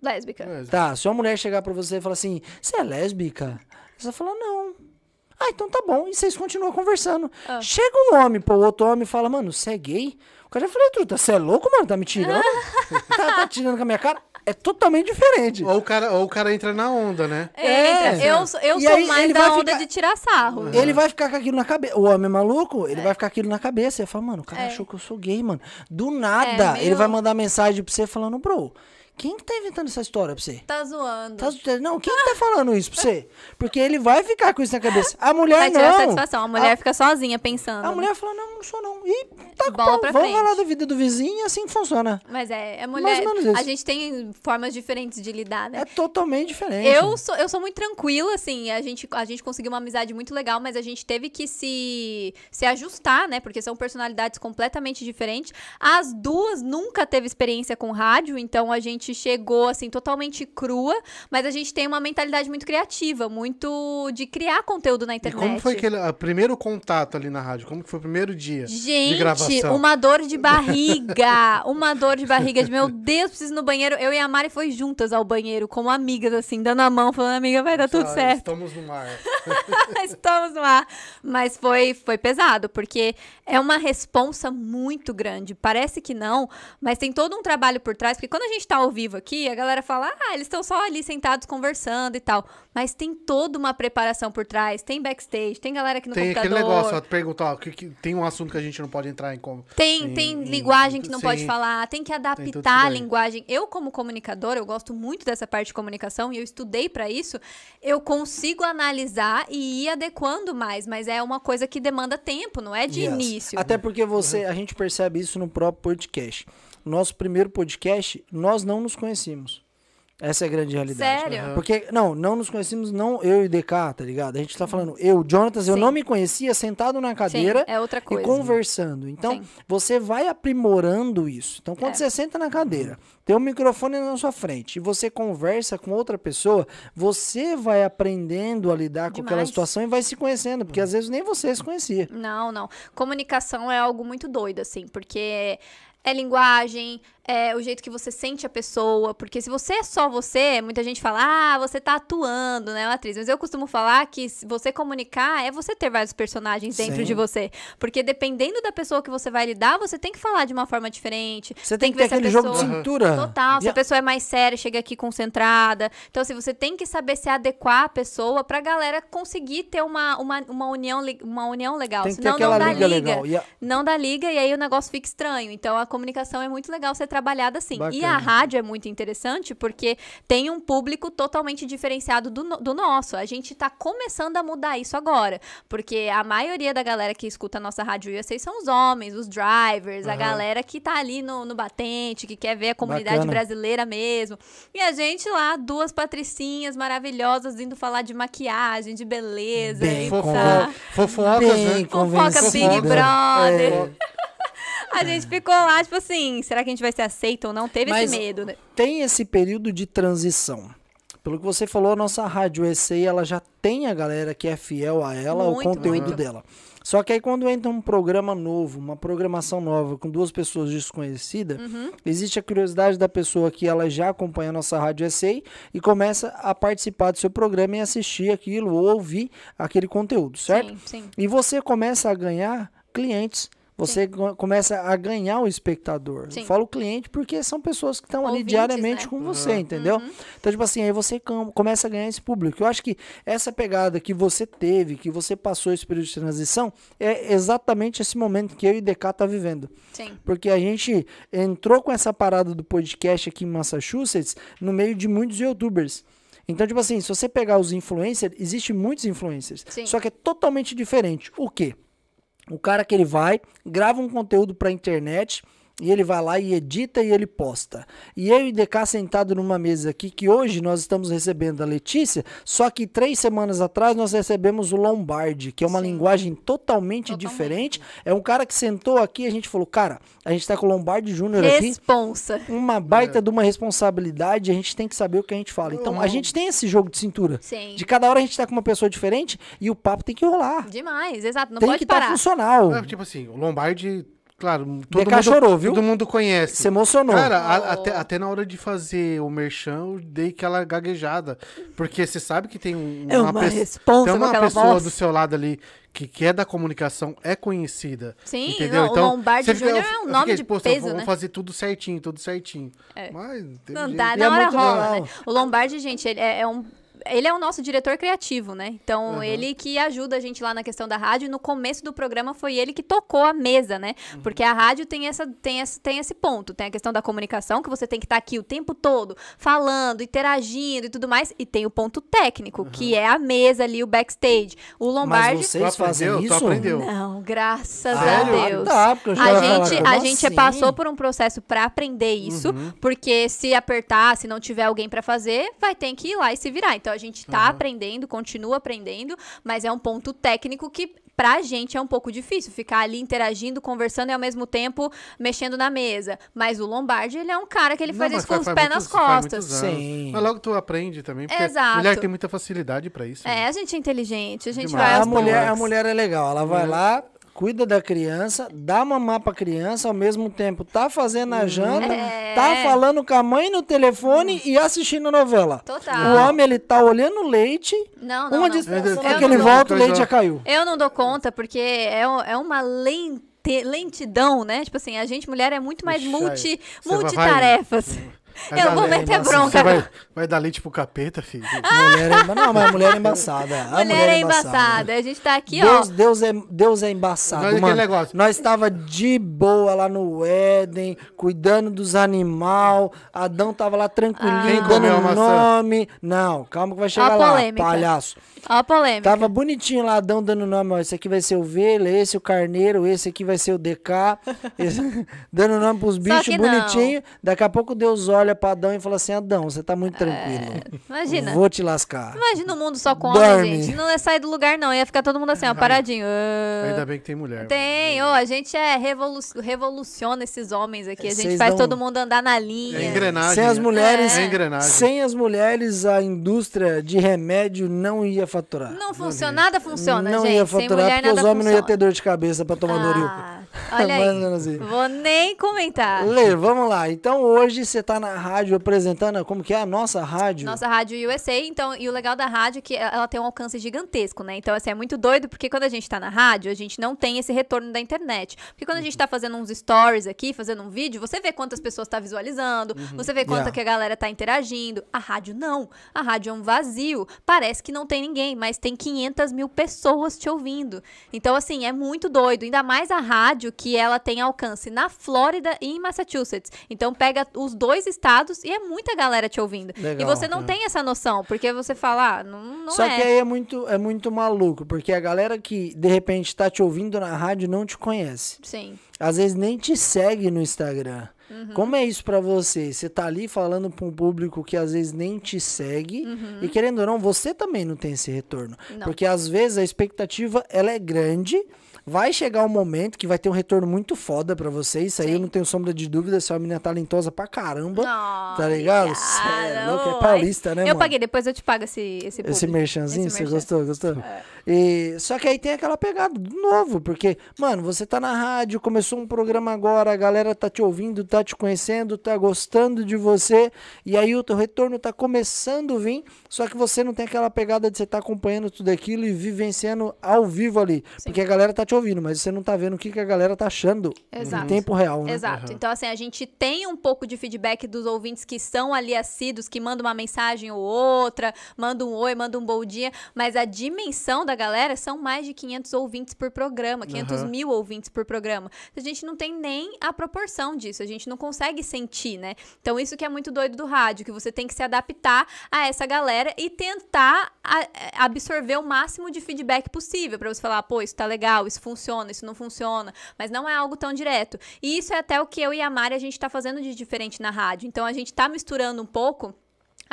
Lésbica. É, Tá, se uma mulher chegar pra você e falar assim, você é lésbica? Você vai falar, não. Ah, então tá bom. E vocês continuam conversando. Ah. Chega um homem pro outro homem e fala, mano, você é gay? O cara já falou, truta, você é louco, mano? Tá me tirando? tá, tá tirando com a minha cara? É totalmente diferente. Ou o, cara, ou o cara entra na onda, né? É, eu, sou- eu E sou aí mais ele da vai onda ficar- de tirar sarro. Ele vai ficar com aquilo na cabeça. O homem é maluco, ele vai ficar com aquilo na cabeça. Ele fala, mano, o cara É. achou que eu sou gay, mano. Do nada, É, meio- ele vai mandar mensagem pra você falando, bro, quem que tá inventando essa história pra você? Tá zoando. Tá- não, quem que tá falando isso pra você? Porque ele vai ficar com isso na cabeça. A mulher Vai não. satisfação. A mulher A- fica sozinha pensando. A né? mulher fala, não, não sou não. E tá Bola pra vamos frente. falar da vida do vizinho e assim que funciona. Mas é, é mulher. A gente tem formas diferentes de lidar, né? É totalmente diferente. Eu sou, eu sou muito tranquila, assim, a gente, a gente conseguiu uma amizade muito legal, mas a gente teve que se, se ajustar, né? Porque são personalidades completamente diferentes. As duas nunca teve experiência com rádio, então a gente chegou, assim, totalmente crua, mas a gente tem uma mentalidade muito criativa, muito de criar conteúdo na E internet. como foi aquele o primeiro contato ali na rádio? Como que foi o primeiro dia de Gente, gravação? uma dor de barriga. uma dor de barriga de meu Deus, preciso ir no banheiro. Eu e a Mari foi juntas ao banheiro, como amigas, assim, dando a mão, falando, amiga, vai dar tudo Ah, certo. Estamos no mar. Estamos no ar. Mas foi, foi pesado, porque é uma responsa muito grande. Parece que não, mas tem todo um trabalho por trás. Porque quando a gente tá vivo aqui, a galera fala, ah, eles estão só ali sentados conversando e tal. Mas tem toda uma preparação por trás. Tem backstage, tem galera aqui no Tem computador. aquele negócio, ó, perguntar, ó, que, que- tem um assunto que a gente não pode entrar em como. Tem, em- tem em- linguagem que não sim. pode falar, tem que adaptar a daí. linguagem. Eu, como comunicadora, eu gosto muito dessa parte de comunicação e eu estudei pra isso. Eu consigo analisar e ir adequando mais, mas é uma coisa que demanda tempo, não é de Yes. início. Até porque você, a gente percebe isso no próprio podcast. Nosso primeiro podcast, nós não nos conhecíamos. Essa é a grande realidade. Sério? Porque, não, não nos conhecemos, não eu e o DK, tá ligado? A gente tá falando, eu, Jonatas, eu Sim. não me conhecia sentado na cadeira Sim, é outra e coisa. conversando. Então, Sim. você vai aprimorando isso. Então, quando É. você senta na cadeira, tem um microfone na sua frente e você conversa com outra pessoa, você vai aprendendo a lidar com aquela Demais. situação e vai se conhecendo, porque às vezes nem você se conhecia. Não, não. Comunicação é algo muito doido, assim, porque é linguagem, é o jeito que você sente a pessoa, porque se você é só você, muita gente fala, ah, você tá atuando, né, atriz? Mas eu costumo falar que se você comunicar é você ter vários personagens dentro Sim. de você, porque dependendo da pessoa que você vai lidar, você tem que falar de uma forma diferente. Você tem, que ter a aquele jogo de pessoa- cintura. Total, se a pessoa é mais séria, chega aqui concentrada. Então, assim, você tem que saber se adequar à pessoa pra galera conseguir ter uma, uma, uma, união, uma união legal. Tem que ter Senão aquela não dá liga liga. legal. A- Não dá liga e aí o negócio fica estranho. Então, a comunicação é muito legal ser trabalhada assim. E Bacana. a rádio é muito interessante porque tem um público totalmente diferenciado do, do nosso. A gente tá começando a mudar isso agora. Porque a maioria da galera que escuta a nossa rádio USA são os homens, os drivers, a Aham. galera que tá ali no, no batente, que quer ver a comunidade Bacana. brasileira mesmo. E a gente lá, duas patricinhas maravilhosas, indo falar de maquiagem, de beleza. Bem e Fofo- tá. Fofocas, Bem né? Fofoca Big. Brother. É. A gente ficou lá, tipo assim, será que a gente vai ser aceito ou não? Teve Mas- esse medo, né? Tem esse período de transição. Pelo que você falou, a nossa rádio EC, ela já tem a galera que é fiel a ela, Muito, ao conteúdo muito. dela. Só que aí quando entra um programa novo, uma programação nova, com duas pessoas desconhecidas, Uhum. existe a curiosidade da pessoa que ela já acompanha a nossa rádio EC e começa a participar do seu programa e assistir aquilo ou ouvir aquele conteúdo, certo? Sim, sim. E você começa a ganhar clientes. Você go- começa a ganhar o espectador. Sim. Eu falo cliente porque são pessoas que estão ali diariamente né? com você, entendeu? Então, tipo assim, aí você com- começa a ganhar esse público. Eu acho que essa pegada que você teve, que você passou esse período de transição, é exatamente esse momento que eu e o DK tá vivendo. Sim. Porque a gente entrou com essa parada do podcast aqui em Massachusetts no meio de muitos youtubers. Então, tipo assim, se você pegar os influencers, existem muitos influencers. Sim. Só que é totalmente diferente. O quê? O cara que ele vai, grava um conteúdo pra internet e ele vai lá e edita e ele posta. E eu e o DK sentado numa mesa aqui, que hoje nós estamos recebendo a Letícia, só que três semanas atrás nós recebemos o Lombardi, que é uma Sim. linguagem totalmente, Totalmente. diferente. É um cara que sentou aqui e a gente falou, cara, a gente tá com o Lombardi Júnior aqui. Responsa. Uma baita de uma responsabilidade, a gente tem que saber o que a gente fala. Então, a gente tem esse jogo de cintura. Sim. De cada hora a gente tá com uma pessoa diferente e o papo tem que rolar. Demais, exato. Não tem pode que estar parar. funcional. É, tipo assim, o Lombardi Claro, todo DK mundo, chorou, viu? todo mundo conhece. Se emocionou. Cara, a- Oh. até, até na hora de fazer o merchan, eu dei aquela gaguejada. Porque você sabe que tem um, É uma pessoa- responsa tem uma pessoa voz. do seu lado ali que, que é da comunicação, é conhecida. Sim, entendeu? não, o Lombardi fica- Júnior é um eu nome fiquei, de "Pô, peso, Vamos né?" fazer tudo certinho, tudo certinho. É. Mas não dá, na é hora rola, né? O Lombardi, gente, ele é, é um. Ele é o nosso diretor criativo, né? Então, Uhum. ele que ajuda a gente lá na questão da rádio. No começo do programa foi ele que tocou a mesa, né? Uhum. Porque a rádio tem, essa, tem, esse, tem esse ponto. Tem a questão da comunicação, que você tem que estar aqui o tempo todo, falando, interagindo e tudo mais. E tem o ponto técnico, que é a mesa ali, o backstage. O Lombardi. Mas vocês fazem isso? aprendeu? Não, graças Sério? a Deus. Ah, tá, porque eu já ia A gente, a gente assim? passou por um processo pra aprender isso, Uhum. porque se apertar, se não tiver alguém pra fazer, vai ter que ir lá e se virar. Então a gente tá aprendendo, continua aprendendo, mas é um ponto técnico que pra gente é um pouco difícil ficar ali interagindo, conversando e ao mesmo tempo mexendo na mesa. Mas o Lombardi, ele é um cara que ele Não, faz mas isso com os pés muitos- nas costas. Sim. Mas logo tu aprende também, porque Exato. mulher tem muita facilidade pra isso. né? É, a gente é inteligente, a gente Demais. vai A mulher, a mulher é legal. Ela vai lá, cuida da criança, dá mamar pra criança, ao mesmo tempo tá fazendo a janta, É. tá falando com a mãe no telefone e assistindo novela. Total. O homem, ele tá olhando o leite, Não, não, uma não. Eu hora não que ele dou volta, o leite já caiu. Eu não dou conta, porque é, é uma lente, lentidão, né? Tipo assim, a gente, mulher, é muito mais Ixi, multi, você vai- multitarefas. Eu vou meter Nossa, bronca. Você vai, vai dar leite pro capeta, filho. Mulher é, não, mas a mulher é embaçada. A Mulher é embaçada. A gente tá aqui, Deus, ó. Deus, é, Deus é embaçado, Nós é mano. negócio. Nós tava de boa lá no Éden, cuidando dos animais. Adão tava lá tranquilinho, Quem dando nome. Não, calma que vai chegar a lá, polêmica. palhaço. Ó a polêmica. Tava bonitinho lá, Adão dando nome, ó, esse aqui vai ser o Vela, esse o Carneiro, esse aqui vai ser o DK, esse- dando nome pros bichos que não. bonitinho. Daqui a pouco Deus olha pra Adão e fala assim, Adão, você tá muito tranquilo. Imagina. Vou te lascar. Imagina um mundo só com homem, gente. Não ia sair do lugar, não. Ia ficar todo mundo assim, ó, paradinho. Ainda bem que tem mulher. Tem, ó, a gente é revolu revoluciona esses homens aqui. A gente Vocês faz dão- todo mundo andar na linha. É engrenagem. Sem as né? mulheres, É engrenagem. sem as mulheres, a indústria de remédio não ia faturar. Não funciona, nada funciona, não gente. ia Sem faturar mulher, porque os homens não iam ter dor de cabeça pra tomar Doril. Olha Mais ou aí. menos assim. Vou nem comentar. Lê, vamos lá. Então hoje você tá na rádio apresentando, como que é a nossa rádio? Nossa rádio USA, então, e o legal da rádio é que ela tem um alcance gigantesco, né? Então, assim, é muito doido, porque quando a gente tá na rádio, a gente não tem esse retorno da internet. Porque quando a gente tá fazendo uns stories aqui, fazendo um vídeo, você vê quantas pessoas tá visualizando, você vê quanta Yeah. que a galera tá interagindo. A rádio não. A rádio é um vazio. Parece que não tem ninguém, mas tem 500 mil pessoas te ouvindo. Então, assim, é muito doido. Ainda mais a rádio que ela tem alcance na Flórida e em Massachusetts. Então, pega os dois estados e é muita galera te ouvindo. Legal, e você não tem essa noção, porque você fala, ah, não, não Só é. que aí é muito, é muito maluco, porque a galera que de repente tá te ouvindo na rádio não te conhece. Sim. Às vezes nem te segue no Instagram. Uhum. Como é isso pra você? Você tá ali falando pra um público que às vezes nem te segue e querendo ou não, você também não tem esse retorno. Uhum. Não. Porque às vezes a expectativa ela é grande, vai chegar um momento que vai ter um retorno muito foda pra você. Isso aí eu não tenho sombra de dúvida, você é uma menina talentosa pra caramba. Não, tá ligado? Cê é louco, é paulista, né, Eu mano? paguei, depois eu te pago esse Esse, Esse merchanzinho, Esse você merchan. gostou? Gostou? E, só que aí tem aquela pegada de novo, porque, mano, você tá na rádio, começou um programa agora, a galera tá te ouvindo, tá te conhecendo, tá gostando de você, e aí o teu retorno tá começando a vir, só que você não tem aquela pegada de você tá acompanhando tudo aquilo e vivenciando ao vivo ali. Porque a galera tá te ouvindo, mas você não tá vendo o que, que a galera tá achando Exato. em tempo real, né? Exato. Então, assim, a gente tem um pouco de feedback dos ouvintes que são ali assíduos, que mandam uma mensagem ou outra, mandam um oi, mandam um bom dia, mas a dimensão da galera são mais de 500 ouvintes por programa, 500 Aham. mil ouvintes por programa. A gente não tem nem a proporção disso, a gente não consegue sentir, né? Então, isso que é muito doido do rádio, que você tem que se adaptar a essa galera e tentar a- absorver o máximo de feedback possível, pra você falar, pô, isso tá legal, isso funciona, isso não funciona, mas não é algo tão direto. E isso é até o que eu e a Mari a gente tá fazendo de diferente na rádio. Então a gente tá misturando um pouco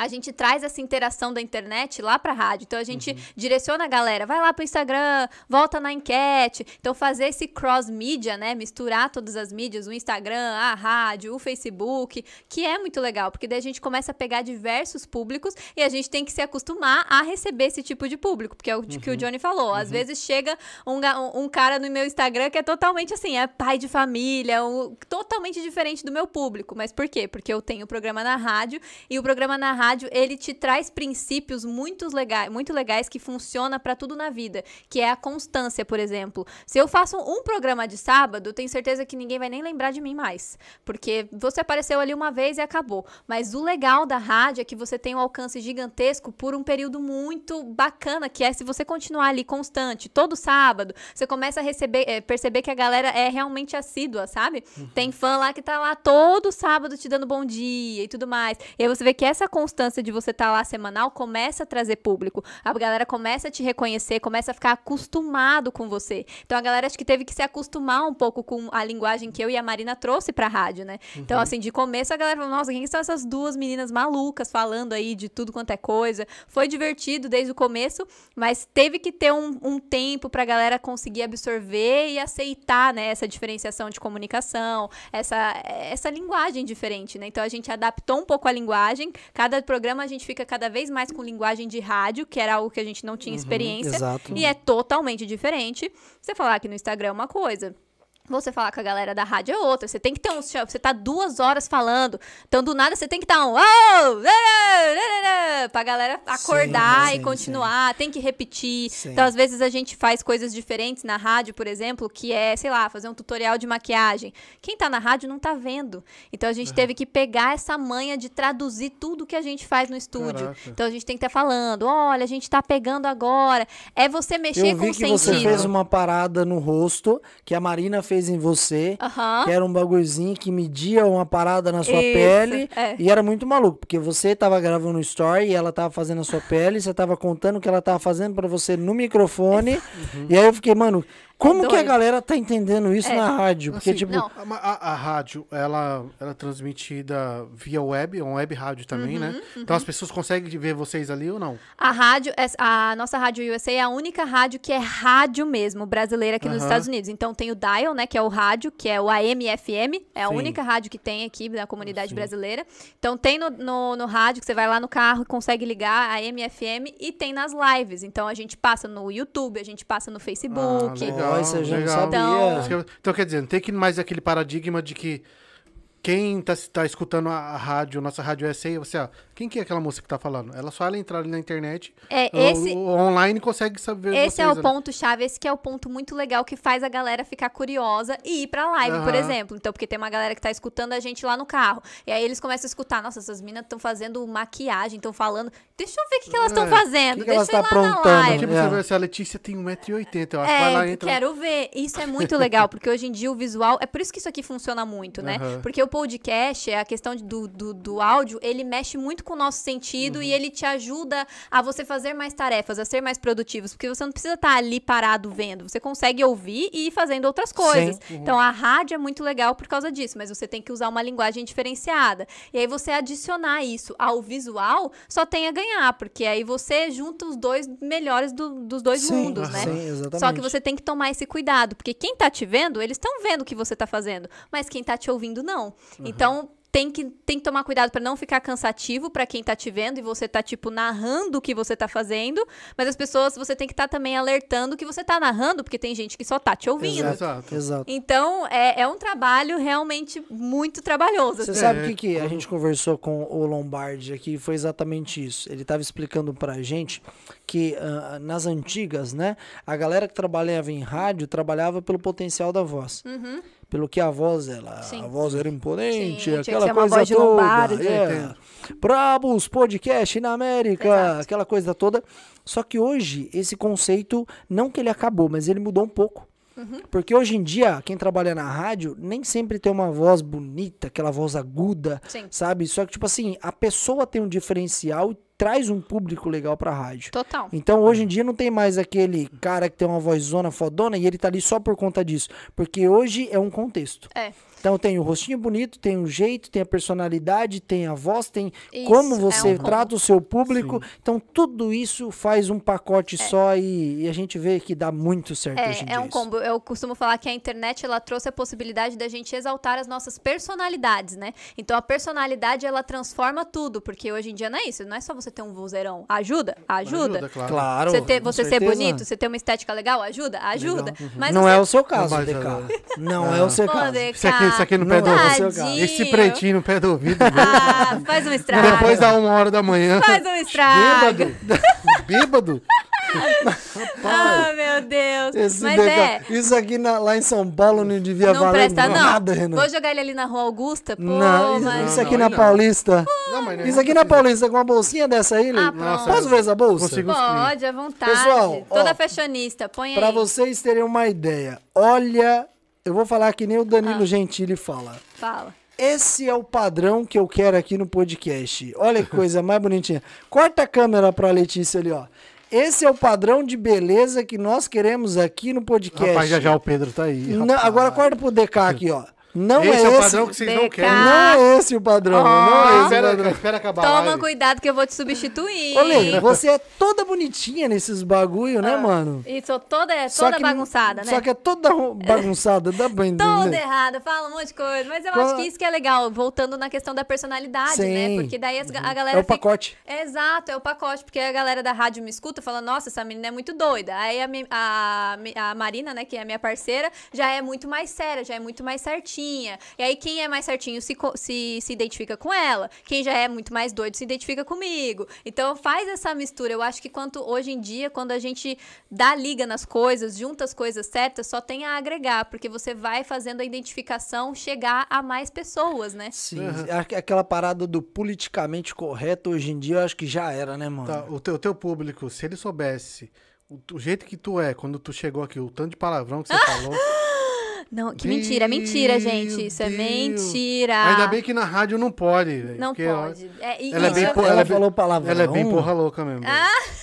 a gente traz essa interação da internet lá pra rádio. Então a gente direciona a galera, vai lá pro Instagram, volta na enquete. Então fazer esse cross-mídia, né? Misturar todas as mídias, o Instagram, a rádio, o Facebook, que é muito legal, porque daí a gente começa a pegar diversos públicos e a gente tem que se acostumar a receber esse tipo de público, porque é o que o Johnny falou. Às vezes chega um, ga- um- um cara no meu Instagram que é totalmente assim, é pai de família, um- totalmente diferente do meu público. Mas por quê? Porque eu tenho o programa na rádio e o programa na rádio, ele te traz princípios muito legais, muito legais que funciona pra tudo na vida, que é a constância, por exemplo. Se eu faço um programa de sábado, tenho certeza que ninguém vai nem lembrar de mim mais, porque você apareceu ali uma vez e acabou. Mas o legal da rádio é que você tem um alcance gigantesco por um período muito bacana, que é se você continuar ali constante, todo sábado, você começa a receber, eh, perceber que a galera é realmente assídua, sabe? Tem fã lá que tá lá todo sábado te dando bom dia e tudo mais. E aí você vê que essa constância de você estar tá lá semanal começa a trazer público. A galera começa a te reconhecer, começa a ficar acostumado com você. Então a galera acho que teve que se acostumar um pouco com a linguagem que eu e a Marina trouxe pra rádio, né? Então, assim, de começo a galera falou, nossa, quem são essas duas meninas malucas falando aí de tudo quanto é coisa? Foi divertido desde o começo, mas teve que ter um, um tempo pra galera conseguir absorver e aceitar, né, essa diferenciação de comunicação, essa, essa linguagem diferente, né? Então a gente adaptou um pouco a linguagem. Cada programa a gente fica cada vez mais com linguagem de rádio, que era algo que a gente não tinha experiência. exato. E é totalmente diferente. Você falar que no Instagram é uma coisa. Você falar com a galera da rádio é outra. Você tem que ter um. Você tá duas horas falando. Então, do nada, você tem que estar um. Pra galera acordar sim, e continuar. Tem que repetir. Sim. Então, às vezes, a gente faz coisas diferentes na rádio, por exemplo, que é, sei lá, fazer um tutorial de maquiagem. Quem tá na rádio não tá vendo. Então, a gente teve que pegar essa manha de traduzir tudo que a gente faz no estúdio. Caraca. Então, a gente tem que estar falando: olha, a gente tá pegando agora. É você mexer Eu com vi o que você sentido. fez uma parada no rosto que a Marina fez em você. Aham. Que era um bagulhozinho que media uma parada na sua Isso, pele. é. E era muito maluco, porque você tava gravando um story e ela tava fazendo a sua pele, você tava contando o que ela tava fazendo pra você no microfone. E aí eu fiquei, mano, como que a galera tá entendendo isso É. na rádio? Porque, Assim, tipo, Não. A, a- a rádio, ela, ela é transmitida via web, é uma web rádio também, Uhum, né? Então as pessoas conseguem ver vocês ali ou não? A rádio, a nossa rádio USA é a única rádio que é rádio mesmo, brasileira aqui nos Aham. Estados Unidos. Então tem o Dial, né, que é o rádio, que é o AM/FM, é a Sim. única rádio que tem aqui na comunidade brasileira. Então tem no, no, no rádio que você vai lá no carro e consegue ligar AM/FM e tem nas lives. Então a gente passa no YouTube, a gente passa no Facebook. Ah, legal, Isso eu já não legal. sabia. Então- Então, quer dizer, não tem que mais aquele paradigma de que quem tá, tá escutando a, a rádio, nossa rádio SA, você, ó, quem que é aquela moça que tá falando? Ela só ela entrar ali na internet, É, o- esse, o, online consegue saber Esse vocês é o ali. ponto-chave, esse que é o ponto muito legal que faz a galera ficar curiosa e ir pra live, por Aham. exemplo. Então, porque tem uma galera que tá escutando a gente lá no carro. E aí eles começam a escutar, nossa, essas minas estão fazendo maquiagem, estão falando. Deixa eu ver o que, que elas estão É, fazendo. que que Deixa eu ir tá lá na aprontando, live. Tipo, É. você vê se a Letícia tem 1,80m, eu acho. Vai lá É, e entra. quero ver. Isso é muito legal, porque hoje em dia o visual. É por isso que isso aqui funciona muito, né? Aham. Porque o podcast, a questão do, do, do áudio, ele mexe muito com o nosso sentido Uhum. e ele te ajuda a você fazer mais tarefas, a ser mais produtivos. Porque você não precisa estar ali parado vendo. Você consegue ouvir e ir fazendo outras coisas. Sim. Então a rádio é muito legal por causa disso, mas você tem que usar uma linguagem diferenciada. E aí você adicionar isso ao visual só tem a ganhar, porque aí você junta os dois melhores do- dos dois Sim, mundos, né? sim, exatamente. Só que você tem que tomar esse cuidado, porque quem tá te vendo, eles estão vendo o que você tá fazendo, mas quem tá te ouvindo não. Então tem que, tem que tomar cuidado para não ficar cansativo para quem tá te vendo e você tá tipo narrando o que você tá fazendo, mas as pessoas você tem que estar também alertando que você tá narrando, porque tem gente que só tá te ouvindo. Exato. Exato. Então, é, é um trabalho realmente muito trabalhoso. Você assim. sabe o É, que, que a gente conversou com o Lombardi aqui? Foi exatamente isso. Ele estava explicando pra gente que ah, nas antigas, né, a galera que trabalhava em rádio trabalhava pelo potencial da voz. Pelo que a voz, ela. Sim. a voz era imponente, Sim, aquela coisa toda. Lombardi. É. Brabos podcast na América, Exato. aquela coisa toda. Só que hoje esse conceito não que ele acabou, mas ele mudou um pouco. Uhum. Porque hoje em dia, quem trabalha na rádio nem sempre tem uma voz bonita, aquela voz aguda, Sim. sabe? Só que, tipo assim, a pessoa tem um diferencial e traz um público legal pra rádio. Total. Então, hoje em dia, não tem mais aquele cara que tem uma vozona fodona e ele tá ali só por conta disso. Porque hoje é um contexto. É. Então tem o rostinho bonito, tem o jeito, tem a personalidade, tem a voz, tem Isso, como é você um combo. trata o seu público. Então tudo isso faz um pacote só e, e a gente vê que dá muito certo hoje em É, dia é um isso. combo. Eu costumo falar que a internet ela trouxe a possibilidade da gente exaltar as nossas personalidades, né? Então a personalidade ela transforma tudo, porque hoje em dia não é isso, não é só você ter um vozeirão. Ajuda? Ajuda. claro. Claro. Você, ter, você ser bonito, você ter uma estética legal, ajuda? Ajuda. Mas não você... é o seu caso, Mas, DK. é- Não é o seu Pô, caso. DK, Isso aqui, isso aqui no pé Não do é o seu caso. tadinho. Esse pretinho no pé do ouvido. Ah, faz um estrago. Depois da uma hora da manhã. Faz um estrago. Bêbado. Bêbado. Ah, meu Deus. Esse Mas DK. é. Isso aqui na- lá em São Paulo não devia Não valer presta, não. nada, Renan. Vou jogar ele ali na Rua Augusta? Pô, não, isso, mas. isso aqui não, na não. Paulista. Não, mas não é Isso aqui na Paulista, com uma bolsinha dessa aí. Ah, pronto. Posso ver essa bolsa? Consigo. Pode, à vontade. Pessoal, ó, Toda fashionista, põe Pra aí. vocês terem uma ideia, olha, eu vou falar que nem o Ah. Danilo Gentili fala. Fala. Esse é o padrão que eu quero aqui no podcast. Olha que coisa mais bonitinha. Corta a câmera pra Letícia ali, ó. Esse é o padrão de beleza que nós queremos aqui no podcast. Rapaz, já já o Pedro tá aí. Não, agora corta pro DK aqui, ó. Não esse é, é o esse. padrão que vocês não querem. Não é esse o padrão. Não é esse o Espera, padrão. espera acabar Toma cuidado que eu vou te substituir. Ô, Lê, você é toda bonitinha nesses bagulho, né, mano? E sou toda, é toda que- bagunçada, né? Só que é toda bagunçada, dá pra entender. Toda errada, fala um monte de coisa. Mas eu Qual- acho que isso que é legal, voltando na questão da personalidade, né? Sim. Porque daí as- a galera. É o fica- pacote. Exato, é o pacote, porque a galera da rádio me escuta e fala, nossa, essa menina é muito doida. Aí a, a, a Marina, né, que é a minha parceira, já é muito mais séria, já é muito mais certinha. E aí quem é mais certinho se, se, se identifica com ela. Quem já é muito mais doido se identifica comigo. Então faz essa mistura. Eu acho que quanto hoje em dia, quando a gente dá liga nas coisas, junta as coisas certas, só tem a agregar, porque você vai fazendo a identificação chegar a mais pessoas, né? Sim, que aquela parada do politicamente correto hoje em dia, eu acho que já era, né, mano? Tá, o, teu, o teu público, se ele soubesse o, o jeito que tu é, quando tu chegou aqui, o tanto de palavrão que você falou. Não, que mentira, mentira, gente. Isso é Deus. mentira. Ainda bem que na rádio não pode. velho, Não pode. É, e Ela é bem, é- po- Ela ela é bem- falou palavrão. Ela é bem porra louca mesmo. velho.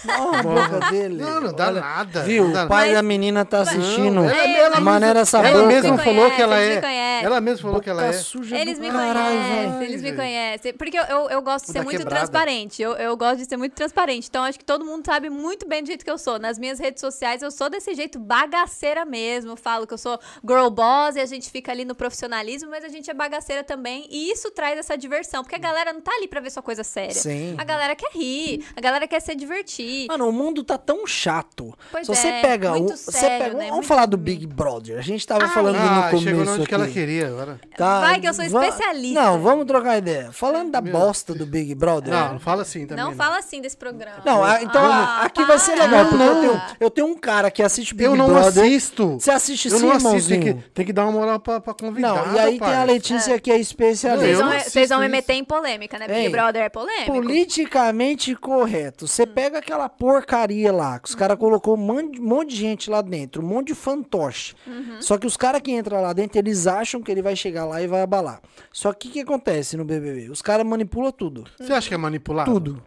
Não, boca dele. Não, não dá Olha, nada. Viu? não dá O pai Mas- da menina tá assistindo. Não, ela, É, ela, Maneira essa ela mesma Me falou conhece, que ela é. Ela mesma falou que ela é. suja Eles me conhecem, eles me conhecem. Porque eu, eu, eu gosto de ser muito transparente. Eu, eu gosto de ser muito transparente. Então, acho que todo mundo sabe muito bem do jeito que eu sou. Nas minhas redes sociais, eu sou desse jeito bagaceira mesmo. Falo que eu sou girl boss e a gente fica ali no profissionalismo, mas a gente é bagaceira também. E isso traz essa diversão. Porque a galera não tá ali pra ver só coisa séria. Sim. A galera quer rir, a galera quer se divertir. Mano, o mundo tá tão chato. Pois Se você é, pega o. muito você sério, pega, né? vamos Muito- falar do Big Brother. A gente tava Ai. falando Ah, no começo. chegou onde que ela queria agora. Tá, Vai que eu sou especialista. Não, vamos trocar ideia. Falando da bosta do Big Brother. Não, não fala assim também. Não fala assim desse programa. Não, a- então Ah, aqui vai ser para. legal, porque eu Não. tenho, eu tenho um cara que assiste Big Eu não Brother. assisto. Você assiste Eu sim, não assisto. Irmãozinho? que, tem que dar uma moral pra, pra convidar. Não, e aí tem a Letícia que é especialista. vocês vão me meter em polêmica, né? Big Brother é polêmico. Politicamente correto. Você pega aquela porcaria lá, que os caras colocou um monte, um monte de gente lá dentro, um monte de fantoche. Só que os caras que entram lá dentro, eles acham que ele vai chegar lá e vai abalar. Só que o que acontece no BBB? Os caras manipulam tudo. Você acha que é manipulado? Tudo.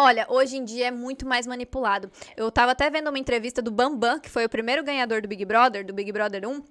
Olha, hoje em dia é muito mais manipulado. Eu tava até vendo uma entrevista do Bambam, que foi o primeiro ganhador do Big Brother, do Big Brother 1.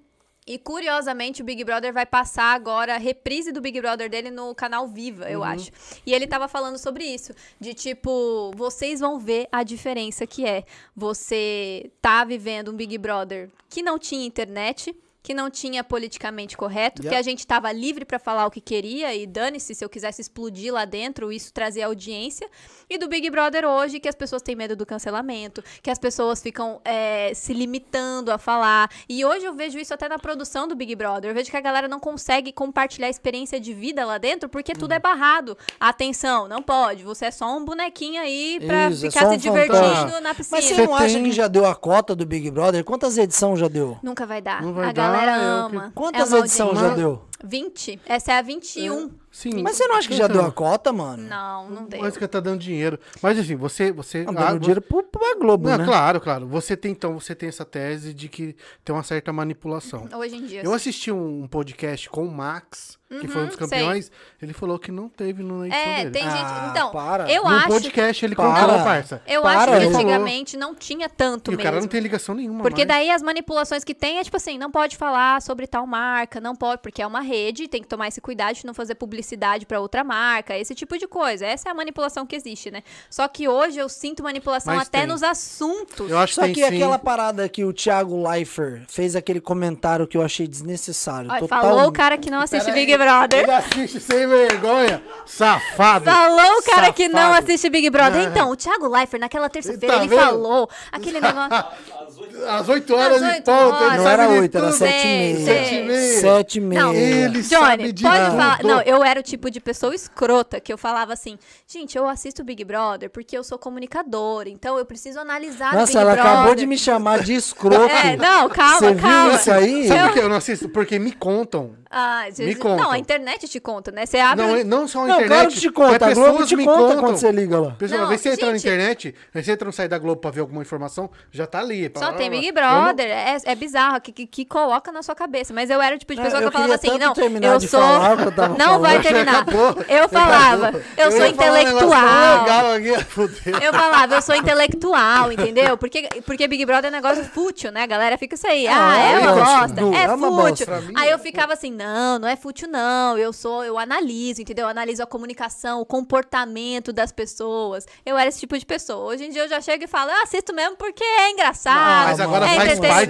E curiosamente, o Big Brother vai passar agora a reprise do Big Brother dele no canal Viva, eu acho. E ele tava falando sobre isso. De tipo, vocês vão ver a diferença que é. Você tá vivendo um Big Brother que não tinha internet. Que não tinha politicamente correto, que Yeah. a gente tava livre pra falar o que queria e dane-se se eu quisesse explodir lá dentro, isso trazia audiência. E do Big Brother hoje, que as pessoas têm medo do cancelamento, que as pessoas ficam é, se limitando a falar. E hoje eu vejo isso até na produção do Big Brother. Eu vejo que a galera não consegue compartilhar a experiência de vida lá dentro porque tudo é barrado. Atenção, não pode. Você é só um bonequinho aí pra Isso, é ficar se um divertindo fantasma. na piscina. Mas você Você não acha tem- que já deu a cota do Big Brother? Quantas edições já deu? Nunca vai dar. Não vai a dar, é o ama. Quantas é edições já deu? 20. Essa é a 21. Sim. Mas você não acha que já deu a cota, mano? Não, não deu. Mas que tá dando dinheiro. Mas assim, você. você Não, ah, dando dinheiro pro, pro pra Globo, Não, né? claro, claro. Você tem, então, você tem essa tese de que tem uma certa manipulação. Hoje em dia. Eu assisti um podcast com o Max, que foi um dos Uhum, sei. campeões. Ele falou que não teve no edição É, dele. tem gente. Ah, Então, para. eu no acho. podcast ele Para. contou, parça. Eu Para, acho que ele falou. antigamente não tinha tanto E o mesmo. cara não tem ligação nenhuma. Porque mais. daí as manipulações que tem é tipo assim, não pode falar sobre tal marca, não pode, porque é uma rede, tem que tomar esse cuidado de não fazer publicidade pra outra marca, esse tipo de coisa. Essa é a manipulação que existe, né? Só que hoje eu sinto manipulação Mas até tem. nos assuntos. Eu acho Só que que tem sim. aquela parada que o Thiago Leifert fez aquele comentário que eu achei desnecessário. Olha, total... falou o cara que não assiste Pera Big aí, Brother. Ele assiste sem vergonha. Safado. Falou o cara que não Safado. assiste Big Brother. Não. Então, o Thiago Leifert, naquela terça-feira, Tá ele vendo? falou aquele negócio. Às 8 horas Às de oito ponto. horas. ele Não era de oito, era tudo. sete e Sei, meia. sei. Sete e meia. Sete e meia. Não, Ele sabe Johnny, de pode falar. Não, eu era o tipo de pessoa escrota que eu falava assim, gente, eu assisto Big Brother porque eu sou comunicadora, então eu preciso analisar Nossa, Big ela Brother. acabou de me chamar de escroto. É, não, calma, Você viu calma. isso aí? Sabe por que eu não assisto? Porque me contam. Ah, Me Jesus- contam. Não, a internet te conta, né? Você abre. Não, não só a Não, internet. claro que te conta. A Globo te me conta contam. quando você liga lá. Pessoal, Não, vezes você entra na internet, aí você entra no site da Globo pra ver alguma informação, já tá ali. Só tem Big Eu não- Brother, é, é bizarro, que, que, que coloca na sua cabeça. Mas eu era o tipo de Ah, pessoa eu que eu falava assim, não, eu sou... eu não falando. vai terminar. acabou. Eu falava, eu sou um intelectual. fudeu. Eu falava, eu sou intelectual, entendeu? Porque, porque Big Brother é um negócio fútil, né? A galera fica isso aí. Ah, é é uma bosta, É é fútil. Aí é. eu ficava assim, não, não é fútil, não. Eu sou, eu analiso, entendeu? Eu analiso a comunicação, o comportamento das pessoas. Eu era esse tipo de pessoa. Hoje em dia eu já chego e falo, eu assisto mesmo porque é engraçado. Mas agora é faz parte.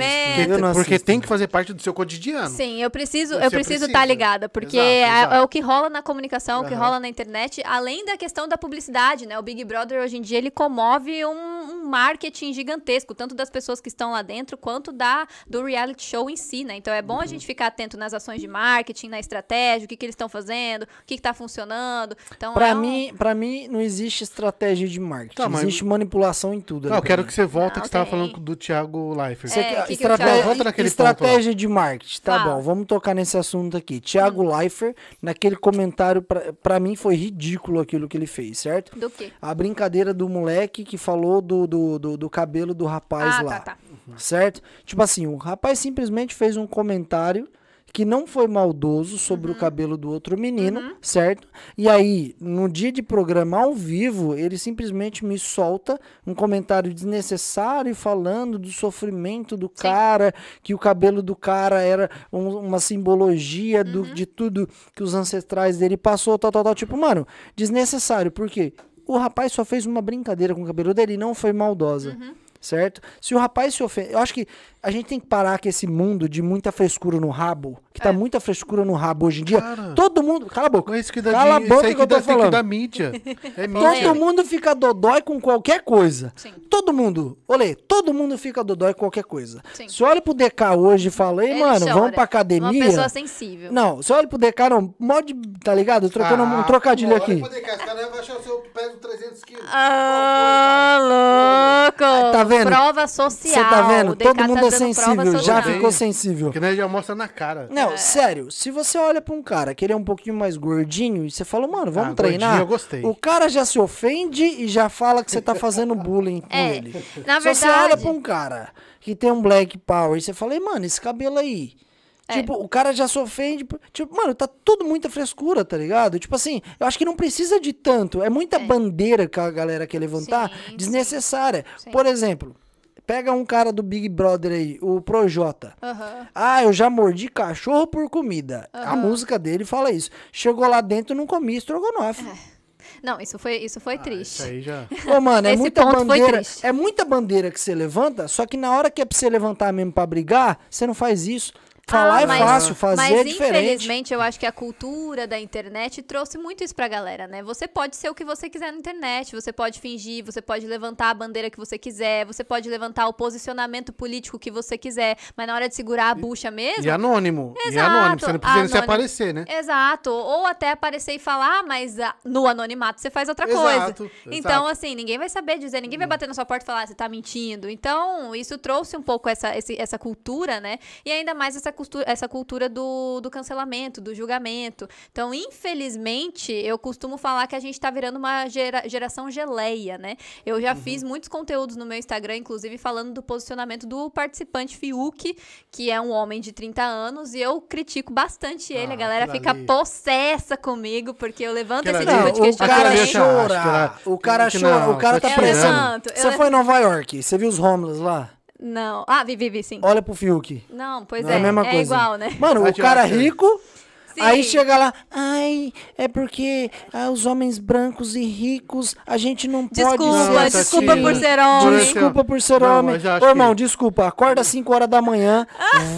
Porque, porque tem que fazer parte do seu cotidiano. Sim, eu preciso, eu preciso estar precisa. ligada, porque Exato, é, exato. é o que rola na comunicação, o que rola na internet, além da questão da publicidade, né? O Big Brother hoje em dia ele comove um, um marketing gigantesco, tanto das pessoas que estão lá dentro quanto da do reality show em si, né? Então é bom a Uhum. gente ficar atento nas ações de marketing, na estratégia, o que, que eles estão fazendo, o que, que tá funcionando. Então Pra é um- mim, pra mim, não existe estratégia de marketing. Tá, mas- Existe manipulação em tudo. Não, eu quero pra que você volte Não, que você tava tem. falando do Thiago Leifert. Você É, que que estratégia, Thiago- Volta naquele estratégia de marketing, tá Fala. bom, vamos tocar nesse assunto aqui. Thiago Hum. Leifert, naquele comentário, pra, pra mim foi ridículo aquilo que ele fez, certo? do quê? A brincadeira do moleque que falou do, do, do, do cabelo do rapaz Ah, lá, tá, tá. certo? Tipo assim, o rapaz simplesmente fez um comentário que não foi maldoso sobre Uhum. o cabelo do outro menino, certo? E aí, no dia de programa ao vivo, ele simplesmente me solta um comentário desnecessário falando do sofrimento do cara, que o cabelo do cara era um- uma simbologia do, Uhum. de tudo que os ancestrais dele passou, tal, tal, tal. Tipo, mano, desnecessário. Por quê? O rapaz só fez uma brincadeira com o cabelo dele e não foi maldosa. Uhum. Certo? Se o rapaz se ofende. Eu acho que a gente tem que parar com esse mundo de muita frescura no rabo. Que É. tá muita frescura no rabo hoje em dia. Cara. Todo mundo. Cala a boca. Mas isso que dá Cala a de, boca isso aí que eu tô dá, tem que falando. dar mídia. É mídia. Todo mundo fica dodói com qualquer coisa. Sim. Todo mundo. Olê, todo mundo fica dodói com qualquer coisa. Sim. Se olha pro DK hoje e fala, ei, Ele mano, chora. vamos pra academia. Uma pessoa sensível. Não, você olha pro DK, não, mod, tá ligado? Trocando um trocadilho aqui. Esse cara vai achar o seu peso 300 quilos. Ah, louco! Tá vendo? Prova social. Você tá vendo? O DK Todo tá mundo é prova sensível. Já ficou sensível. Porque né, já mostra na cara. Não, sério, se você olha pra um cara que ele é um pouquinho mais gordinho e você fala, mano, vamos Ah, treinar. gordinho eu gostei. O cara já se ofende e já fala que você tá fazendo bullying com É, ele. na se você verdade- olha pra um cara que tem um black power e você fala, "Ei, mano, esse cabelo aí. É. Tipo, o cara já se ofende. por- Tipo, mano, tá tudo muita frescura, tá ligado? Tipo assim, eu acho que não precisa de tanto. É muita bandeira que a galera quer levantar, Sim, desnecessária. Sim. Por exemplo, pega um cara do Big Brother aí, o Projota. Aham. Ah, eu já mordi cachorro por comida. A música dele fala isso. Chegou lá dentro, não comi estrogonofe. Não, isso foi, isso foi Isso triste. aí já. Ô, mano, é Esse muita bandeira. É muita bandeira que você levanta, só que na hora que é pra você levantar mesmo pra brigar, você não faz isso. Falar Ah, é mas- fácil, fazer mas, é diferente. infelizmente, eu acho que a cultura da internet trouxe muito isso pra galera, né? Você pode ser o que você quiser na internet, você pode fingir, você pode levantar a bandeira que você quiser, você pode levantar o posicionamento político que você quiser, mas na hora de segurar a bucha mesmo. E anônimo. E Exato, anônimo. Você não precisa nem se anônimo. aparecer, né? Exato. Ou até aparecer e falar, ah, mas ah, no anonimato você faz outra Exato, coisa. exato. Então, assim, ninguém vai saber dizer, ninguém vai bater na sua porta e falar, ah, você tá mentindo. Então, isso trouxe um pouco essa, esse- essa cultura, né? E ainda mais essa cultura, essa cultura do, do cancelamento, do julgamento. Então, infelizmente, eu costumo falar que a gente tá virando uma gera, geração geleia, né? Eu já fiz muitos conteúdos no meu Instagram, inclusive falando do posicionamento do participante Fiuk, que é um homem de 30 anos, e eu critico bastante ele. Ah, a galera fica ali. possessa comigo, porque eu levanto Aquilo esse ali- tipo de Não, o cara questionamento. que chora. era- O cara chora. não, O cara tá preso. Você foi em Nova York? Você viu os homeless lá? Não. Ah, vi, vi, vi, sim. Olha pro Fiuk. Não, pois Não é. é a mesma é coisa. igual, né? Mano, Vai o tirar cara aquele. rico. Sim. Aí chega lá, ai, é porque ah, os homens brancos e ricos, a gente não pode Desculpa, ser Não, assim. desculpa assim. por ser homem. Desculpa por ser Não, homem. Ô, irmão, que- desculpa. Acorda às 5 horas da manhã,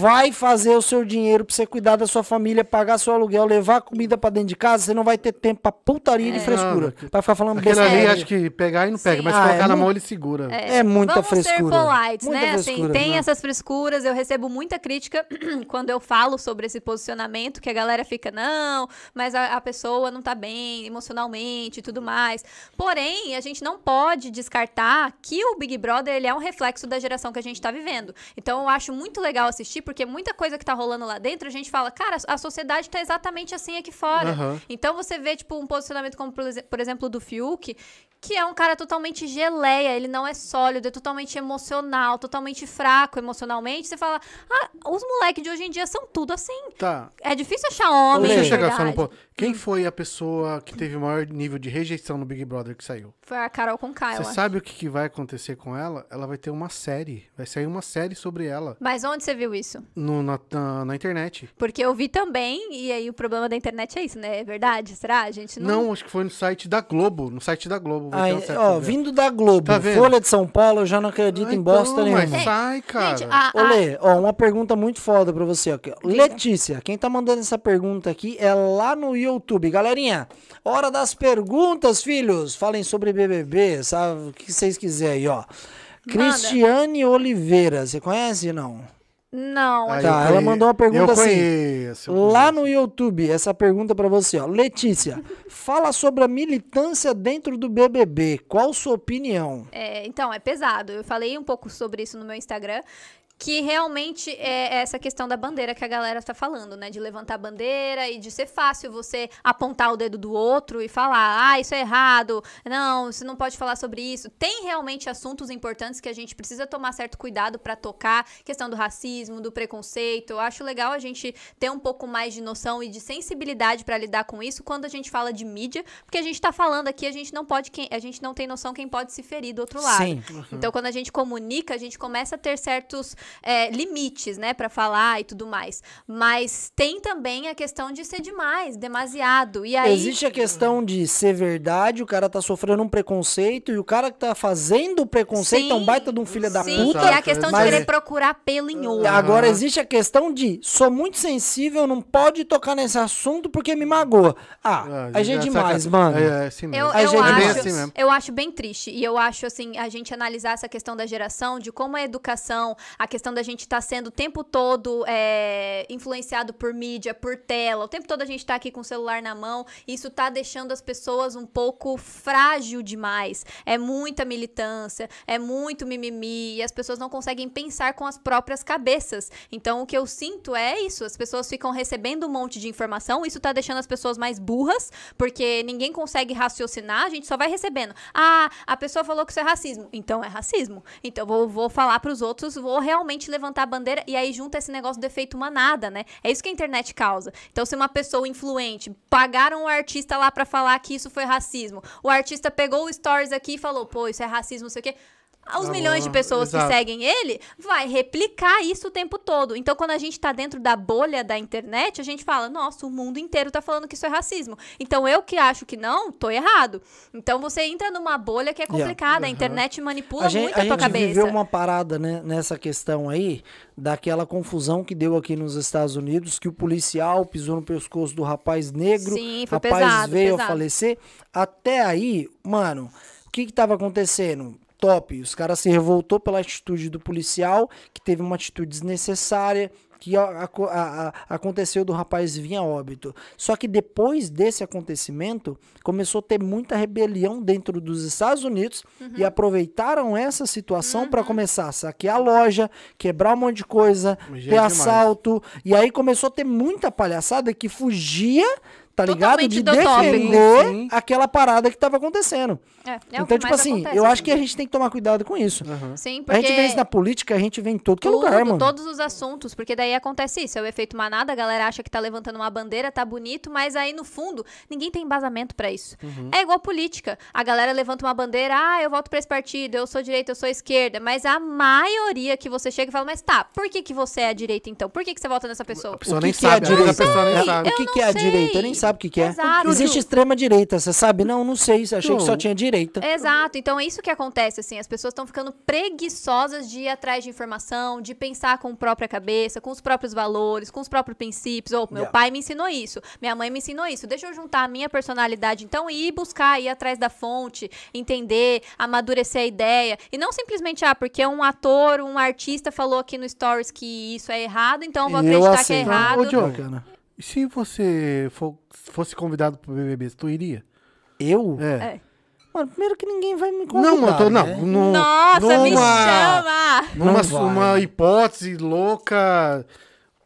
vai fazer o seu dinheiro pra você cuidar da sua família, pagar seu aluguel, levar comida pra dentro de casa. Você não vai ter tempo pra putaria e frescura. Não, Pra ficar falando Aquele besteira. ali, acho que pegar e não pega, Sim. mas Ah, colocar é na mão ele segura. É muita Vamos frescura. ser polites, Muita né? Assim, frescura, tem né? essas frescuras, eu recebo muita crítica quando eu falo sobre esse posicionamento, que a galera fica, não, mas a, a pessoa não tá bem emocionalmente e tudo mais. Porém, a gente não pode descartar que o Big Brother, ele é um reflexo da geração que a gente tá vivendo. Então, eu acho muito legal assistir, porque muita coisa que tá rolando lá dentro, a gente fala, cara, a sociedade tá exatamente assim aqui fora. Aham. Então você vê, tipo, um posicionamento como, por exemplo, do Fiuk, que é um cara totalmente geleia, ele não é sólido, é totalmente emocional, totalmente fraco emocionalmente. Você fala, ah, os moleques de hoje em dia são tudo assim. Tá. É difícil achar homem, Deixa eu chegar só no ponto. Quem foi a pessoa que teve o maior nível de rejeição no Big Brother que saiu? Foi a Carol com Kyle. Você sabe o que, que vai acontecer com ela? Ela vai ter uma série. Vai sair uma série sobre ela Mas onde você viu isso? no- na, na, na internet. Porque eu vi também, e aí o problema da internet é isso, né? É verdade? Será? A gente não... Não, acho que foi no site da Globo. No site da Globo. Ai, ó, vindo da Globo, Tá? Folha de São Paulo, eu já não acredito em bosta nenhuma. Mas sai, cara. Gente, a, Ô, a- Lê, ó, uma pergunta muito foda pra você. Ó. Letícia, quem tá mandando essa pergunta aqui é lá no YouTube. Galerinha, hora das perguntas, filhos. Falem sobre BBB, sabe? O que vocês quiserem aí, ó. Cristiane Oliveira, você conhece não? Não, Aí Tá, eu ela mandou uma pergunta eu assim. conheço, Lá no YouTube, essa pergunta pra você, ó. Letícia, fala sobre a militância dentro do BBB. Qual sua opinião? É, então, é pesado. Eu falei um pouco sobre isso no meu Instagram. Que realmente é essa questão da bandeira que a galera tá falando, né? De levantar a bandeira e de ser fácil você apontar o dedo do outro e falar, ah, isso é errado, não, você não pode falar sobre isso. Tem realmente assuntos importantes que a gente precisa tomar certo cuidado pra tocar, questão do racismo, do preconceito. Eu acho legal a gente ter um pouco mais de noção e de sensibilidade pra lidar com isso quando a gente fala de mídia, porque a gente tá falando aqui, a gente não pode, quem- a gente não tem noção quem pode se ferir do outro lado. Sim. Então, quando a gente comunica, a gente começa a ter certos é, limites, né, pra falar e tudo mais. Mas tem também a questão de ser demais, demasiado. E aí. Existe a questão de ser verdade, o cara tá sofrendo um preconceito e o cara que tá fazendo o preconceito é um Sim, baita de um filho da Sim, puta. e a questão mas- de querer procurar pelo em outro. Agora existe a questão de sou muito sensível, não pode tocar nesse assunto porque me magoa. Ah, a gente é demais, mano. É, é assim mesmo. Eu, eu gente- acho, É bem assim mesmo. eu acho bem triste. E eu acho, assim, a gente analisar essa questão da geração, de como a educação, a questão da gente estar sendo o tempo todo é, influenciado por mídia, por tela, o tempo todo a gente tá aqui com o celular na mão, isso tá deixando as pessoas um pouco frágil demais. É muita militância, é muito mimimi, e as pessoas não conseguem pensar com as próprias cabeças. Então, o que eu sinto é isso, as pessoas ficam recebendo um monte de informação, isso tá deixando as pessoas mais burras, porque ninguém consegue raciocinar, a gente só vai recebendo. Ah, a pessoa falou que isso é racismo, então é racismo. Então, vou, vou falar pros outros, vou realmente levantar a bandeira, e aí junta esse negócio do efeito manada, né? É isso que a internet causa. Então, se uma pessoa influente, pagaram o artista lá pra falar que isso foi racismo, o artista pegou o stories aqui e falou, pô, isso é racismo, não sei o quê. Os Ah, milhões de pessoas exato. que seguem ele vai replicar isso o tempo todo. Então, quando a gente tá dentro da bolha da internet, a gente fala, nossa, o mundo inteiro tá falando que isso é racismo. Então, eu que acho que não, tô errado. Então, você entra numa bolha que é Yeah. complicada. A internet manipula A gente, muito a a tua gente cabeça. viveu uma parada né, nessa questão aí, daquela confusão que deu aqui nos Estados Unidos, que o policial pisou no pescoço do rapaz negro, Sim, rapaz pesado, veio a pesado. falecer. Até aí, mano, o que que tava acontecendo? Top, os caras se revoltou pela atitude do policial, que teve uma atitude desnecessária, que a- a- a- aconteceu do rapaz vir a óbito. Só que depois desse acontecimento, começou a ter muita rebelião dentro dos Estados Unidos e aproveitaram essa situação para começar a saquear a loja, quebrar um monte de coisa, Gente ter demais. assalto. E aí começou a ter muita palhaçada que fugia, tá ligado? Totalmente De do tópico. defender Sim. aquela parada que tava acontecendo. É, é o então, tipo mais assim, acontece eu acho hoje que a gente tem que tomar cuidado com isso. Sim, A porque... gente vê isso na política, a gente vê em todo que é lugar, mano. todos os assuntos, porque daí acontece isso, é o efeito manada, a galera acha que tá levantando uma bandeira, tá bonito, mas aí no fundo, ninguém tem embasamento pra isso. Uhum. É igual política, a galera levanta uma bandeira, ah, eu voto pra esse partido, eu sou direita, eu sou esquerda, mas a maioria que você chega e fala, mas tá, por que que você é a direita então? Por que que você vota nessa pessoa? A pessoa O nem que é a sabe, a direita? pessoa nem É, sabe. O que, que é a direita? Eu sei. nem sabe o que, que é. Exato. Existe extrema direita, você sabe? Não, não sei. Achei que só tinha direita. Exato, então é isso que acontece, assim, as pessoas estão ficando preguiçosas de ir atrás de informação, de pensar com a própria cabeça, com os próprios valores, com os próprios princípios. Ou meu Yeah. pai me ensinou isso, minha mãe me ensinou isso. Deixa eu juntar a minha personalidade, então, e ir buscar, ir atrás da fonte, entender, amadurecer a ideia. E não simplesmente, ah, porque um ator, um artista falou aqui no Stories que isso é errado, então eu vou Eu acreditar que é errado. Ô, Diogo. E se você for- fosse convidado pro BBB, tu iria? Eu? É. É. Mano, primeiro que ninguém vai me convidar. Não, mano, tô, não. né? num- Nossa, me numa- chama! Numa uma hipótese louca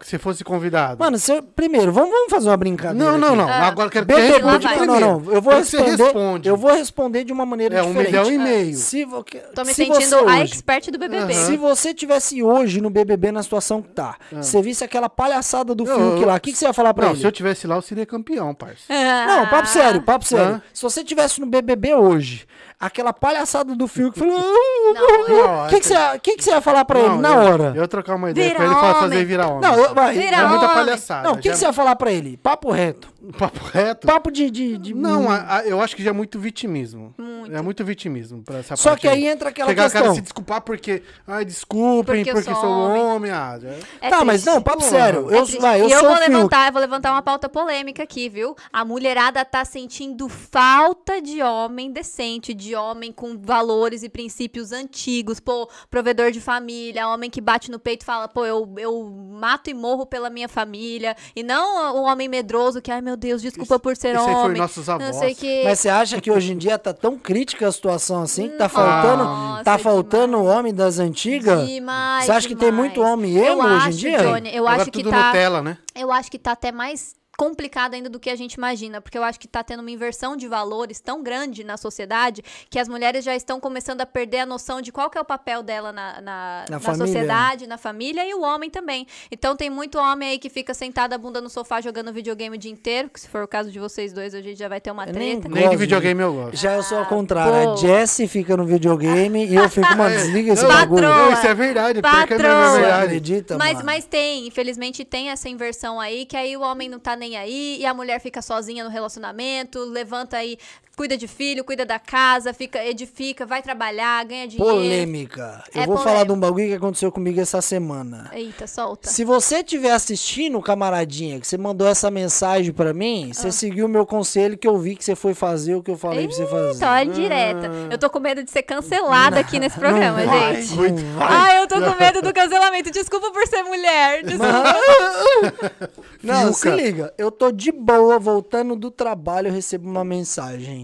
que você fosse convidado. Mano, se eu- primeiro, vamos, vamos fazer uma brincadeira. não, não, não. Ah. Agora eu quero que você responda vai. não, não, primeiro. não. Eu vou responder. responde. Eu vou responder de uma maneira É um diferente. milhão e meio. Se, vo- Tô me se sentindo você a hoje, expert do BBB. Aham. Se você tivesse hoje no BBB na situação que tá, você visse aquela palhaçada do eu- lá, o que, que você ia falar pra Não, ele? se eu tivesse lá, eu seria campeão, parça. Não, papo sério, papo sério. Hã? Se você tivesse no BBB hoje, aquela palhaçada do Fiuk falando... Não, O que, que, você ia- que, que você ia falar pra ele Não, na eu- hora? Eu ia trocar uma ideia Vira com ele fa- fazer virar homem. Não, eu- vai. Vira é muita homem. palhaçada. Não, o que, já- que você ia falar pra ele? Papo reto. Papo reto? Papo de... de, de- Não, a- a- eu acho que já é muito vitimismo. Muito. É muito vitimismo pra essa Só parte que aí entra aquela Chegar o cara questão. se desculpar porque... Ai, desculpem, Porque porque, sou sou homem. homem. Ah. É tá, mas triste. não, papo sério. É Eu, triste. vai, eu e eu vou levantar, eu vou levantar uma pauta polêmica aqui, viu? A mulherada tá sentindo falta de homem decente, de homem com valores e princípios antigos, pô, provedor de família, homem que bate no peito e fala, pô, eu, eu mato e morro pela minha família, e não o homem medroso que, ai meu Deus, desculpa Isso- por ser isso aí foi homem. nossos Não avós. sei que. Mas você acha que hoje em dia tá tão crítica a situação assim que tá faltando, Nossa, tá faltando o homem das antigas? Demais, Você acha que tem muito homem eu emo hoje em acho, dia? Johnny, eu Agora acho que tá. Nutella, né? Eu acho que tá até mais complicado ainda do que a gente imagina, porque eu acho que tá tendo uma inversão de valores tão grande na sociedade que as mulheres já estão começando a perder a noção de qual que é o papel dela na, na, Na na família. sociedade, na família e o homem também. Então tem muito homem aí que fica sentado a bunda no sofá jogando videogame o dia inteiro, que se for o caso de vocês dois, a gente já vai ter uma Eu nem treta. gosto Nem de videogame eu gosto. Já eu sou ao contrário. pô. A Jessie fica no videogame e eu fico, mano, desliga esse Não, bagulho. Não, isso é verdade. é Patroa. mesmo, Você é verdade. acredita, Mas, mano? mas tem, infelizmente tem essa inversão aí, que aí o homem não tá nem aí e a mulher fica sozinha no relacionamento, levanta aí, cuida de filho, cuida da casa, fica, edifica, vai trabalhar, ganha dinheiro. Polêmica. Eu É vou polêmica. falar de um bagulho que aconteceu comigo essa semana. Eita, solta. Se você estiver assistindo, camaradinha, que você mandou essa mensagem pra mim, Ah. você seguiu o meu conselho que eu vi que você foi fazer o que eu falei pra você fazer. Eita, olha direta. Eu tô com medo de ser cancelada aqui nesse programa, não vai, gente. não vai. Ai, eu tô com medo do cancelamento. Desculpa por ser mulher. Desculpa. Não, se liga. Eu tô de boa, voltando do trabalho, eu recebo uma mensagem.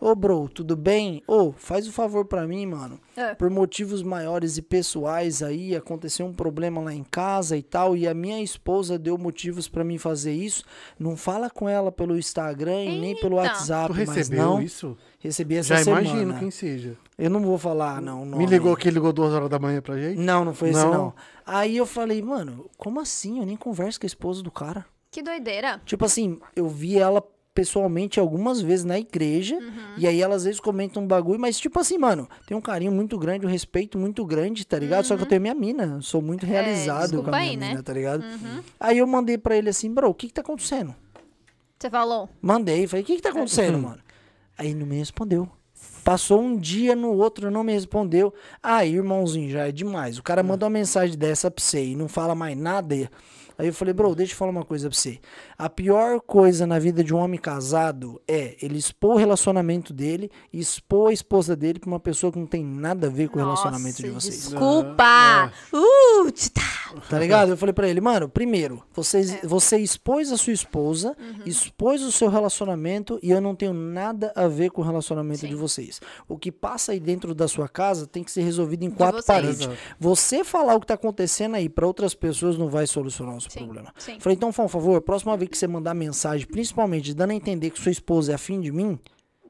Ô, bro, tudo bem? Ô, faz o favor pra mim, mano. É. Por motivos maiores e pessoais aí, aconteceu um problema lá em casa e tal, e a minha esposa deu motivos pra mim fazer isso. Não fala com ela pelo Instagram e nem pelo. WhatsApp, Tu mas recebeu não. isso? Recebi essa Já semana. imagino quem seja. Eu não vou falar, não. o Me nome. ligou que ligou duas horas da manhã pra gente? Não, não foi esse, Não? não. Aí eu falei, mano, como assim? Eu nem converso com a esposa do cara. Que doideira. Tipo assim, eu vi ela pessoalmente algumas vezes na igreja, Uhum. e aí ela às vezes comenta um bagulho, mas tipo assim, mano, tem um carinho muito grande, um respeito muito grande, tá ligado? Só que eu tenho minha mina, eu sou muito realizado com Uhum. É, desculpa a minha aí, né? mina, tá ligado? Aí eu mandei pra ele assim, bro, o que que tá acontecendo? Você falou? Mandei, falei, o que que tá acontecendo, Uhum. mano? Aí não me respondeu. Passou um dia no outro, não me respondeu. Aí, irmãozinho, já é demais. O cara manda uma mensagem dessa pra você e não fala mais nada. Aí eu falei, bro, deixa eu falar uma coisa pra você. A pior coisa na vida de um homem casado é ele expor o relacionamento dele e expor a esposa dele pra uma pessoa que não tem nada a ver com o relacionamento de Nossa, vocês. Desculpa. Ah, Uh, tchá, Tá ligado? Eu falei pra ele, mano, primeiro, você, É. você expôs a sua esposa, Uhum. expôs o seu relacionamento e eu não tenho nada a ver com o relacionamento Sim. de vocês. O que passa aí dentro da sua casa tem que ser resolvido em quatro paredes. Exato. Você falar o que tá acontecendo aí pra outras pessoas não vai solucionar o seu Sim, problema. sim. Falei, então, por favor, próxima vez que você mandar mensagem, principalmente dando a entender que sua esposa é afim de mim,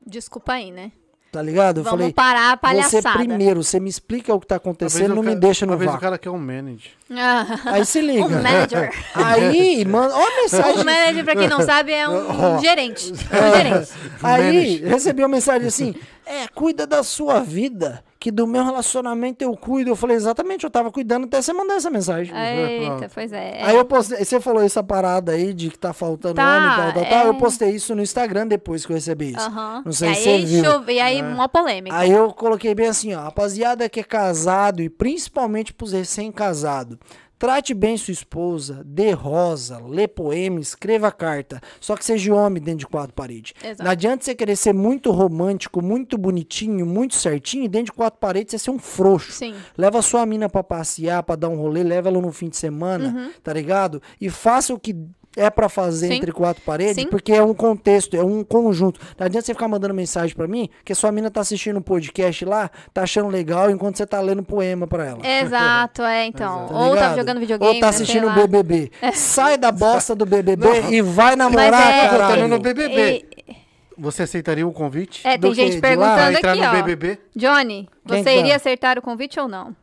Desculpa aí, né? tá ligado? Eu Vamos falei, parar a você palhaçada. primeiro, você me explica o que tá acontecendo, não me cara- deixa no Às vezes o vácuo. cara quer um manager. Ah, Aí se liga. um manager. Aí, mano, ó a O mensagem. manager, pra quem não sabe, é um gerente. É um gerente. Aí, recebi uma mensagem assim: É, cuida da sua vida, que do meu relacionamento eu cuido. Eu falei, exatamente, eu tava cuidando até você mandar essa mensagem. Eita, pois é. Aí eu postei, você falou essa parada aí de que tá faltando Tá, homem, tal, tal, tal. é. Eu postei isso no Instagram depois que eu recebi isso. Aham. Não sei e se aí, você viu. chove- e aí uma polêmica. Aí eu coloquei bem assim, ó, rapaziada que é casado e principalmente pros recém-casados. Trate bem sua esposa, dê rosa, lê poema, escreva carta. Só que seja homem dentro de quatro paredes. Exato. Não adianta você querer ser muito romântico, muito bonitinho, muito certinho, e dentro de quatro paredes você ser um frouxo. Sim. Leva sua mina pra passear, pra dar um rolê, leva ela no fim de semana, tá ligado? E faça o que é pra fazer. Sim. entre quatro paredes, Sim. porque é um contexto, é um conjunto. Não adianta você ficar mandando mensagem pra mim, que sua mina tá assistindo um podcast lá, tá achando legal, enquanto você tá lendo poema pra ela. Exato, é, então. Tá Ou tá jogando videogame, Ou tá né, assistindo o. BBB. Sai da bosta do BBB e vai namorar, Mas é- caralho. Voltando no BBB. E- Você aceitaria o convite? é, tem Do gente perguntando aqui, no ó. BBB? Johnny, Quem você iria tá? acertar o convite ou não?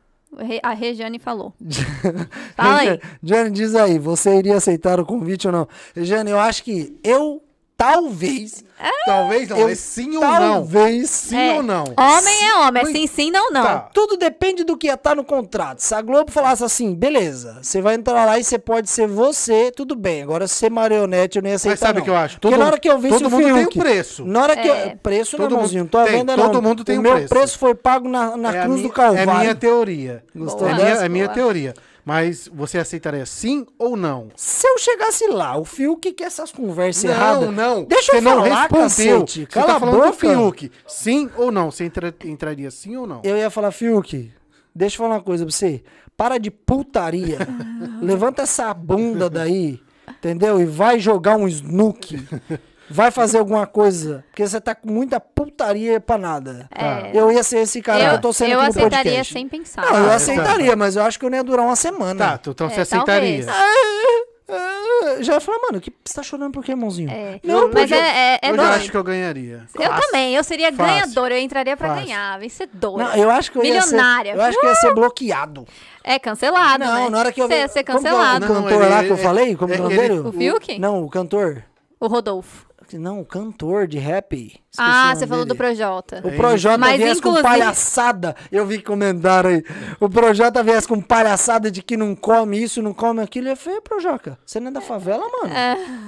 A Regiane falou. Fala aí. Jane, diz aí, você iria aceitar o convite ou não? Jane, eu acho que eu, talvez, Talvez não, Eu- é sim ou não. talvez, Sim É. ou não? Homem é homem, é sim, sim, não, não. Tá. Tudo depende do que ia estar no contrato. Se a Globo falasse assim, beleza, você vai entrar lá e você pode ser você, tudo bem. Agora, ser marionete, eu não ia aceitar. Mas sabe o que eu acho? Porque Todo- na hora que eu vi todo mundo tem um Fiuk, preço. Na hora que É. eu. Preço, Todo não, mundo não tô tem, vendo, todo não. mundo tem o um meu preço. preço foi pago na, na é cruz minha, do Calvário. É minha teoria. Gostou é dessa? minha, é minha Boa. teoria. Mas você aceitaria sim ou não? Se eu chegasse lá, o Fiuk que essas conversas não, erradas. não. Deixa você eu não falar, respondeu. cacete. Você Cala tá falando boca. do Fiuk. Sim ou não? Você entra- entraria sim ou não? Eu ia falar, Fiuk, deixa eu falar uma coisa pra você. Para de putaria. Levanta essa bunda daí, entendeu? E vai jogar um snook. Vai fazer alguma coisa. Porque você tá com muita putaria pra nada. É. Eu ia ser esse cara que eu tô sendo eu aqui no aceitaria podcast. sem pensar. Não, eu Ah, aceitaria, mas eu acho que eu não ia durar uma semana. Tá, tu- então É, você aceitaria. talvez. Ah, já ia falar, mano, que você tá chorando por quê, irmãozinho? É. Não, Mas é, é, é eu já acho que eu ganharia. Eu também, eu seria Fácil. ganhadora, eu entraria pra Fácil. ganhar, doido. Não, eu acho que eu ia ser, Milionária. eu acho que eu ia ser bloqueado. É cancelado, Não, né? na hora que eu Você ia ser como que é o cancelado. Não, cantor ele- lá que eu ele- falei, como é o nome ele- dele? O Fiuk? Não, o cantor. O Rodolfo. Não, cantor de rap. Ah, você falou dele. do Projota. O Projota Mas, viesse com inclusive- palhaçada. Eu vi comentário aí. O Projota viesse com palhaçada de que não come isso, não come aquilo. É feio, Projoca. Você não é da favela, mano?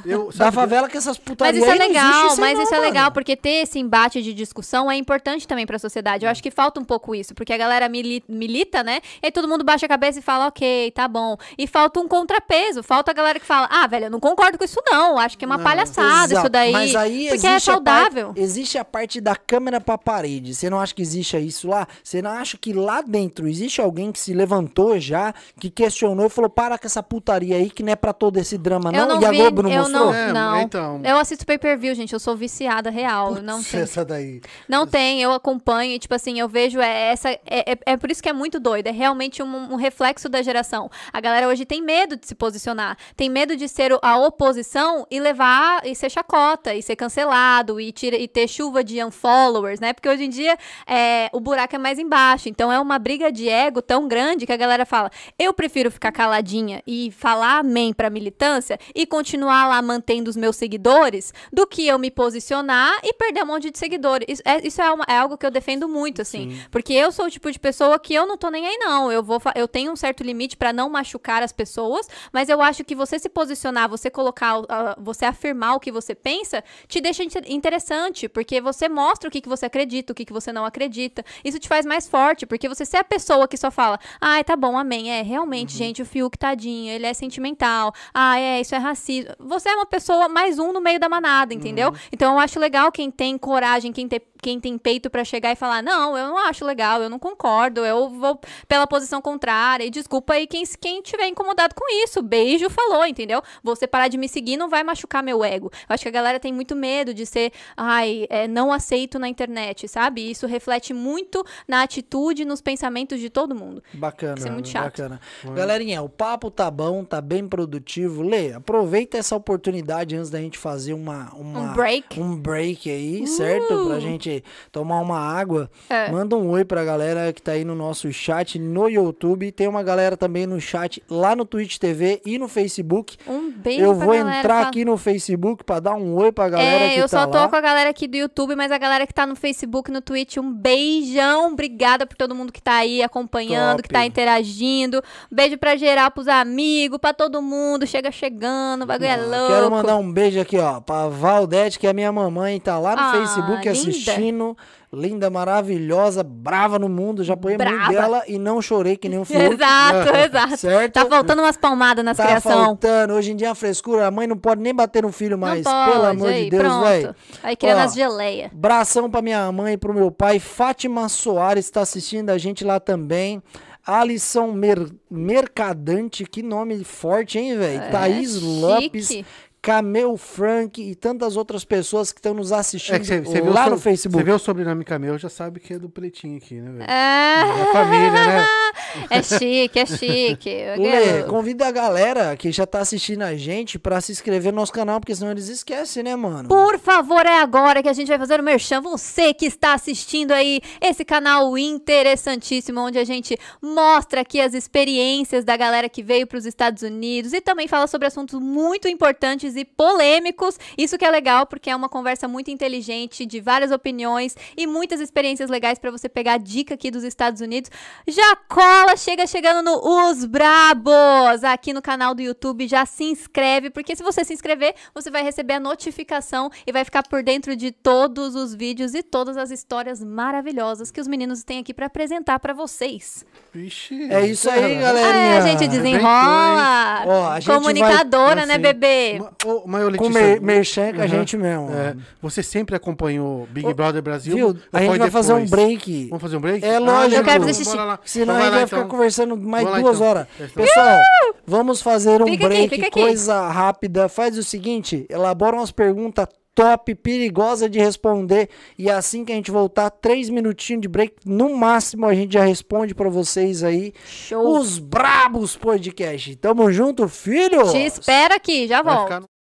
Eu, Da favela que essas Mas putarias isso é não existe legal, isso mas não, isso é mano. legal, porque ter esse embate de discussão é importante também pra sociedade. Eu acho que falta um pouco isso, porque a galera mili- milita, né? E aí todo mundo baixa a cabeça e fala, ok, tá bom. E falta um contrapeso, falta a galera que fala, ah, velho, eu não concordo com isso não, acho que é uma palhaçada Exato. isso daí. Mas aí porque é existe saudável. parte- existe a parte da câmera pra parede. Você não acha que existe isso lá? Você não acha que lá dentro existe alguém que se levantou já, que questionou e falou: para com essa putaria aí que não é pra todo esse drama, não? Não e a vi, Globo não eu mostrou? não, É, não. então. Eu assisto pay-per-view, gente, eu sou viciada real, não tem. Essa daí. Não tem, eu acompanho, e, tipo assim, eu vejo é, essa. É, é, é por isso que é muito doido. É realmente um, um reflexo da geração. A galera hoje tem medo de se posicionar. Tem medo de ser a oposição e levar e ser chacota, e ser cancelado, e, tira, e ter chuva de unfollowers, né? Porque hoje em dia é, o buraco é mais embaixo. Então é uma briga de ego tão grande que a galera fala: eu prefiro ficar caladinha e falar amém pra militância e continuar lá mantendo os meus seguidores do que eu me posicionar e perder um monte de seguidores. Isso é, isso é, uma- é algo que eu defendo muito, assim. Porque eu sou o tipo de pessoa que eu não tô nem aí, não. Eu, vou, eu tenho um certo limite pra não machucar as pessoas, mas eu acho que você se posicionar, você colocar, você afirmar o que você pensa, te deixa inter- porque você mostra o que, que você acredita, o que, que você não acredita. Isso te faz mais forte, porque você ser a pessoa que só fala, ai, tá bom, amém. É, realmente, gente, o Fiuk, tadinho, ele é sentimental. Ah, é, isso é racismo. Você é uma pessoa mais um no meio da manada, entendeu? Então eu acho legal quem tem coragem, quem, ter- quem tem peito pra chegar e falar: não, eu não acho legal, eu não concordo, eu vou pela posição contrária. E desculpa aí quem, quem tiver incomodado com isso. Beijo, falou, entendeu? Você parar de me seguir não vai machucar meu ego. Eu acho que a galera tem muito medo de ser, ai, é, não aceito na internet, sabe? Isso reflete muito na atitude, nos pensamentos de todo mundo. Bacana. Isso é muito chato. Bacana. Galerinha, o papo tá bom, tá bem produtivo. Lê, aproveita essa oportunidade antes da gente fazer uma, uma Um break. um break aí, certo? Pra gente tomar uma água. É. Manda um oi pra galera que tá aí no nosso chat no YouTube. Tem uma galera também no chat lá no Twitch TV e no Facebook. Um beijo Eu vou entrar fala- aqui no Facebook pra dar um oi pra galera é, que eu tá só tô lá. com a galera aqui do YouTube, mas a galera que tá no Facebook, no Twitch, um beijão. Obrigada por todo mundo que tá aí acompanhando, que tá Top. interagindo. Beijo pra geral, pros amigos, pra todo mundo. Chega chegando, o bagulho é louco. Quero mandar um beijo aqui, ó, pra Valdete, que é minha mamãe, tá lá no Ah, Facebook linda. assistindo. Linda, maravilhosa, brava no mundo. Já apoiei muito Brava. dela e não chorei que nem um fiuk. Exato, exato. Certo? Tá faltando umas palmadas nas Tá criação. faltando. Hoje em dia é uma frescura. A mãe não pode nem bater no filho mais. Não pode, Pelo amor aí, de Deus, velho. Aí criando as geleias. Bração pra minha mãe e pro meu pai. Fátima Soares tá assistindo a gente lá também. Alisson Mer- Mercadante, que nome forte, hein, velho? É, Thaís chique. Lopes, Camel Frank e tantas outras pessoas que estão nos assistindo É que você, você viu lá no Facebook. Você vê o sobrenome Camel, já sabe que é do pretinho aqui, né, velho? É, É família, né? é chique, é chique. Lê, convida a galera que já tá assistindo a gente pra se inscrever no nosso canal, porque senão eles esquecem, né, mano? Por favor, é agora que a gente vai fazer o merchan. Você que está assistindo aí esse canal interessantíssimo, onde a gente mostra aqui as experiências da galera que veio para os Estados Unidos e também fala sobre assuntos muito importantes e polêmicos. Isso que é legal, porque é uma conversa muito inteligente, de várias opiniões e muitas experiências legais para você pegar a dica aqui dos Estados Unidos. Já cola, chega chegando no Os Brabos aqui no canal do YouTube. Já se inscreve, porque se você se inscrever, você vai receber a notificação e vai ficar por dentro de todos os vídeos e todas as histórias maravilhosas que os meninos têm aqui para apresentar para vocês. Vixe. É isso aí, galerinha. Ah, a gente desenrola. Ó, a gente Comunicadora, vai- né, bebê? Ô, ô, Com Letícia, mer merchan com a Aham. gente mesmo. é, você sempre acompanhou Big Ô, Brother Brasil? Viu? A gente vai fazer um depois? break. Vamos fazer um break? É lógico. Eu quero fazer então xixi. Senão Então a vai gente lá, vai ficar então. conversando mais lá, duas então. horas. Então. Pessoal, vamos fazer um Fica aqui, break, aqui. coisa rápida. Faz o seguinte, elabora umas perguntas top, perigosa de responder. E assim que a gente voltar, três minutinhos de break, no máximo a gente já responde pra vocês aí. Show. Os Brabos Podcast. Tamo junto, filho? Te espera aqui, já volto.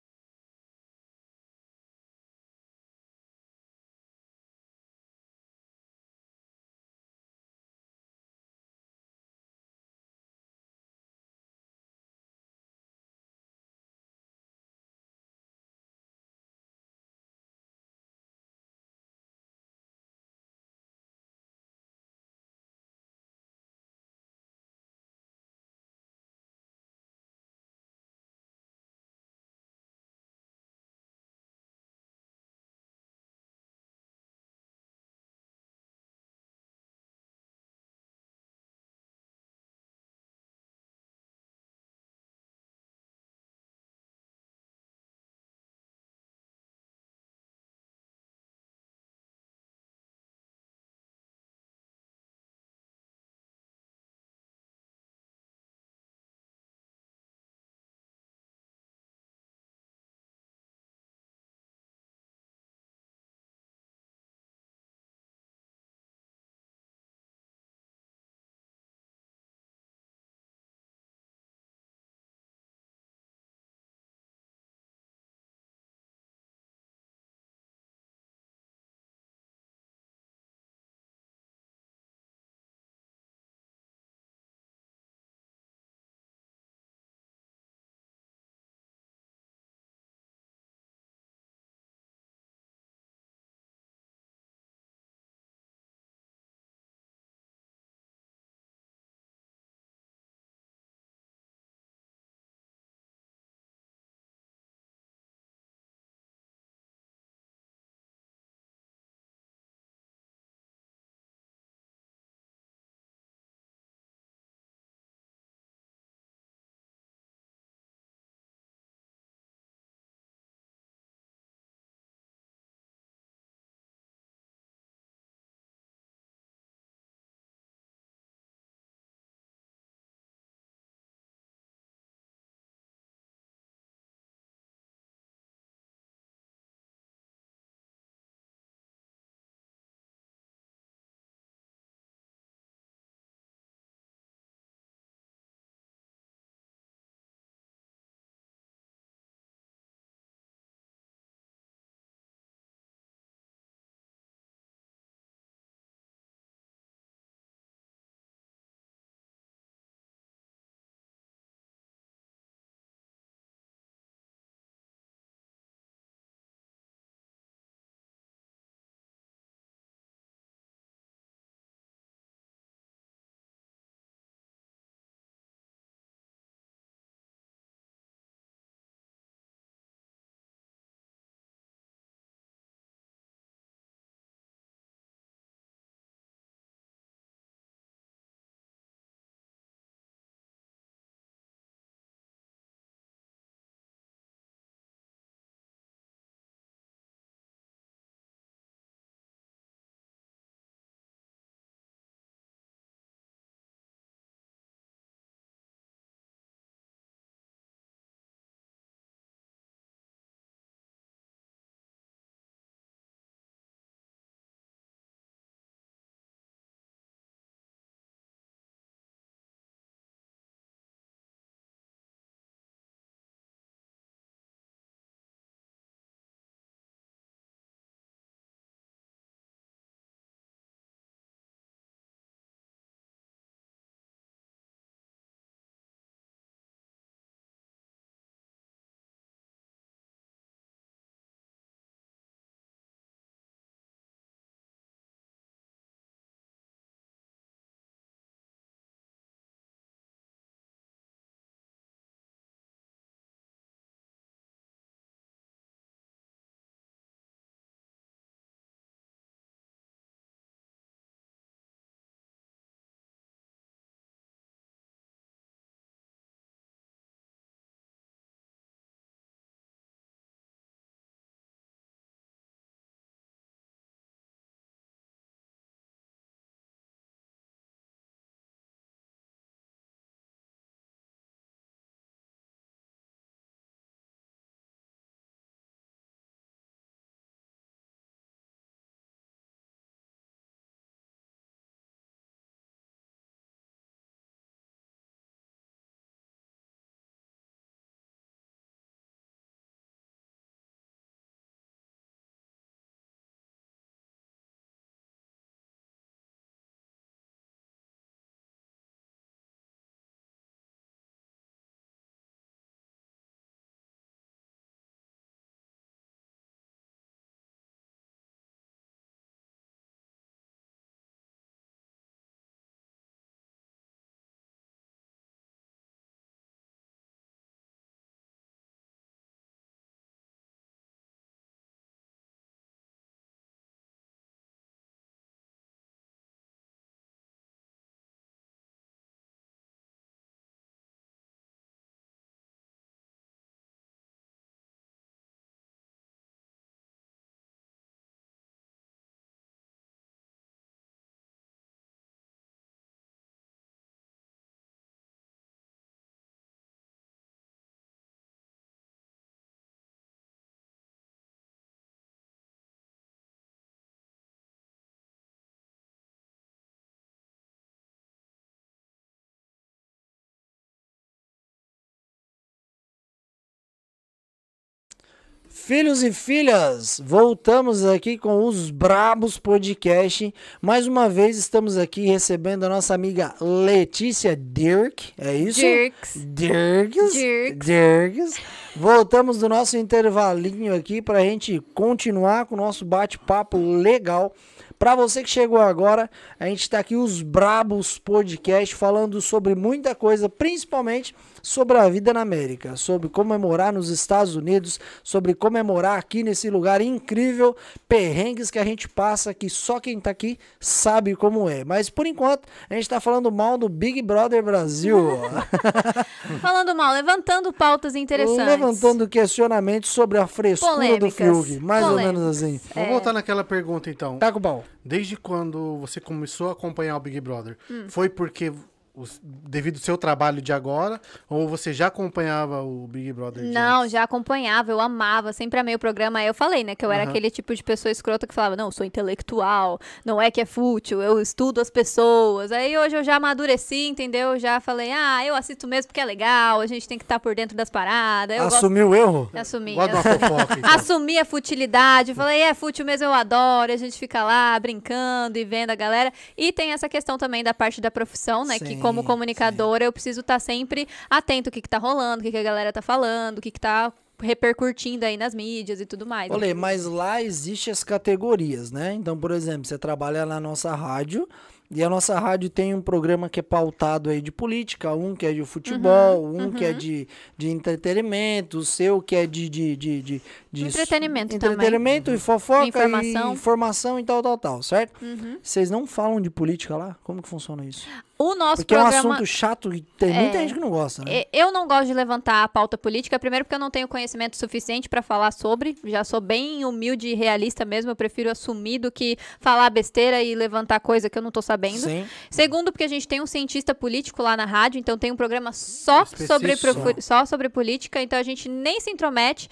Filhos e filhas, voltamos aqui com os Brabos Podcast. Mais uma vez estamos aqui recebendo a nossa amiga Letícia Dirk, é isso? Dirks. Dirks. Dirks. Dirks. Voltamos do nosso intervalinho aqui para a gente continuar com o nosso bate-papo legal. Para você que chegou agora, a gente está aqui os Brabos Podcast falando sobre muita coisa, principalmente sobre a vida na América, sobre comemorar nos Estados Unidos, sobre comemorar aqui nesse lugar incrível, perrengues que a gente passa que só quem tá aqui sabe como é. Mas por enquanto, a gente tá falando mal do Big Brother Brasil. Falando mal, levantando pautas interessantes. Levantando questionamentos sobre a frescura Polêmicas. do Fiuk, mais ou Polêmicas. menos assim. Vamos voltar naquela pergunta, então. Tá com o pau. Desde quando você começou a acompanhar o Big Brother? Hum. Foi porque, os- devido ao seu trabalho de agora, ou você já acompanhava o Big Brother? Não, antes? já acompanhava, eu amava, sempre amei o programa. Aí eu falei, né, que eu era Aham. aquele tipo de pessoa escrota que falava, não, eu sou intelectual, não é que é fútil, eu estudo as pessoas. Aí hoje eu já amadureci, entendeu? Eu já falei, ah, eu assisto mesmo porque é legal, a gente tem que estar por dentro das paradas. Eu Assumiu o erro? gosto... Assumi. Uma fofoca, então. Assumi a futilidade, falei, é fútil mesmo, eu adoro, a gente fica lá brincando e vendo a galera. E tem essa questão também da parte da profissão, né? que Sim, como comunicadora eu preciso estar sempre atento o que, que tá rolando, o que, que a galera tá falando, o que, que tá repercutindo aí nas mídias e tudo mais. Olha, mas lá existem as categorias, né? Então, por exemplo, você trabalha na nossa rádio e a nossa rádio tem um programa que é pautado aí de política, um que é de futebol, Uhum, um que é de, de entretenimento, o seu que é de... de, de, de, de Entretenimento Entretenimento e fofoca Informação. e informação e tal, tal, tal, certo? Uhum. Vocês não falam de política lá? Como que funciona isso? O nosso Porque é um programa... assunto chato e tem muita É. gente que não gosta, né? Eu não gosto de levantar a pauta política, primeiro porque eu não tenho conhecimento suficiente para falar sobre. Já sou bem humilde e realista mesmo. Eu prefiro assumir do que falar besteira e levantar coisa que eu não tô sabendo. Sim. Segundo, porque a gente tem um cientista político lá na rádio, então tem um programa só sobre, Específico. só sobre política, então a gente nem se intromete.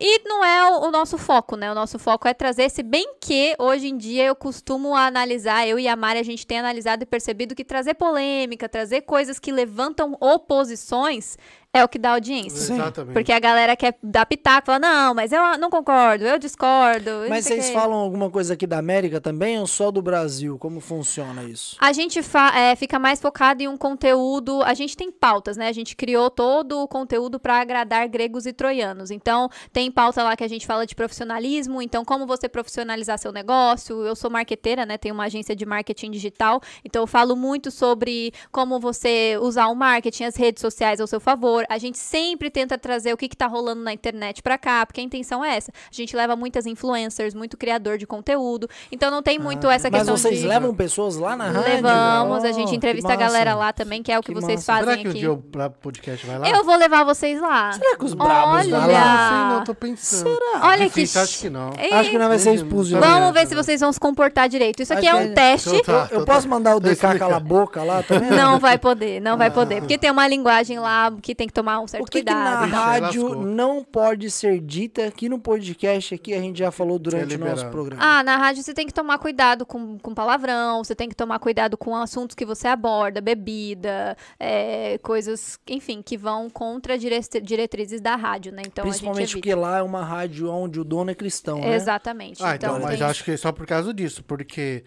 E não é o, nosso foco, né? O nosso foco é trazer, se bem que hoje em dia eu costumo analisar, eu e a Mari, a gente tem analisado e percebido que trazer polêmica, trazer coisas que levantam oposições é o que dá audiência. Sim. Exatamente. Porque a galera quer dar pitaco, fala, não, mas eu não concordo, eu discordo. Mas vocês quê." falam alguma coisa aqui da América também ou só do Brasil? Como funciona isso? A gente é, fica mais focado em um conteúdo. A gente tem pautas, né? A gente criou todo o conteúdo para agradar gregos e troianos. Então, tem pauta lá que a gente fala de profissionalismo. Então, como você profissionalizar seu negócio. Eu sou marqueteira, né? Tenho uma agência de marketing digital. Então, eu falo muito sobre como você usar o marketing, as redes sociais ao seu favor. A gente sempre tenta trazer o que, que tá rolando na internet para cá, porque a intenção é essa. A gente leva muitas influencers, muito criador de conteúdo. Então, não tem muito essa Ah, Mas questão vocês de. levam pessoas lá na rádio? Levamos, a Oh, gente que entrevista a galera lá também, que é o que, Que vocês massa. fazem Será que o aqui. dia o podcast vai lá? Eu vou levar vocês lá. Será que os brabos Olha! vão lá? Não sei, não, tô pensando. Olha Difícil, que acho que não. Ei, Acho que não vai ser expulso. Vamos ver se vocês vão se comportar direito. Isso aqui Acho é um é- teste. Então tá, Eu então posso tá. mandar o Tá DK calar a boca lá também? Não vai poder, não vai poder. Porque tem uma linguagem lá que tem que tomar um certo O que, que cuidado. na e tal. rádio não pode ser dita aqui no podcast aqui a gente já falou durante o nosso programa. Ah, na rádio você tem que tomar cuidado com, com palavrão, você tem que tomar cuidado com assuntos que você aborda, bebida, é, coisas, enfim, que vão contra dire- diretrizes da rádio, né? Então a Principalmente gente porque lá é uma rádio onde o dono é cristão, né? Exatamente. Ah, então, mas tem- acho que é só por causa disso, porque.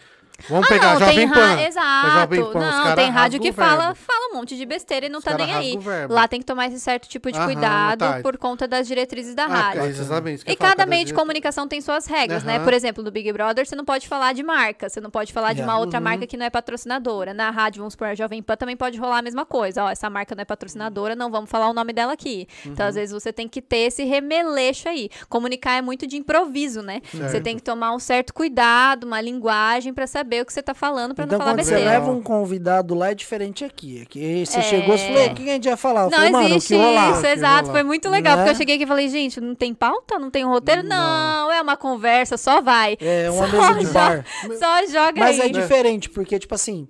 Vamos Ah, pegar não, Jovem Pan. Exato. Jovem Pan, não, tem rádio que fala, fala um monte de besteira e não Os tá nem aí. Lá tem que tomar esse certo tipo de Aham, cuidado tá. por conta das diretrizes da Ah, rádio. é exatamente E cada meio de comunicação tem suas regras, né? Aham. Por exemplo, no Big Brother, você não pode falar de marca, você não pode falar de uma outra Uhum. marca que não é patrocinadora. Na rádio, vamos supor, a Jovem Pan também pode rolar a mesma coisa. Ó, essa marca não é patrocinadora, não vamos falar o nome dela aqui. Então, Uhum. às vezes, você tem que ter esse remeleixo aí. Comunicar é muito de improviso, né? Você Certo. tem que tomar um certo cuidado, uma linguagem pra saber o que você tá falando, pra Então, não falar quando você besteira. leva um convidado lá, é diferente aqui. Aqui você É. chegou e falou, "E, o que a gente ia falar? Eu Não falei, mano, existe rolar? isso, exato. Foi muito legal, Né? porque eu cheguei aqui e falei, gente, não tem pauta? Não tem um roteiro? Não, Não. é uma conversa, só vai. É uma Só mesa de bar. Só joga Mas aí. é diferente, porque, tipo assim,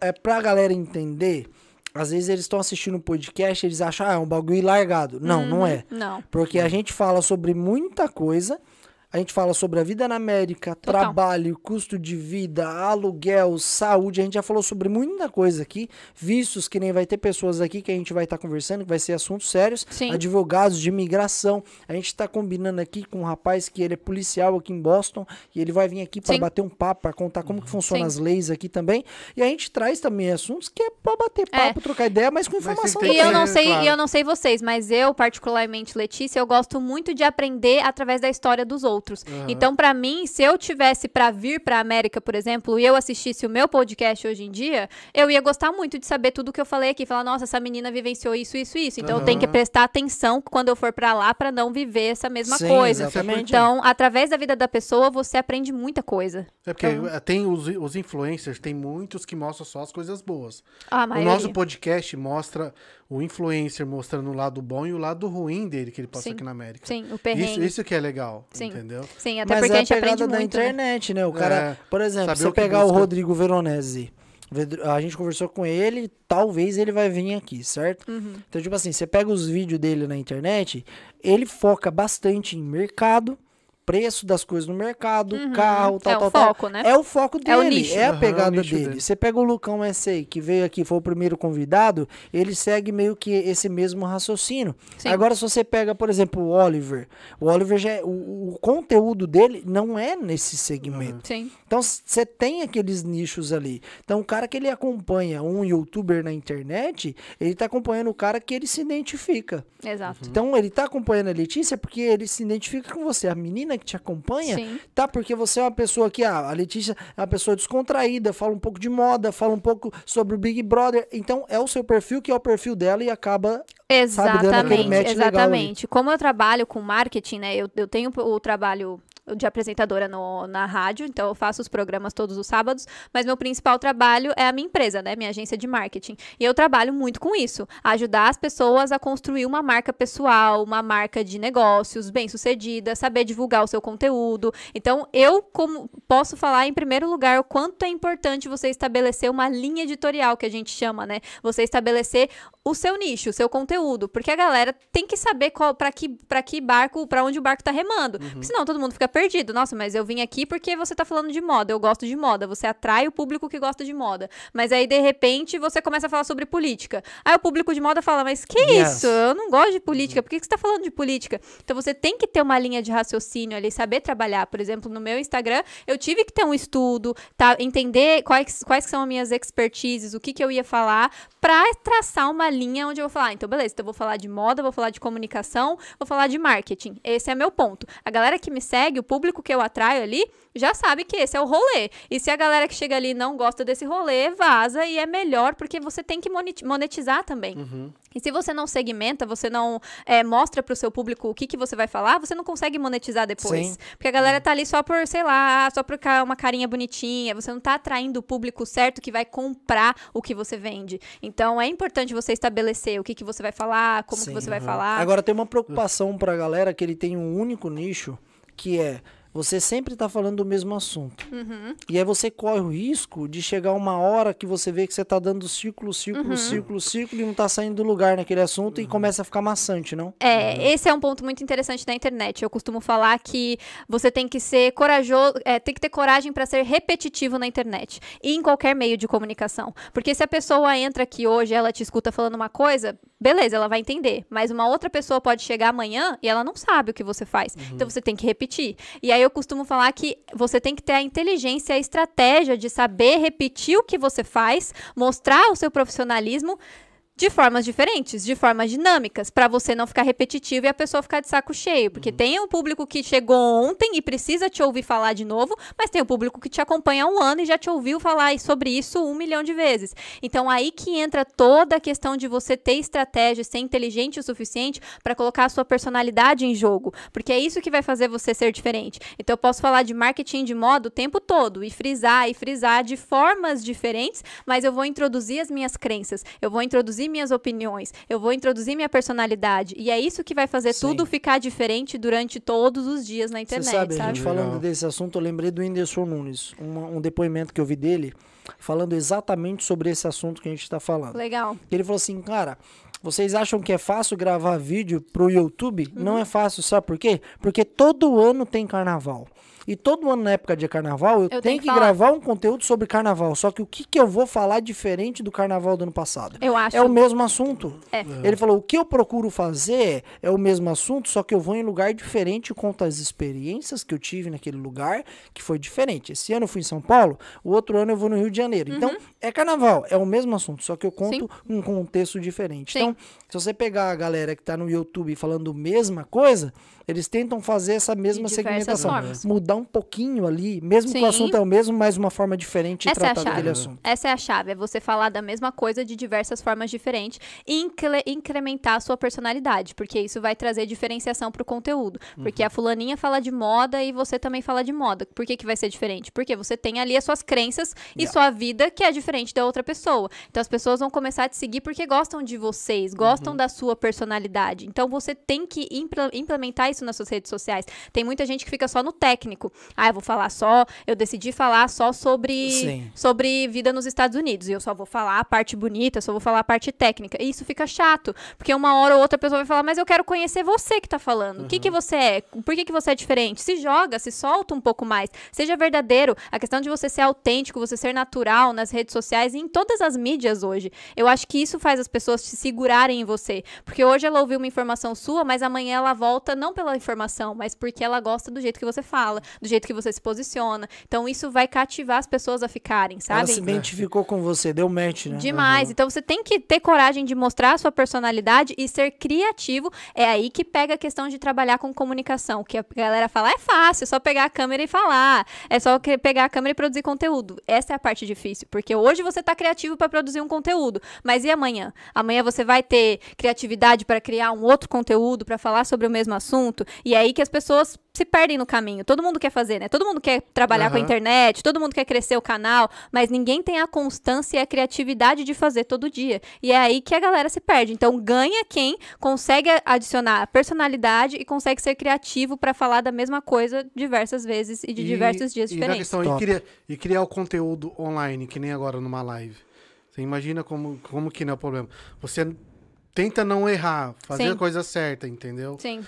é pra galera entender, às vezes eles estão assistindo um podcast e eles acham, ah, é um bagulho largado. Não, não é. Não. Porque a gente fala sobre muita coisa, A gente fala sobre a vida na América, Total. trabalho, custo de vida, aluguel, saúde. A gente já falou sobre muita coisa aqui. Vistos que nem vai ter pessoas aqui que a gente vai estar conversando, que vai ser assuntos sérios. Sim. Advogados de imigração. A gente está combinando aqui com um rapaz que ele é policial aqui em Boston e ele vai vir aqui para bater um papo, para contar como que funcionam Sim. as leis aqui também. E a gente traz também assuntos que é para bater papo, trocar ideia, mas com Mas informação que E eu não sei, claro. e eu não sei vocês, mas eu, particularmente, Letícia, eu gosto muito de aprender através da história dos outros. Então, pra mim, se eu tivesse pra vir pra América, por exemplo, e eu assistisse o meu podcast hoje em dia, eu ia gostar muito de saber tudo que eu falei aqui, falar, nossa, essa menina vivenciou isso, isso, isso. Então, eu tenho que prestar atenção quando eu for pra lá pra não viver essa mesma Sim, coisa. exatamente. Então, através da vida da pessoa, você aprende muita coisa. É porque Então- eh, tem os, os influencers, tem muitos que mostram só as coisas boas. O nosso podcast mostra o influencer mostrando o lado bom e o lado ruim dele que ele passa Sim. aqui na América. Sim, o Isso, perrengue. isso que é legal, Sim. entendeu? Sim, até Mas porque é a a gente aprende pegada da muito. né? internet, né? O cara, É, por exemplo, o que pegar o busca. Rodrigo Veronese, a gente conversou com ele, talvez ele vai vir aqui, certo? Uhum. Então, tipo assim, você pega os vídeos dele na internet, ele foca bastante em mercado, preço das coisas no mercado, carro, tal, É o tal, tal. foco, né? É o foco dele, É o nicho. é a Aham, pegada o nicho dele. dele. Você pega o Lucão S.A., que veio aqui, foi o primeiro convidado, ele segue meio que esse mesmo raciocínio. Sim. Agora, se você pega, por exemplo, o Oliver, o Oliver já é- o, o conteúdo dele não é nesse segmento. Sim. Então, você tem aqueles nichos ali. Então, o cara que ele acompanha um youtuber na internet, ele tá acompanhando o cara que ele se identifica. Exato. Então, ele tá acompanhando a Letícia porque ele se identifica com você. A menina que te acompanha, Sim. tá? Porque você é uma pessoa que, ah, a Letícia é uma pessoa descontraída, fala um pouco de moda, fala um pouco sobre o Big Brother. Então, é o seu perfil que é o perfil dela e acaba Sabe, dando aquele Exatamente, legal exatamente. Como eu trabalho com marketing, né? Eu, eu tenho o trabalho de apresentadora no- na rádio, então eu faço os programas todos os sábados, mas meu principal trabalho é a minha empresa, né? Minha agência de marketing. E eu trabalho muito com isso, ajudar as pessoas a construir uma marca pessoal, uma marca de negócios bem-sucedida, saber divulgar o seu conteúdo. Então, eu como posso falar em primeiro lugar o quanto é importante você estabelecer uma linha editorial que a gente chama, né? Você estabelecer o seu nicho, o seu conteúdo, porque a galera tem que saber qual para que para que barco, para onde o barco tá remando. Porque senão todo mundo fica perdido. Nossa, mas eu vim aqui porque você tá falando de moda, eu gosto de moda, você atrai o público que gosta de moda. Mas aí de repente você começa a falar sobre política. Aí o público de moda fala: "Mas que Yes. isso? Eu não gosto de política. Por que que você tá falando de política?" Então você tem que ter uma linha de raciocínio ali, saber trabalhar. Por exemplo, no meu Instagram, eu tive que ter um estudo, tá, entender quais quais são as minhas expertises, o que que eu ia falar pra traçar uma linha onde eu vou falar, ah, então beleza, então eu vou falar de moda, vou falar de comunicação, vou falar de marketing. Esse é meu ponto. A galera que me segue, o público que eu atraio ali, já sabe que esse é o rolê. E se a galera que chega ali não gosta desse rolê, vaza e é melhor porque você tem que moneti- monetizar também. E se você não segmenta, você não é, mostra pro seu público o que, que você vai falar, você não consegue monetizar depois. Sim. Porque a galera tá ali só por, sei lá, só por uma carinha bonitinha. Você não tá atraindo o público certo que vai comprar o que você vende. Então é importante você estabelecer o que, que você vai falar, como que Sim, você vai aham. falar. Agora tem uma preocupação pra galera que ele tem um único nicho, que é você sempre tá falando do mesmo assunto. Uhum. E aí você corre o risco de chegar uma hora que você vê que você tá dando círculo, círculo, Uhum. círculo, círculo e não tá saindo do lugar naquele assunto e começa a ficar maçante, não? É, esse é um ponto muito interessante da internet. Eu costumo falar que você tem que ser corajoso, é, tem que ter coragem para ser repetitivo na internet e em qualquer meio de comunicação. Porque se a pessoa entra aqui hoje, ela te escuta falando uma coisa, beleza, ela vai entender. Mas uma outra pessoa pode chegar amanhã e ela não sabe o que você faz. Então você tem que repetir. E aí eu costumo falar que você tem que ter a inteligência, a estratégia de saber repetir o que você faz, mostrar o seu profissionalismo de formas diferentes, de formas dinâmicas, para você não ficar repetitivo e a pessoa ficar de saco cheio, porque tem um público que chegou ontem e precisa te ouvir falar de novo, mas tem o público que te acompanha há um ano e já te ouviu falar sobre isso um milhão de vezes. Então aí que entra toda a questão de você ter estratégia, ser inteligente o suficiente para colocar a sua personalidade em jogo, porque é isso que vai fazer você ser diferente. Então eu posso falar de marketing de moda o tempo todo e frisar e frisar de formas diferentes, mas eu vou introduzir as minhas crenças, eu vou introduzir minhas opiniões, eu vou introduzir minha personalidade. E é isso que vai fazer Sim. tudo ficar diferente durante todos os dias na Você internet, sabe, sabe? a gente Legal. falando desse assunto, eu lembrei do Whindersson Nunes, uma- um depoimento que eu vi dele, falando exatamente sobre esse assunto que a gente tá falando. Legal. Ele falou assim, cara, Vocês acham que é fácil gravar vídeo pro YouTube? Não é fácil, sabe por quê? Porque todo ano tem carnaval. E todo ano, na época de carnaval, eu, tenho tenho que que gravar um conteúdo sobre carnaval. Só que o que, que eu vou falar diferente do carnaval do ano passado? Eu acho. É o mesmo assunto. É. Ele falou: o que eu procuro fazer é o mesmo assunto, só que eu vou em lugar diferente e conto as experiências que eu tive naquele lugar, que foi diferente. Esse ano eu fui em São Paulo, o outro ano eu vou no Rio de Janeiro. Então, é carnaval, é o mesmo assunto, só que eu conto um contexto diferente. Sim. Então, se você pegar a galera que tá no YouTube falando a mesma coisa, eles tentam fazer essa mesma segmentação. formas. Mudar um pouquinho ali, mesmo que Sim. o assunto é o mesmo, mas uma forma diferente de é tratar daquele chave. assunto. Essa é a chave, é você falar da mesma coisa de diversas formas diferentes e incre- incrementar a sua personalidade, porque isso vai trazer diferenciação pro conteúdo. Porque a fulaninha fala de moda e você também fala de moda. Por que, que vai ser diferente? Porque você tem ali as suas crenças e sua vida que é diferente da outra pessoa. Então as pessoas vão começar a te seguir porque gostam de vocês, gostam da sua personalidade. Então você tem que impl- implementar isso nas suas redes sociais. Tem muita gente que fica só no técnico. Ah, eu vou falar só, eu decidi falar só sobre Sim. sobre vida nos Estados Unidos. E eu só vou falar a parte bonita, só vou falar a parte técnica. E isso fica chato, porque uma hora ou outra pessoa vai falar, mas eu quero conhecer você que tá falando. O que que você é? Por que que você é diferente? Se joga, se solta um pouco mais. Seja verdadeiro. A questão de você ser autêntico, você ser natural nas redes sociais e em todas as mídias hoje. Eu acho que isso faz as pessoas se segurarem em você. Porque hoje ela ouviu uma informação sua, mas amanhã ela volta não pela informação, mas porque ela gosta do jeito que você fala, do jeito que você se posiciona. Então isso vai cativar as pessoas a ficarem, Ela sabe? se identificou com você, deu match, né? Demais. Então você tem que ter coragem de mostrar a sua personalidade e ser criativo. É aí que pega a questão de trabalhar com comunicação. Que a galera fala, é fácil, é só pegar a câmera e falar. É só pegar a câmera e produzir conteúdo. Essa é a parte difícil. Porque hoje você tá criativo para produzir um conteúdo. Mas e amanhã? Amanhã você vai ter criatividade para criar um outro conteúdo, para falar sobre o mesmo assunto. E é aí que as pessoas se perdem no caminho. Todo mundo quer fazer, né? Todo mundo quer trabalhar com a internet, todo mundo quer crescer o canal, mas ninguém tem a constância e a criatividade de fazer todo dia. E é aí que a galera se perde. Então ganha quem consegue adicionar personalidade e consegue ser criativo para falar da mesma coisa diversas vezes e de E- diversos dias e diferentes. questão, e, criar, e criar o conteúdo online, que nem agora numa live. Você imagina como, como que não é o problema. Você tenta não errar, fazer Sim. a coisa certa, entendeu? Sim.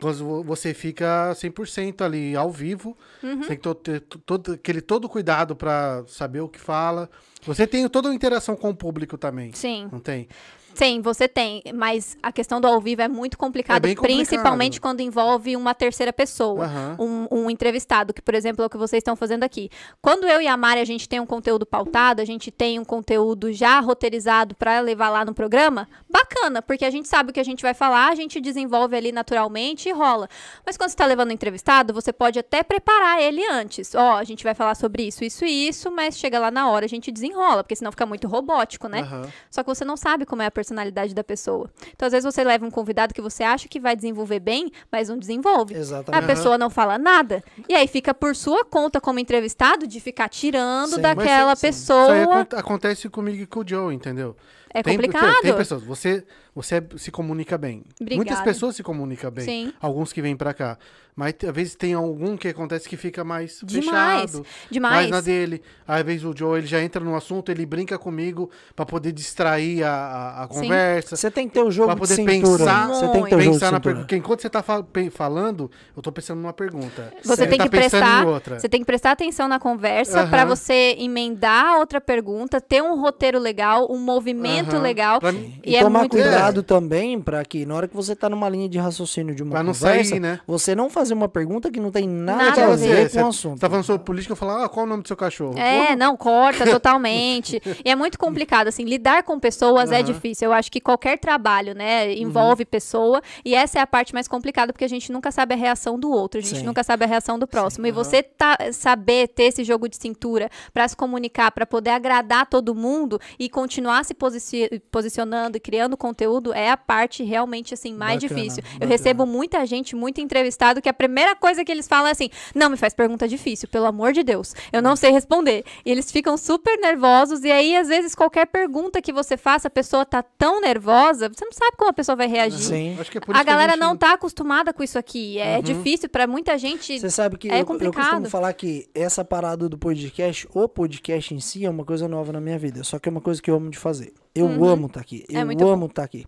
Quando vo- você fica 100% ali ao vivo, Uhum. tem que ter to- todo, aquele todo cuidado pra saber o que fala. Você tem toda uma interação com o público também. Sim. Não tem? Sim, você tem, mas a questão do ao vivo é muito complicado, É complicado. principalmente quando envolve uma terceira pessoa, Aham. um, um entrevistado, que por exemplo é o que vocês estão fazendo aqui. Quando eu e a Mari a gente tem um conteúdo pautado, a gente tem um conteúdo já roteirizado para levar lá no programa, bacana, porque a gente sabe o que a gente vai falar, a gente desenvolve ali naturalmente e rola. Mas quando você está levando um entrevistado, você pode até preparar ele antes. Ó, a gente vai falar sobre isso, isso e isso, mas chega lá na hora a gente desenrola, porque senão fica muito robótico, né? Aham. Só que você não sabe como é a personalidade da pessoa. Então, às vezes, você leva um convidado que você acha que vai desenvolver bem, mas não desenvolve. A Exatamente. pessoa não fala nada. E aí fica por sua conta como entrevistado de ficar tirando Sim, daquela sim, sim. pessoa. Isso aí acon- acontece comigo e com o Joe, entendeu? É Tem- complicado. Tem, pessoas, você, você é- se comunica bem. Obrigada. Muitas pessoas se comunicam bem. Sim. Alguns que vêm pra cá. Mas às vezes tem algum que acontece que fica mais Demais. fechado. Demais. Mais na dele. Às vezes o Joe ele já entra no assunto, ele brinca comigo pra poder distrair a, a, a conversa. Você tem que ter o jogo Pra de poder cintura. pensar- Você tem que ter o jogo de Pensar na pergunta. Porque enquanto você tá fal- falando, eu tô pensando numa pergunta. Você tem tá que prestar, em outra. você tem que prestar atenção na conversa Aham. pra você emendar a outra pergunta, ter um roteiro legal, um movimento Aham. legal. Pra E, E é tomar muito cuidado também para que na hora que você tá numa linha de raciocínio de uma Pra não conversa, sair, né? você não fazer uma pergunta que não tem nada, Nada a ver ver. com o assunto. Você tá falando sobre política, eu falo, ah, qual o nome do seu cachorro? É, não, corta totalmente. e é muito complicado, assim, lidar com pessoas é Aham. difícil. Eu acho que qualquer trabalho, né, envolve pessoa, e essa é a parte mais complicada, porque a gente nunca sabe a reação do outro, a gente Sim. nunca sabe a reação do próximo. e aham. você tá, saber ter esse jogo de cintura pra se comunicar, pra poder agradar todo mundo e continuar se posici- posicionando e criando conteúdo é a parte realmente, assim, mais Bacana, difícil. Eu bacana. recebo muita gente, muito entrevistado, que a primeira coisa que eles falam é assim: não me faz pergunta difícil, pelo amor de Deus. Eu não sei responder. E eles ficam super nervosos. E aí, às vezes, qualquer pergunta que você faça, a pessoa tá tão nervosa, você não sabe como a pessoa vai reagir. Sim. Acho que é por A galera gente não tá acostumada com isso aqui. É Uhum. difícil pra muita gente. Você sabe que É eu, eu complicado. costumo falar que essa parada do podcast, o podcast em si é uma coisa nova na minha vida. Só que é uma coisa que eu amo de fazer. Eu amo estar aqui. É Eu muito amo estar aqui.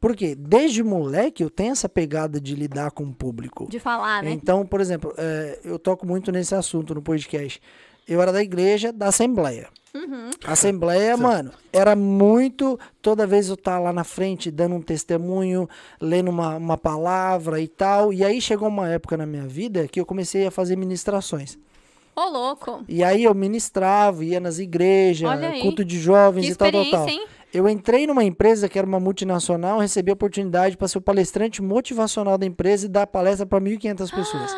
Porque desde moleque eu tenho essa pegada de lidar com o público. De falar, né? Então, por exemplo, é, eu toco muito nesse assunto no podcast. Eu era da igreja da Assembleia. Uhum. Assembleia, mano, era muito. Toda vez eu tava lá na frente dando um testemunho, lendo uma, uma palavra e tal. E aí chegou uma época na minha vida que eu comecei a fazer ministrações. Ô, louco. E aí eu ministrava, ia nas igrejas, culto de jovens Que e tal, tal, tal. hein? Eu entrei numa empresa que era uma multinacional, recebi a oportunidade para ser o palestrante motivacional da empresa e dar palestra para 1.500 pessoas.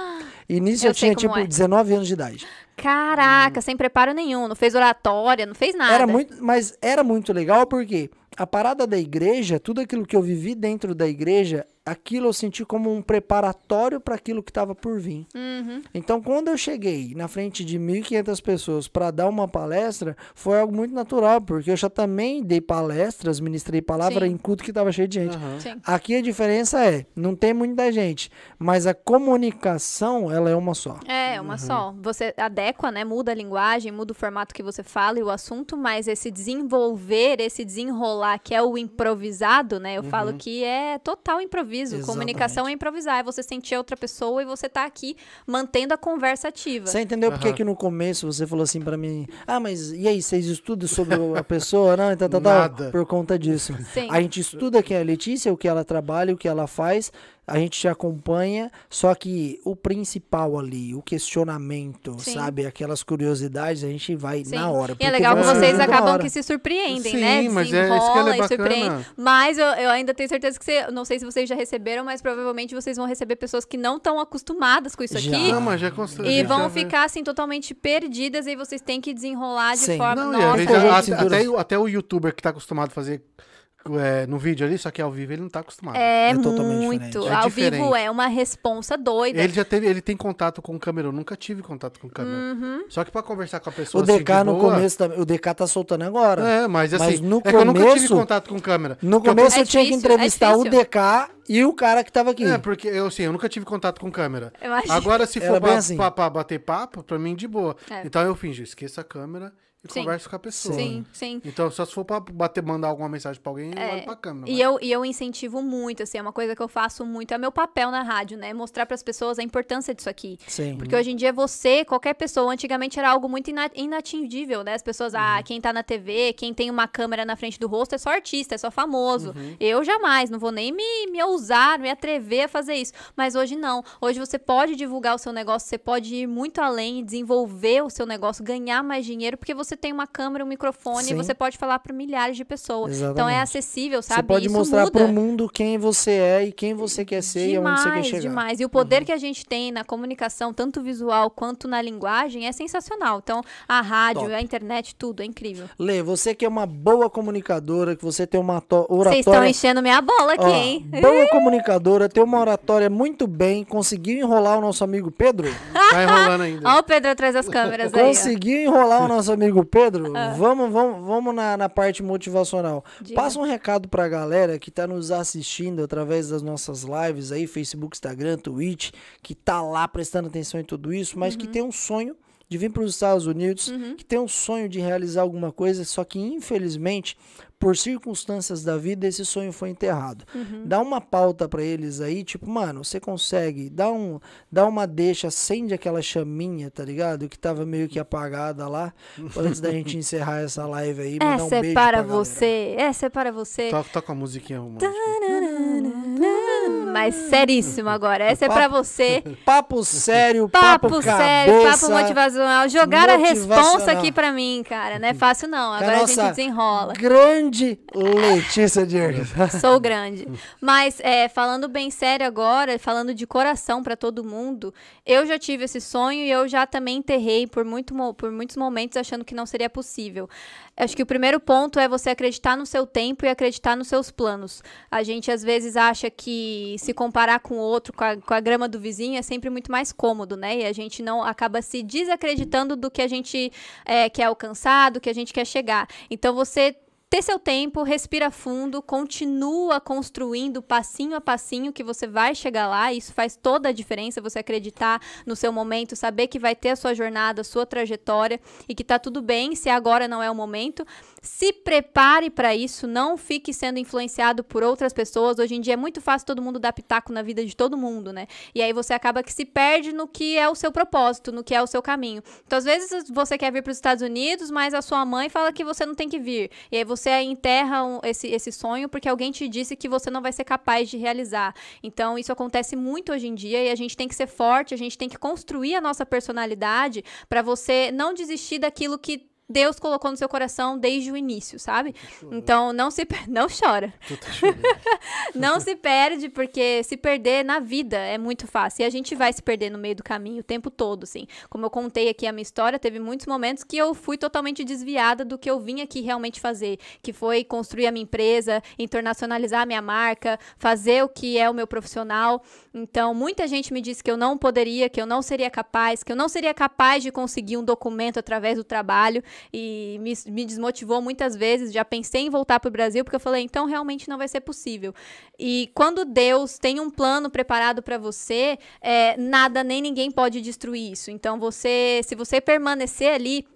E nisso eu eu, tinha tipo é. 19 anos de idade. Caraca, sem preparo nenhum. Não fez oratória, não fez nada. Era muito, mas era muito legal porque a parada da igreja, tudo aquilo que eu vivi dentro da igreja, aquilo eu senti como um preparatório para aquilo que estava por vir. Uhum. Então, quando eu cheguei na frente de 1.500 pessoas para dar uma palestra, foi algo muito natural, porque eu já também dei palestras, ministrei palavra Sim. em culto que estava cheio de gente. Sim. Aqui a diferença é, não tem muita gente, mas a comunicação, ela é uma só. É, uma só. Você adequa, né? Muda a linguagem, muda o formato que você fala e o assunto, mas esse desenvolver, esse desenrolar, que é o improvisado, né? Eu falo que é total improviso. Exatamente. Comunicação é improvisar. É você sentir a outra pessoa e você tá aqui mantendo a conversa ativa. Você entendeu por que Aham. que no começo você falou assim pra mim, ah, mas e aí, vocês estudam sobre a pessoa? Não, então, tá, tá, Nada. por conta disso. Sim. A gente estuda quem é a Letícia, o que ela trabalha, o que ela faz, a gente te acompanha, só que o principal ali, o questionamento, Sim. sabe? Aquelas curiosidades, a gente vai Sim. na hora. E é porque legal que vocês acabam que se surpreendem, Sim, né? mas é isso que é e surpreende. bacana. Mas eu, eu ainda tenho certeza que você. Não sei se vocês já receberam, mas provavelmente vocês vão receber pessoas que não estão acostumadas com isso Já. aqui. Não, mas já construiu. E vão ficar, assim, totalmente perdidas e vocês têm que desenrolar de Sim. forma. Não, Nossa, até, o- até o youtuber que tá acostumado a fazer é, no vídeo ali, só que ao vivo ele não tá acostumado. é, É totalmente muito. diferente. É Ao diferente. vivo é uma responsa doida. Ele já teve, ele tem contato com câmera, eu nunca tive contato com câmera. Uhum. Só que pra conversar com a O pessoa assim, DK de no boa, começo também. O DK tá soltando agora. É, mas assim, Mas no é que eu nunca tive começo- contato com câmera. No eu começo eu, É tinha que difícil, é entrevistar o. DK e o cara que tava aqui. É, porque eu, assim, eu nunca tive contato com câmera. Agora, se for pra, assim. pra- pra bater papo, pra mim, de boa. É. Então eu finjo, esqueça a câmera e Sim. converso com a pessoa. Sim, sim. Então, só se for pra bater, mandar alguma mensagem pra alguém, eu olho pra câmera. É. E eu, e eu incentivo muito, assim, é uma coisa que eu faço muito, é meu papel na rádio, né? Mostrar para as pessoas a importância disso aqui. Sim. Porque hoje em dia você, qualquer pessoa, antigamente era algo muito ina- inatingível, né? As pessoas, ah, Uhum. quem tá na TV, quem tem uma câmera na frente do rosto é só artista, é só famoso. Uhum. Eu jamais, não vou nem me, me ousar, me atrever a fazer isso. Mas hoje não. Hoje você pode divulgar o seu negócio, você pode ir muito além desenvolver o seu negócio, ganhar mais dinheiro, porque você tem uma câmera, um microfone Sim. e você pode falar para milhares de pessoas. Então é Exatamente. acessível, sabe? Você pode Isso mostrar muda. pro mundo quem você é e quem você quer ser e aonde você quer Demais, chegar. Uhum. demais. E o poder que a gente tem na comunicação, tanto visual quanto na linguagem, é sensacional. Então, a rádio, Top. a internet, tudo é incrível. Lê, você que é uma boa comunicadora, que você tem uma to- Vocês estão oratória. enchendo minha bola aqui, Ó, hein? boa comunicadora, tem uma oratória muito bem, conseguiu enrolar o nosso amigo Pedro? Tá enrolando ainda. Olha o Pedro atrás das câmeras aí. Conseguiu enrolar o nosso amigo Pedro? Vamos, vamos, vamos na, na parte motivacional. Diga. Passa um recado pra galera que tá nos assistindo através das nossas lives aí, Facebook, Instagram, Twitch, que tá lá prestando atenção em tudo isso, mas Uhum. que tem um sonho de vir para os Estados Unidos, que tem um sonho de realizar alguma coisa, só que infelizmente, por circunstâncias da vida, esse sonho foi enterrado. Uhum. Dá uma pauta pra eles aí, tipo, mano, você consegue, dá um, dá uma deixa, acende aquela chaminha, tá ligado? Que tava meio que apagada lá, antes da gente encerrar essa live aí, mandar um Essa é beijo para pra galera. você, essa é para você. Toca, toca a musiquinha romântica. Mas seríssimo agora, essa é pra você. Papo sério, papo, Papo sério, cabeça. papo motivacional. Jogaram a responsa aqui pra mim, cara. Não é fácil não, a agora a nossa gente desenrola. Grande Letícia Dierges. Sou grande. Mas, é, falando bem sério agora, falando de coração pra todo mundo, eu já tive esse sonho e eu já também enterrei por, muito, por muitos momentos achando que não seria possível. Acho que o primeiro ponto é você acreditar no seu tempo e acreditar nos seus planos. A gente às vezes acha que se comparar com o outro, com a, com a grama do vizinho, é sempre muito mais cômodo, né? E a gente não acaba se desacreditando do que a gente é, quer alcançar, do que a gente quer chegar. Então você ter seu tempo, respira fundo, continua construindo passinho a passinho que você vai chegar lá. Isso faz toda a diferença, você acreditar no seu momento, saber que vai ter a sua jornada, a sua trajetória e que tá tudo bem se agora não é o momento. Se prepare para isso, não fique sendo influenciado por outras pessoas. Hoje em dia é muito fácil todo mundo dar pitaco na vida de todo mundo, né? E aí você acaba que se perde no que é o seu propósito, no que é o seu caminho. Então, às vezes você quer vir para os Estados Unidos, mas a sua mãe fala que você não tem que vir. E aí você enterra esse, esse sonho porque alguém te disse que você não vai ser capaz de realizar. Então, isso acontece muito hoje em dia e a gente tem que ser forte, a gente tem que construir a nossa personalidade para você não desistir daquilo que Deus colocou no seu coração desde o início, sabe? Então não se não chora. não se perde porque se perder na vida é muito fácil. E a gente vai se perder no meio do caminho o tempo todo, assim. Como eu contei aqui a minha história, teve muitos momentos que eu fui totalmente desviada do que eu vim aqui realmente fazer, que foi construir a minha empresa, internacionalizar a minha marca, fazer o que é o meu profissional. Então, muita gente me disse que eu não poderia, que eu não seria capaz, que eu não seria capaz de conseguir um documento através do trabalho e me, me desmotivou muitas vezes. Já pensei em voltar para o Brasil porque eu falei, então realmente não vai ser possível. E quando Deus tem um plano preparado para você, é, nada nem ninguém pode destruir isso. Então você, se você permanecer ali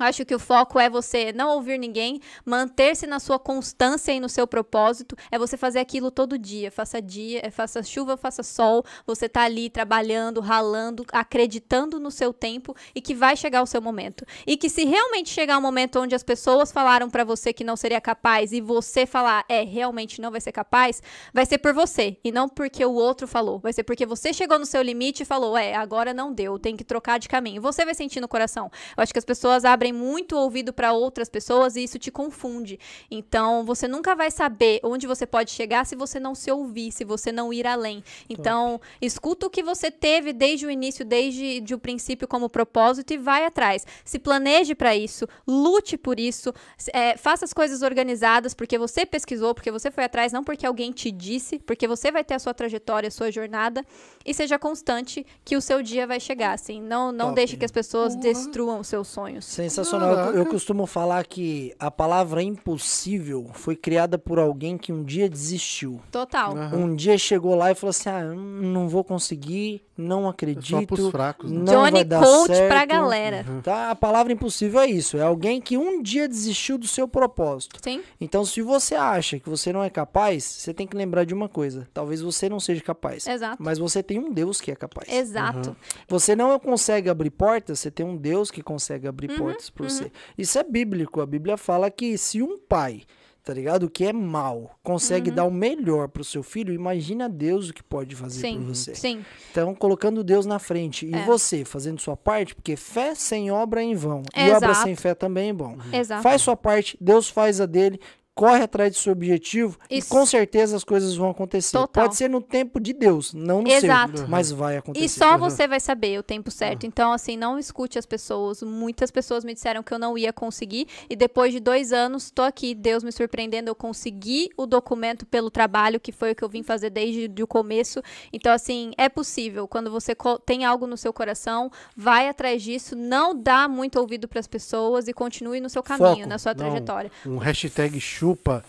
Acho que o foco é você não ouvir ninguém, manter-se na sua constância e no seu propósito. É você fazer aquilo todo dia. Faça dia, é, faça chuva, faça sol. Você tá ali trabalhando, ralando, acreditando no seu tempo e que vai chegar o seu momento. E que se realmente chegar um momento onde as pessoas falaram para você que não seria capaz e você falar, é, realmente não vai ser capaz, vai ser por você e não porque o outro falou. Vai ser porque você chegou no seu limite e falou, é, agora não deu, tem que trocar de caminho. Você vai sentir no coração. Eu acho que as pessoas abrem abrem muito ouvido para outras pessoas e isso te confunde. Então, você nunca vai saber onde você pode chegar se você não se ouvir, se você não ir além. Então, Top. escuta o que você teve desde o início, desde de o princípio como propósito e vai atrás. Se planeje para isso, lute por isso, é, faça as coisas organizadas porque você pesquisou, porque você foi atrás, não porque alguém te disse, porque você vai ter a sua trajetória, a sua jornada e seja constante que o seu dia vai chegar. Assim, não não deixe que as pessoas uhum. destruam os seus sonhos. Sensacional sensacional. Eu, eu, costumo falar que a palavra impossível foi criada por alguém que um dia desistiu. Total. Uhum. Um dia chegou lá e falou assim: ah, não vou conseguir, não acredito. Só fracos, né? Não Johnny vai Coach certo. pra galera. Uhum. Tá? A palavra impossível é isso. É alguém que um dia desistiu do seu propósito. Sim. Então, se você acha que você não é capaz, você tem que lembrar de uma coisa. Talvez você não seja capaz. Exato. Mas você tem um Deus que é capaz. Exato. Uhum. Você não consegue abrir portas, você tem um Deus que consegue abrir uhum. portas para você. Uhum. Isso é bíblico. A Bíblia fala que se um pai tá ligado? O que é mal, consegue uhum. dar o melhor pro seu filho, imagina Deus o que pode fazer por você. Sim. Então, colocando Deus na frente e é. você fazendo sua parte, porque fé sem obra é em vão. Exato. E obra sem fé também é bom. Exato. Faz sua parte, Deus faz a dele corre atrás do seu objetivo Isso. e com certeza as coisas vão acontecer. Total. Pode ser no tempo de Deus, não no Exato. seu, mas vai acontecer. E só você vai saber o tempo certo. Então, assim, não escute as pessoas. Muitas pessoas me disseram que eu não ia conseguir e depois de dois anos, tô aqui, Deus me surpreendendo, eu consegui o documento pelo trabalho, que foi o que eu vim fazer desde o começo. Então, assim, é possível. Quando você tem algo no seu coração, vai atrás disso, não dá muito ouvido para as pessoas e continue no seu caminho, Foco. na sua trajetória. Não, um hashtag chuva chupa.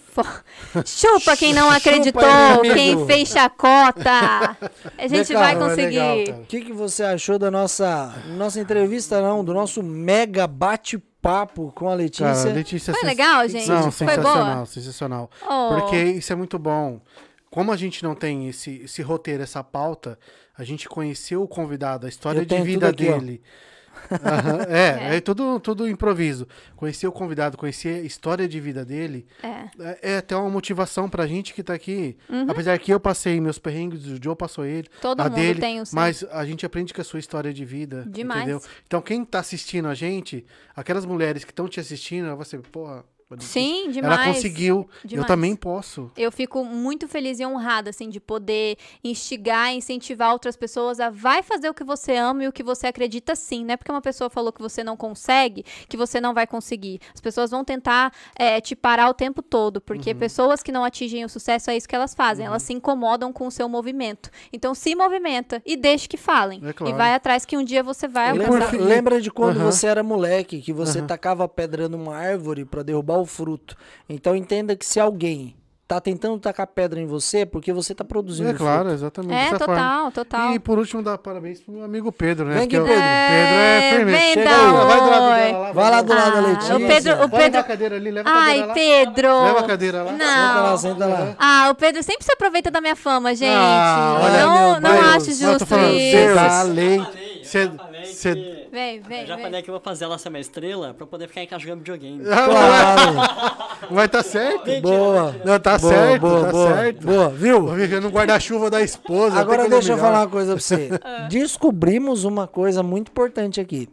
Chupa quem não acreditou, chupa, quem fez chacota. A gente vai conseguir. O que, que você achou da nossa, nossa entrevista, não? Do nosso mega bate-papo com a Letícia? Cara, a Letícia Foi legal, gente? Não, Foi sensacional, boa? sensacional. Oh. Porque isso é muito bom. Como a gente não tem esse, esse roteiro, essa pauta, a gente conheceu o convidado, a história Eu de vida aqui, dele. Ó Uhum, é, é, é, tudo, tudo improviso. Conhecer o convidado, conhecer a história de vida dele, é, é, é até uma motivação pra gente que tá aqui. Uhum. Apesar que eu passei meus perrengues, o Joe passou ele, Todo a mundo dele, tem o seu. mas a gente aprende com a sua história de vida, Demais. entendeu? Então quem tá assistindo a gente, aquelas mulheres que estão te assistindo, você, porra, Sim, Ela demais. conseguiu, eu Demais. também posso. Eu fico muito feliz e honrada, assim, de poder instigar, incentivar outras pessoas a vai fazer o que você ama e o que você acredita sim. Não é porque uma pessoa falou que você não consegue, que você não vai conseguir. As pessoas vão tentar é, te parar o tempo todo, Uhum. porque pessoas que não atingem o sucesso é isso que elas fazem. Elas se incomodam com o seu movimento. Então, se movimenta e deixe que falem. É claro. E vai atrás que um dia você vai Lembra, alcançar. fim- lembra de quando Aham. você era moleque, que você tacava pedra numa árvore pra derrubar o fruto. Então entenda que se alguém tá tentando tacar pedra em você, é porque você tá produzindo É claro, fruto. exatamente. É, dessa forma. total, total. E por último, dar parabéns pro meu amigo Pedro, né? Vem aqui, Porque o- Pedro. Pedro é firme. vem Chega dar aí. Vai do lado dela lá. Vai lá do lado da Ah, Letícia. o Pedro- o Pedro- levar a cadeira ali, leva a cadeira Ai, lá. Pedro! Leva a cadeira lá. Senta lá, Não. senta lá. Ah, o Pedro sempre se aproveita da minha fama, gente. Ah, olha, não meu não acho Não, tô justo falando, isso. Deus. Tá lei. Falei, Cê- eu já falei cê- que... Vem, vem, Eu já vem. falei que eu vou fazer ela ser uma estrela pra poder ficar em casa jogando videogame. Claro. Vai tá certo. boa. Não, tá Boa, certo, boa, tá boa. certo. Boa, viu? Vou ficar no guarda-chuva da esposa. Agora deixa eu falar uma coisa pra você. Descobrimos uma coisa muito importante aqui.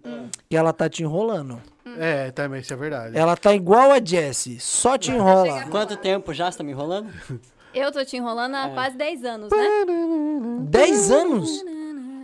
Que ela tá te enrolando. É, também, isso é verdade. Ela tá igual a Jessie, só te enrola. Quanto tempo já você tá me enrolando? Eu tô te enrolando É. há quase 10 anos, né? 10 anos?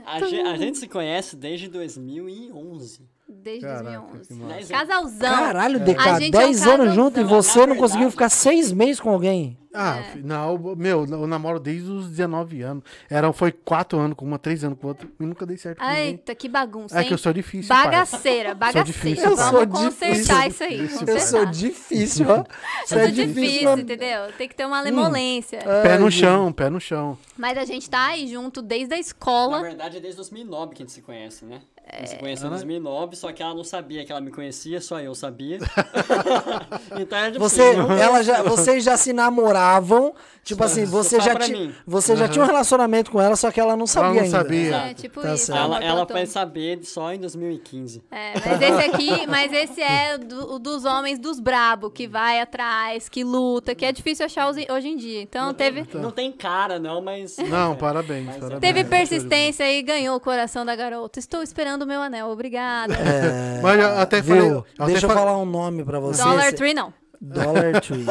A, ge- a gente se conhece desde 2011. Desde Caraca, 2011. que massa. 10 anos. Casalzão. Caralho, DK, gente é um 10 anos junto e Na- você na não conseguiu ficar 6 meses com alguém? Ah, fi- não, meu, eu namoro desde os 19 anos. Era, foi 4 anos com uma, 3 anos com outra. E nunca dei certo com ninguém. Eita, que bagunça, É hein? que eu sou difícil. Bagaceira, bagaceira. difícil, Eu Vamos sou consertar difícil. isso aí. Eu consertar. sou difícil, ó. Você Eu é sou difícil, difícil. mano. entendeu? Tem que ter uma lemolência. Pé Ai, no chão, pé no chão. Mas a gente tá aí junto desde a Na escola. verdade é desde 2009 que a gente se conhece, né? Gente se É. conheceu em 2009, só que ela não sabia que ela me conhecia, só eu sabia. então era Você, difícil. ela já, vocês já se namoravam, tipo assim, você só já, pra ti- mim. você já tinha um relacionamento com ela, só que ela não sabia não ainda. sabia. É, tipo Tá isso. Ela, ela foi saber só em 2015. É, mas esse aqui, mas esse é do- o dos homens dos brabo, que vai atrás, que luta, que é difícil achar hoje hoje em dia. Então teve, Não tem cara, não, mas. Não, parabéns, Mas é. parabéns. teve persistência e ganhou o coração da garota. Estou esperando o meu anel, obrigada. É, Mas eu até viu? falei. eu até Deixa eu falei- falar um nome pra você. Dollar Tree não. Dollar Tree.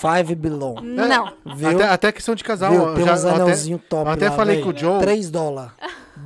Five Belong. Não. Viu? Até, até questão de casal. Viu? eu Tem já- uns eu até- anelzinhos top eu até lá, falei véi. com o Joe. 3 dólares.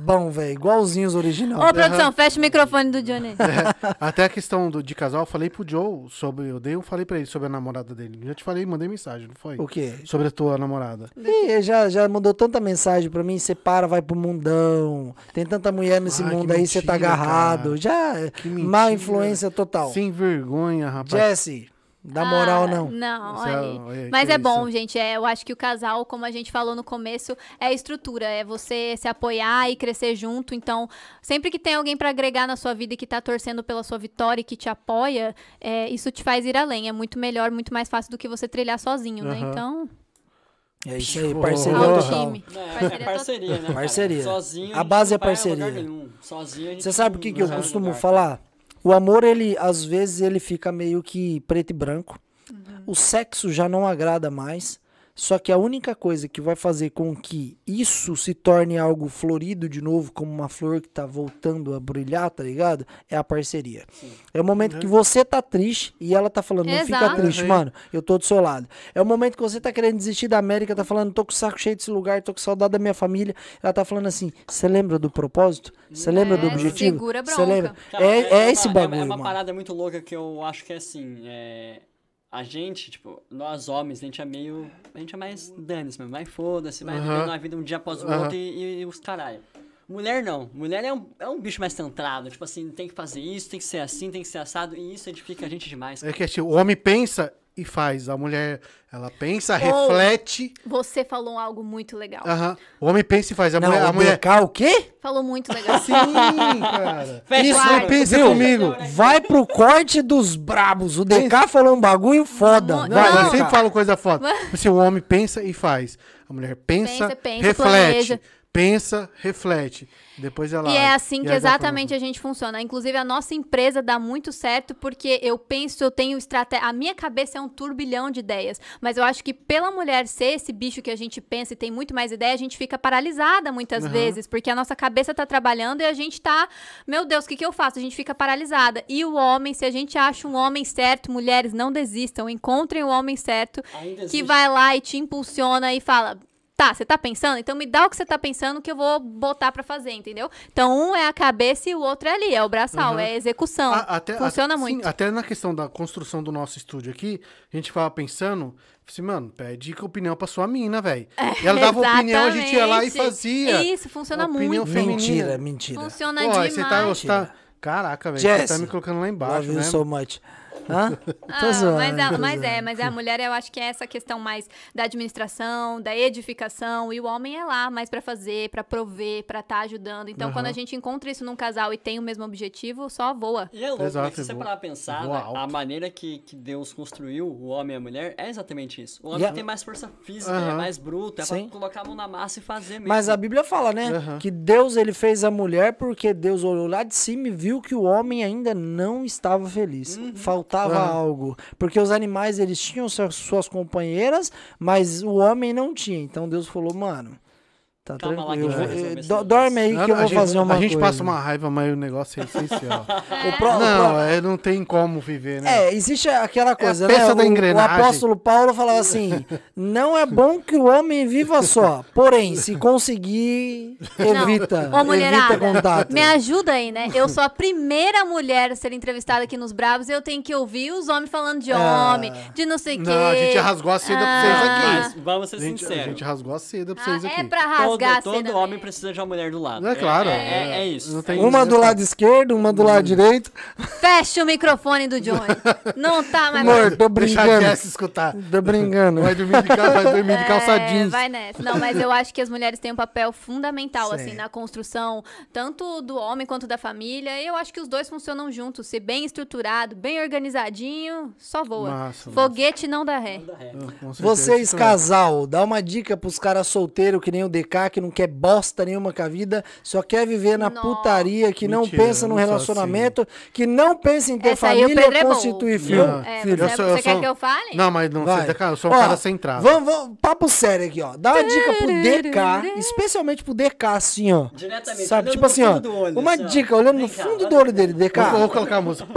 Bom, velho. Igualzinho os original. Ô, produção, fecha o microfone do Johnny. Até a questão do, de casal, eu falei pro Joe sobre. Eu dei, eu falei pra ele sobre a namorada dele. Já te falei, mandei mensagem, não foi? O quê? Sobre a tua namorada. Ih, já, já mandou tanta mensagem pra mim, você para, vai pro mundão. Tem tanta mulher nesse Ai, mundo aí, você tá agarrado. cara. Já, Que má mentira. influência total. Sem vergonha, rapaz. Jesse, dá moral Ah, não. Não, é- olha aí, Mas é bom, gente. É, eu acho que o casal, como a gente falou no começo, é a estrutura. É você se apoiar e crescer junto. Então, sempre que tem alguém pra agregar na sua vida e que tá torcendo pela sua vitória e que te apoia, é, isso te faz ir além. É muito melhor, muito mais fácil do que você trilhar sozinho, né? Aham. Então, É isso aí, parceria total. time. Não, é Parceria né? Parceria. Sozinho. A base é parceria. lugar nenhum. Sozinho a gente Você sabe o que, que eu costumo lugar. falar? O amor, ele, às vezes, ele fica meio que preto e branco. Uhum. O sexo já não agrada mais. Só que a única coisa que vai fazer com que isso se torne algo florido de novo, como uma flor que tá voltando a brilhar, tá ligado? É a parceria. É o momento que você tá triste e ela tá falando, não fica triste, Uhum. mano, eu tô do seu lado. É o momento que você tá querendo desistir da América, tá falando, tô com o saco cheio desse lugar, tô com saudade da minha família. Ela tá falando assim, você lembra do propósito? Você lembra do É, objetivo? segura Cê bronca. lembra? Cara, É, é uma- esse uma- bagulho, É uma mano. parada muito louca que eu acho que é assim. É... A gente, tipo, nós homens, a gente é meio. A gente é mais dane-se mesmo. Vai foda-se, vai Aham. vivendo a vida um dia após o Aham. outro e, e- e os caralho. Mulher não. Mulher é um, é um bicho mais centrado. Tipo assim, tem que fazer isso, tem que ser assim, tem que ser assado. E isso edifica a gente demais. É que assim, o homem pensa e faz. A mulher, ela pensa, Ou- reflete. Você falou algo muito legal. Aham. O homem pensa e faz. A Não, mulher. A o mulher... DK o quê? Falou muito legal. Sim, cara. Isso, o não pensa Viu? comigo. Vai pro corte dos brabos. O DK falou um bagulho foda. Não, Não, Vai, eu sempre falo coisa foda. Assim, o homem pensa e faz. A mulher pensa, Pensa, pensa, reflete. planeja. Pensa, reflete. Depois ela. E é assim que exatamente a gente funciona. Inclusive, a nossa empresa dá muito certo porque eu penso, eu tenho estratégia. A minha cabeça é um turbilhão de ideias. Mas eu acho que pela mulher ser esse bicho que a gente pensa e tem muito mais ideia, a gente fica paralisada muitas Aham. vezes. Porque a nossa cabeça tá trabalhando e a gente tá. Meu Deus, o que, que eu faço? A gente fica paralisada. E o homem, se a gente acha um homem certo, mulheres, não desistam. Encontrem o homem certo Ainda que existe. vai lá e te impulsiona e fala. Tá, você tá pensando? Então me dá o que você tá pensando que eu vou botar pra fazer, entendeu? Então um é a cabeça e o outro é ali, é o braçal, Aham. é a execução. A- até, Funciona a- muito. Sim, até na questão da construção do nosso estúdio aqui, a gente ficava pensando, assim, mano, pede opinião pra sua mina, velho. E ela dava opinião, a gente ia lá e Exatamente. fazia. Isso, funciona Opinião muito. feminina. Mentira, mentira. Funciona Pô, demais. você tá, você tá. Caraca, velho, você tá me colocando lá embaixo, Love you né? so much. Hã? Ah, zoando, mas, a- mas é, mas a mulher eu acho que é essa questão mais da administração, da edificação, e o homem é lá mais pra fazer, pra prover, pra estar ajudando. Então, Aham. quando a gente encontra isso num casal e tem o mesmo objetivo, só voa. E é louco, Exato, né? que se você parar pensar, né, a maneira que, que Deus construiu o homem e a mulher é exatamente isso. O homem Yeah. tem mais força física, Aham. é mais bruto, é Sim. pra colocar a mão na massa e fazer mesmo. Mas a Bíblia fala, né? Aham. Que Deus ele fez a mulher porque Deus olhou lá de cima e viu que o homem ainda não estava feliz. Uhum. Faltava algo. Porque os animais eles tinham suas companheiras, mas o homem não tinha. Então Deus falou, mano, tá Calma lá que tranquilo. resolver esse do- negócio." dorme aí que eu vou gente- fazer uma A gente coisa. passa uma raiva, mas o negócio é essencial. O pró- o não, pró- é, não tem como viver, né? É, existe aquela coisa, a né? peça da O- o, engrenagem. apóstolo Paulo falava assim: não é bom que o homem viva só, porém, se conseguir, evita. Ô, mulherada, evita contato. me ajuda aí, né? Eu sou a primeira mulher a ser entrevistada aqui nos Bravos e eu tenho que ouvir os homens falando de Ah. homem, de não sei o quê. Não, a gente rasgou a seda pra vocês Ah. aqui. Mas vamos ser A gente, a sinceros. gente rasgou a seda pra Ah, vocês é aqui. pra rasgar todo todo homem mesmo. precisa de uma mulher do lado. É claro, É, é- é. é isso. Não tem- Uma do lado esquerdo, uma do lado direito. Fecha o microfone do Johnny. Não tá mais... Amor, tô Deixa a brincando. Escutar. Tô brincando. Vai dormir de, cal- vai dormir de calça É, jeans. vai nessa. Não, mas eu acho que as mulheres têm um papel fundamental, Sim. assim, na construção, tanto do homem quanto da família. E eu acho que os dois funcionam juntos. Se bem estruturado, bem organizadinho, só voa. Massa, Foguete não dá ré. Com certeza, Vocês, isso mesmo. casal, dá uma dica pros caras solteiros que nem o DK, que não quer bosta nenhuma com a vida, só quer viver na Nossa. putaria, que não Mentira, pensa no não sou relacionamento, que não pensa em ter Essa família, Pedro é constituir filho. Não. É, filho. Eu você, sou- eu você quer sou- que eu fale? Não, mas não, Vai. você, cara, eu sou um Ó, cara centrado. Vamos, vamos, papo sério aqui, ó. Dá uma dica pro DK, especialmente pro DK, assim, ó. Diretamente, Sabe, tipo assim, ó. olho, uma assim, dica, olhando no Vem cá, fundo olha do olho dele, DK. Vou, colocar a música.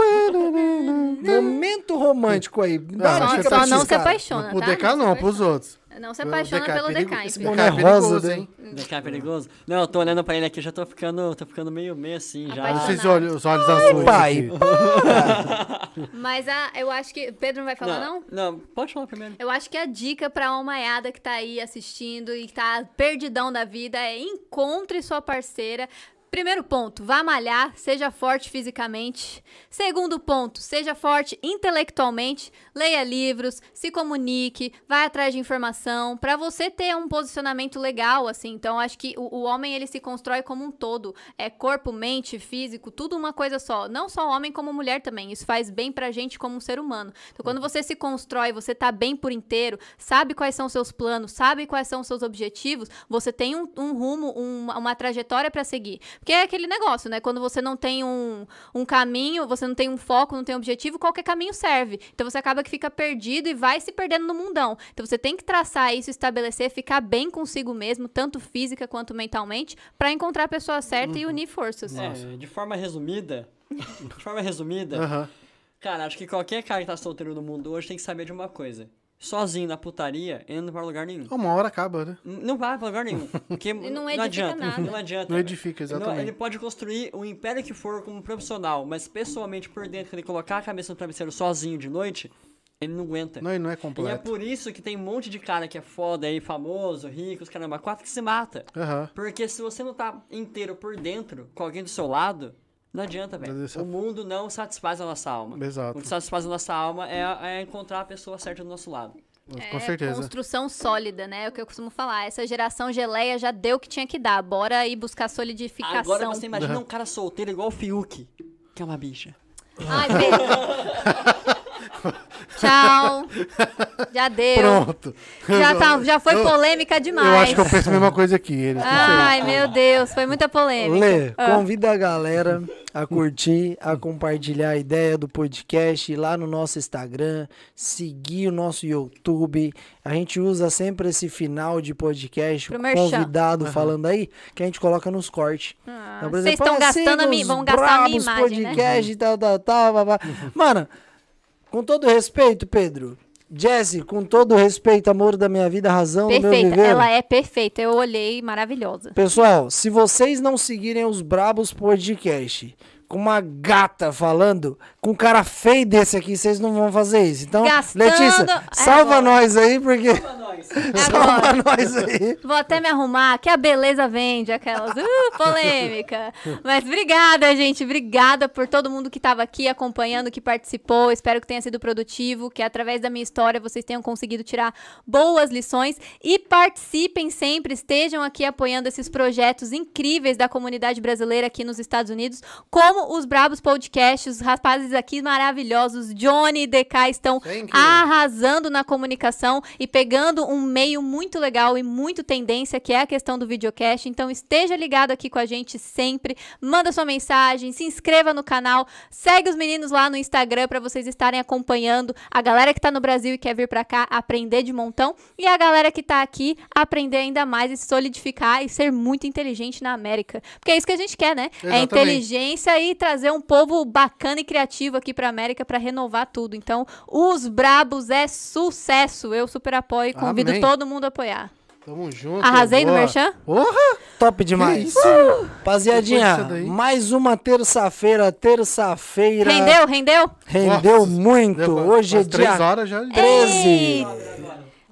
Momento romântico aí. Dá Não, uma Só, dica você pra só esses não se apaixona, Pro tá? DK se não, pros outros. Não se apaixona é pelo DK, esse. DK é rosa perigoso, dele. hein? DK é perigoso? Não, eu tô olhando pra ele aqui, já tô ficando, tô ficando meio, meio assim, já. Esses olhos, os olhos azuis. pai. Mas a, eu acho que. Pedro não vai falar, não? Não, pode falar primeiro. Eu acho que a dica pra almaiada que tá aí assistindo e que tá perdidão da vida é encontre sua parceira. Primeiro ponto, vá malhar, seja forte fisicamente. Segundo ponto, seja forte intelectualmente, leia livros, se comunique, vá atrás de informação, pra você ter um posicionamento legal, assim. Então, acho que o, o homem ele se constrói como um todo, é corpo, mente, físico, tudo uma coisa só. Não só homem como mulher também. Isso faz bem pra gente como um ser humano. Então, quando você se constrói, você tá bem por inteiro, sabe quais são seus planos, sabe quais são seus objetivos, você tem um, um rumo, um- uma trajetória pra seguir. Porque é aquele negócio, né? Quando você não tem um, um caminho, você não tem um foco, não tem um objetivo, qualquer caminho serve. Então você acaba que fica perdido e vai se perdendo no mundão. Então você tem que traçar isso, estabelecer, ficar bem consigo mesmo, tanto física quanto mentalmente, pra encontrar a pessoa certa e unir forças. É, de forma resumida, de forma resumida, Aham. cara, acho que qualquer cara que tá solteiro no mundo hoje tem que saber de uma coisa. Sozinho na putaria, ele não vai pra lugar nenhum. Uma hora acaba, né? Não vai pra lugar nenhum. Porque não não, edifica adianta. nada. Não adianta. Não edifica, Ele não- exatamente. Ele pode construir o império que for como profissional, mas pessoalmente por dentro, ele colocar a cabeça no travesseiro sozinho de noite, ele não aguenta. Não, e não é E é completo. por isso que tem um monte de cara que é foda aí, famoso, rico, os caramba, quatro que se mata. Aham. Porque se você não tá inteiro por dentro, com alguém do seu lado, não adianta, velho. Mas isso- O mundo não satisfaz a nossa alma. Exato. O que satisfaz a nossa alma é, é encontrar a pessoa certa do nosso lado. Com É certeza. construção sólida, né? É o que eu costumo falar. Essa geração geleia já deu o que tinha que dar. Bora ir buscar solidificação. Agora você imagina um cara solteiro igual o Fiuk, que é uma bicha. Ai. Tchau. Já deu. Pronto. Já, tá, já foi Eu- polêmica demais. Eu acho que eu penso a mesma coisa aqui. Eles. Ai, meu Deus, foi muita polêmica. Lê, Ah. convida a galera a curtir, a compartilhar a ideia do podcast ir lá no nosso Instagram, seguir o nosso YouTube. A gente usa sempre esse final de podcast, Pro convidado falando aí, que a gente coloca nos cortes. Ah, Então, Vocês exemplo, estão ah, gastando a minha, os vão gastar a minha imagem, né? podcast, tal, tal, tal, babá. Mano, com todo respeito, Pedro. Jesse, com todo respeito, amor da minha vida, razão do meu Perfeita, viver. ela é perfeita. Eu olhei, maravilhosa. Pessoal, se vocês não seguirem os Brabos Podcast com uma gata falando, com um cara feio desse aqui, vocês não vão fazer isso. Então, Gastando- Letícia, É salva agora. nós aí, porque. salva Agora. nós aí. Vou até me arrumar, que a beleza vende, aquelas. Uh, polêmica. Mas obrigada, gente. Obrigada por todo mundo que estava aqui acompanhando, que participou. Espero que tenha sido produtivo, que através da minha história vocês tenham conseguido tirar boas lições. E participem sempre, estejam aqui apoiando esses projetos incríveis da comunidade brasileira aqui nos Estados Unidos, como os Brabos Podcasts, os rapazes aqui maravilhosos, Johnny e DK estão arrasando na comunicação e pegando um meio muito legal e muito tendência, que é a questão do videocast. Então esteja ligado aqui com a gente sempre. Manda sua mensagem, se inscreva no canal, segue os meninos lá no Instagram para vocês estarem acompanhando a galera que tá no Brasil e quer vir para cá aprender de montão e a galera que tá aqui aprender ainda mais e se solidificar e ser muito inteligente na América. Porque é isso que a gente quer, né? É Exatamente. inteligência e trazer um povo bacana e criativo aqui pra América pra renovar tudo. Então, os Brabos é sucesso. Eu super apoio e convido Amém. todo mundo a apoiar. Tamo junto. Arrasei no boa. merchan? Porra! Top demais. isso? Rapaziadinha, mais uma terça-feira, terça-feira. Rendeu, rendeu? Rendeu Nossa, muito. deu Hoje é dia horas já. 13.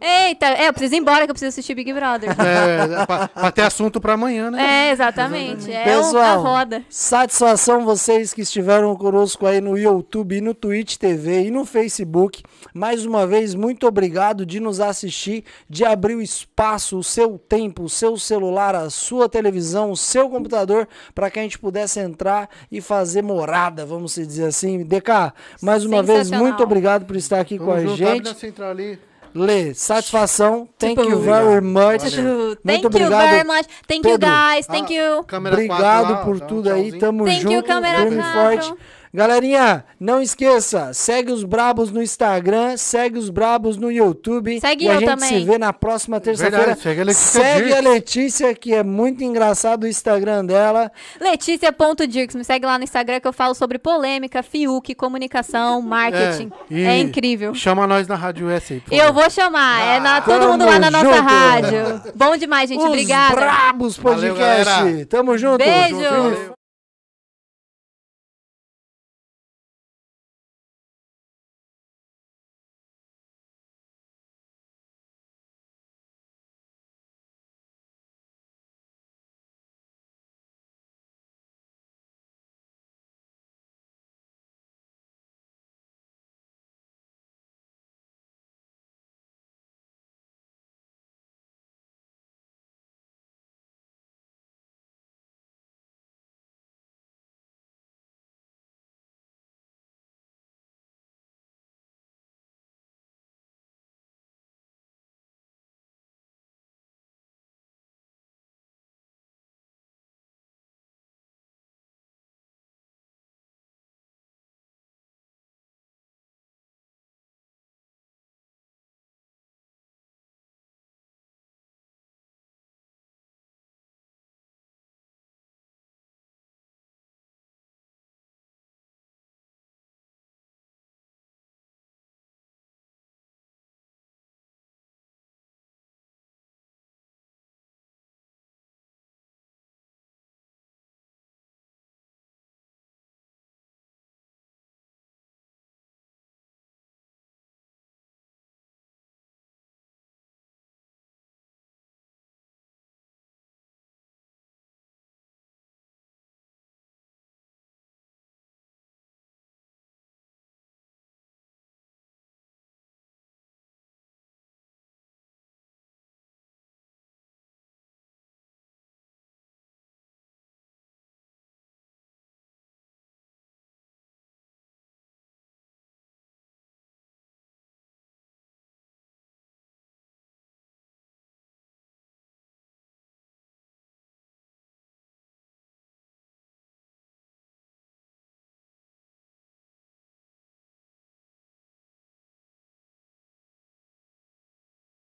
Eita, é, eu preciso ir embora que eu preciso assistir Big Brother. É, pra, pra ter assunto pra amanhã, né? É, exatamente. É o- a Pessoal, roda. satisfação vocês que estiveram conosco aí no YouTube, no Twitch TV e no Facebook. Mais uma vez, muito obrigado de nos assistir, de abrir o espaço, o seu tempo, o seu celular, a sua televisão, o seu computador, para que a gente pudesse entrar e fazer morada, vamos dizer assim. DK, mais uma vez, muito obrigado por estar aqui Tamo com a gente. na central ali. Lê, satisfação. Thank Tipo, you very much. Valeu. Thank Muito you obrigado. very much. Thank you, Pedro. guys. Thank Ah, you. Obrigado lá, por um tudo aí, tchauzinho. tamo Thank you, junto, câmera firme forte. Galerinha, não esqueça, segue os Brabos no Instagram, segue os Brabos no YouTube. Segue e a eu gente também. se vê na próxima terça-feira. Segue a Letícia Segue a. Letícia, que é muito engraçado o Instagram dela. Letícia.dirks, me segue lá no Instagram que eu falo sobre polêmica, Fiuk, comunicação, marketing. e É, incrível. Chama nós na Rádio S aí. Eu vou chamar, é na, todo Tamo mundo lá na nossa junto. rádio. Bom demais, gente. os Obrigada. Brabos Valeu, Podcast. galera. Tamo junto. Beijo. Valeu.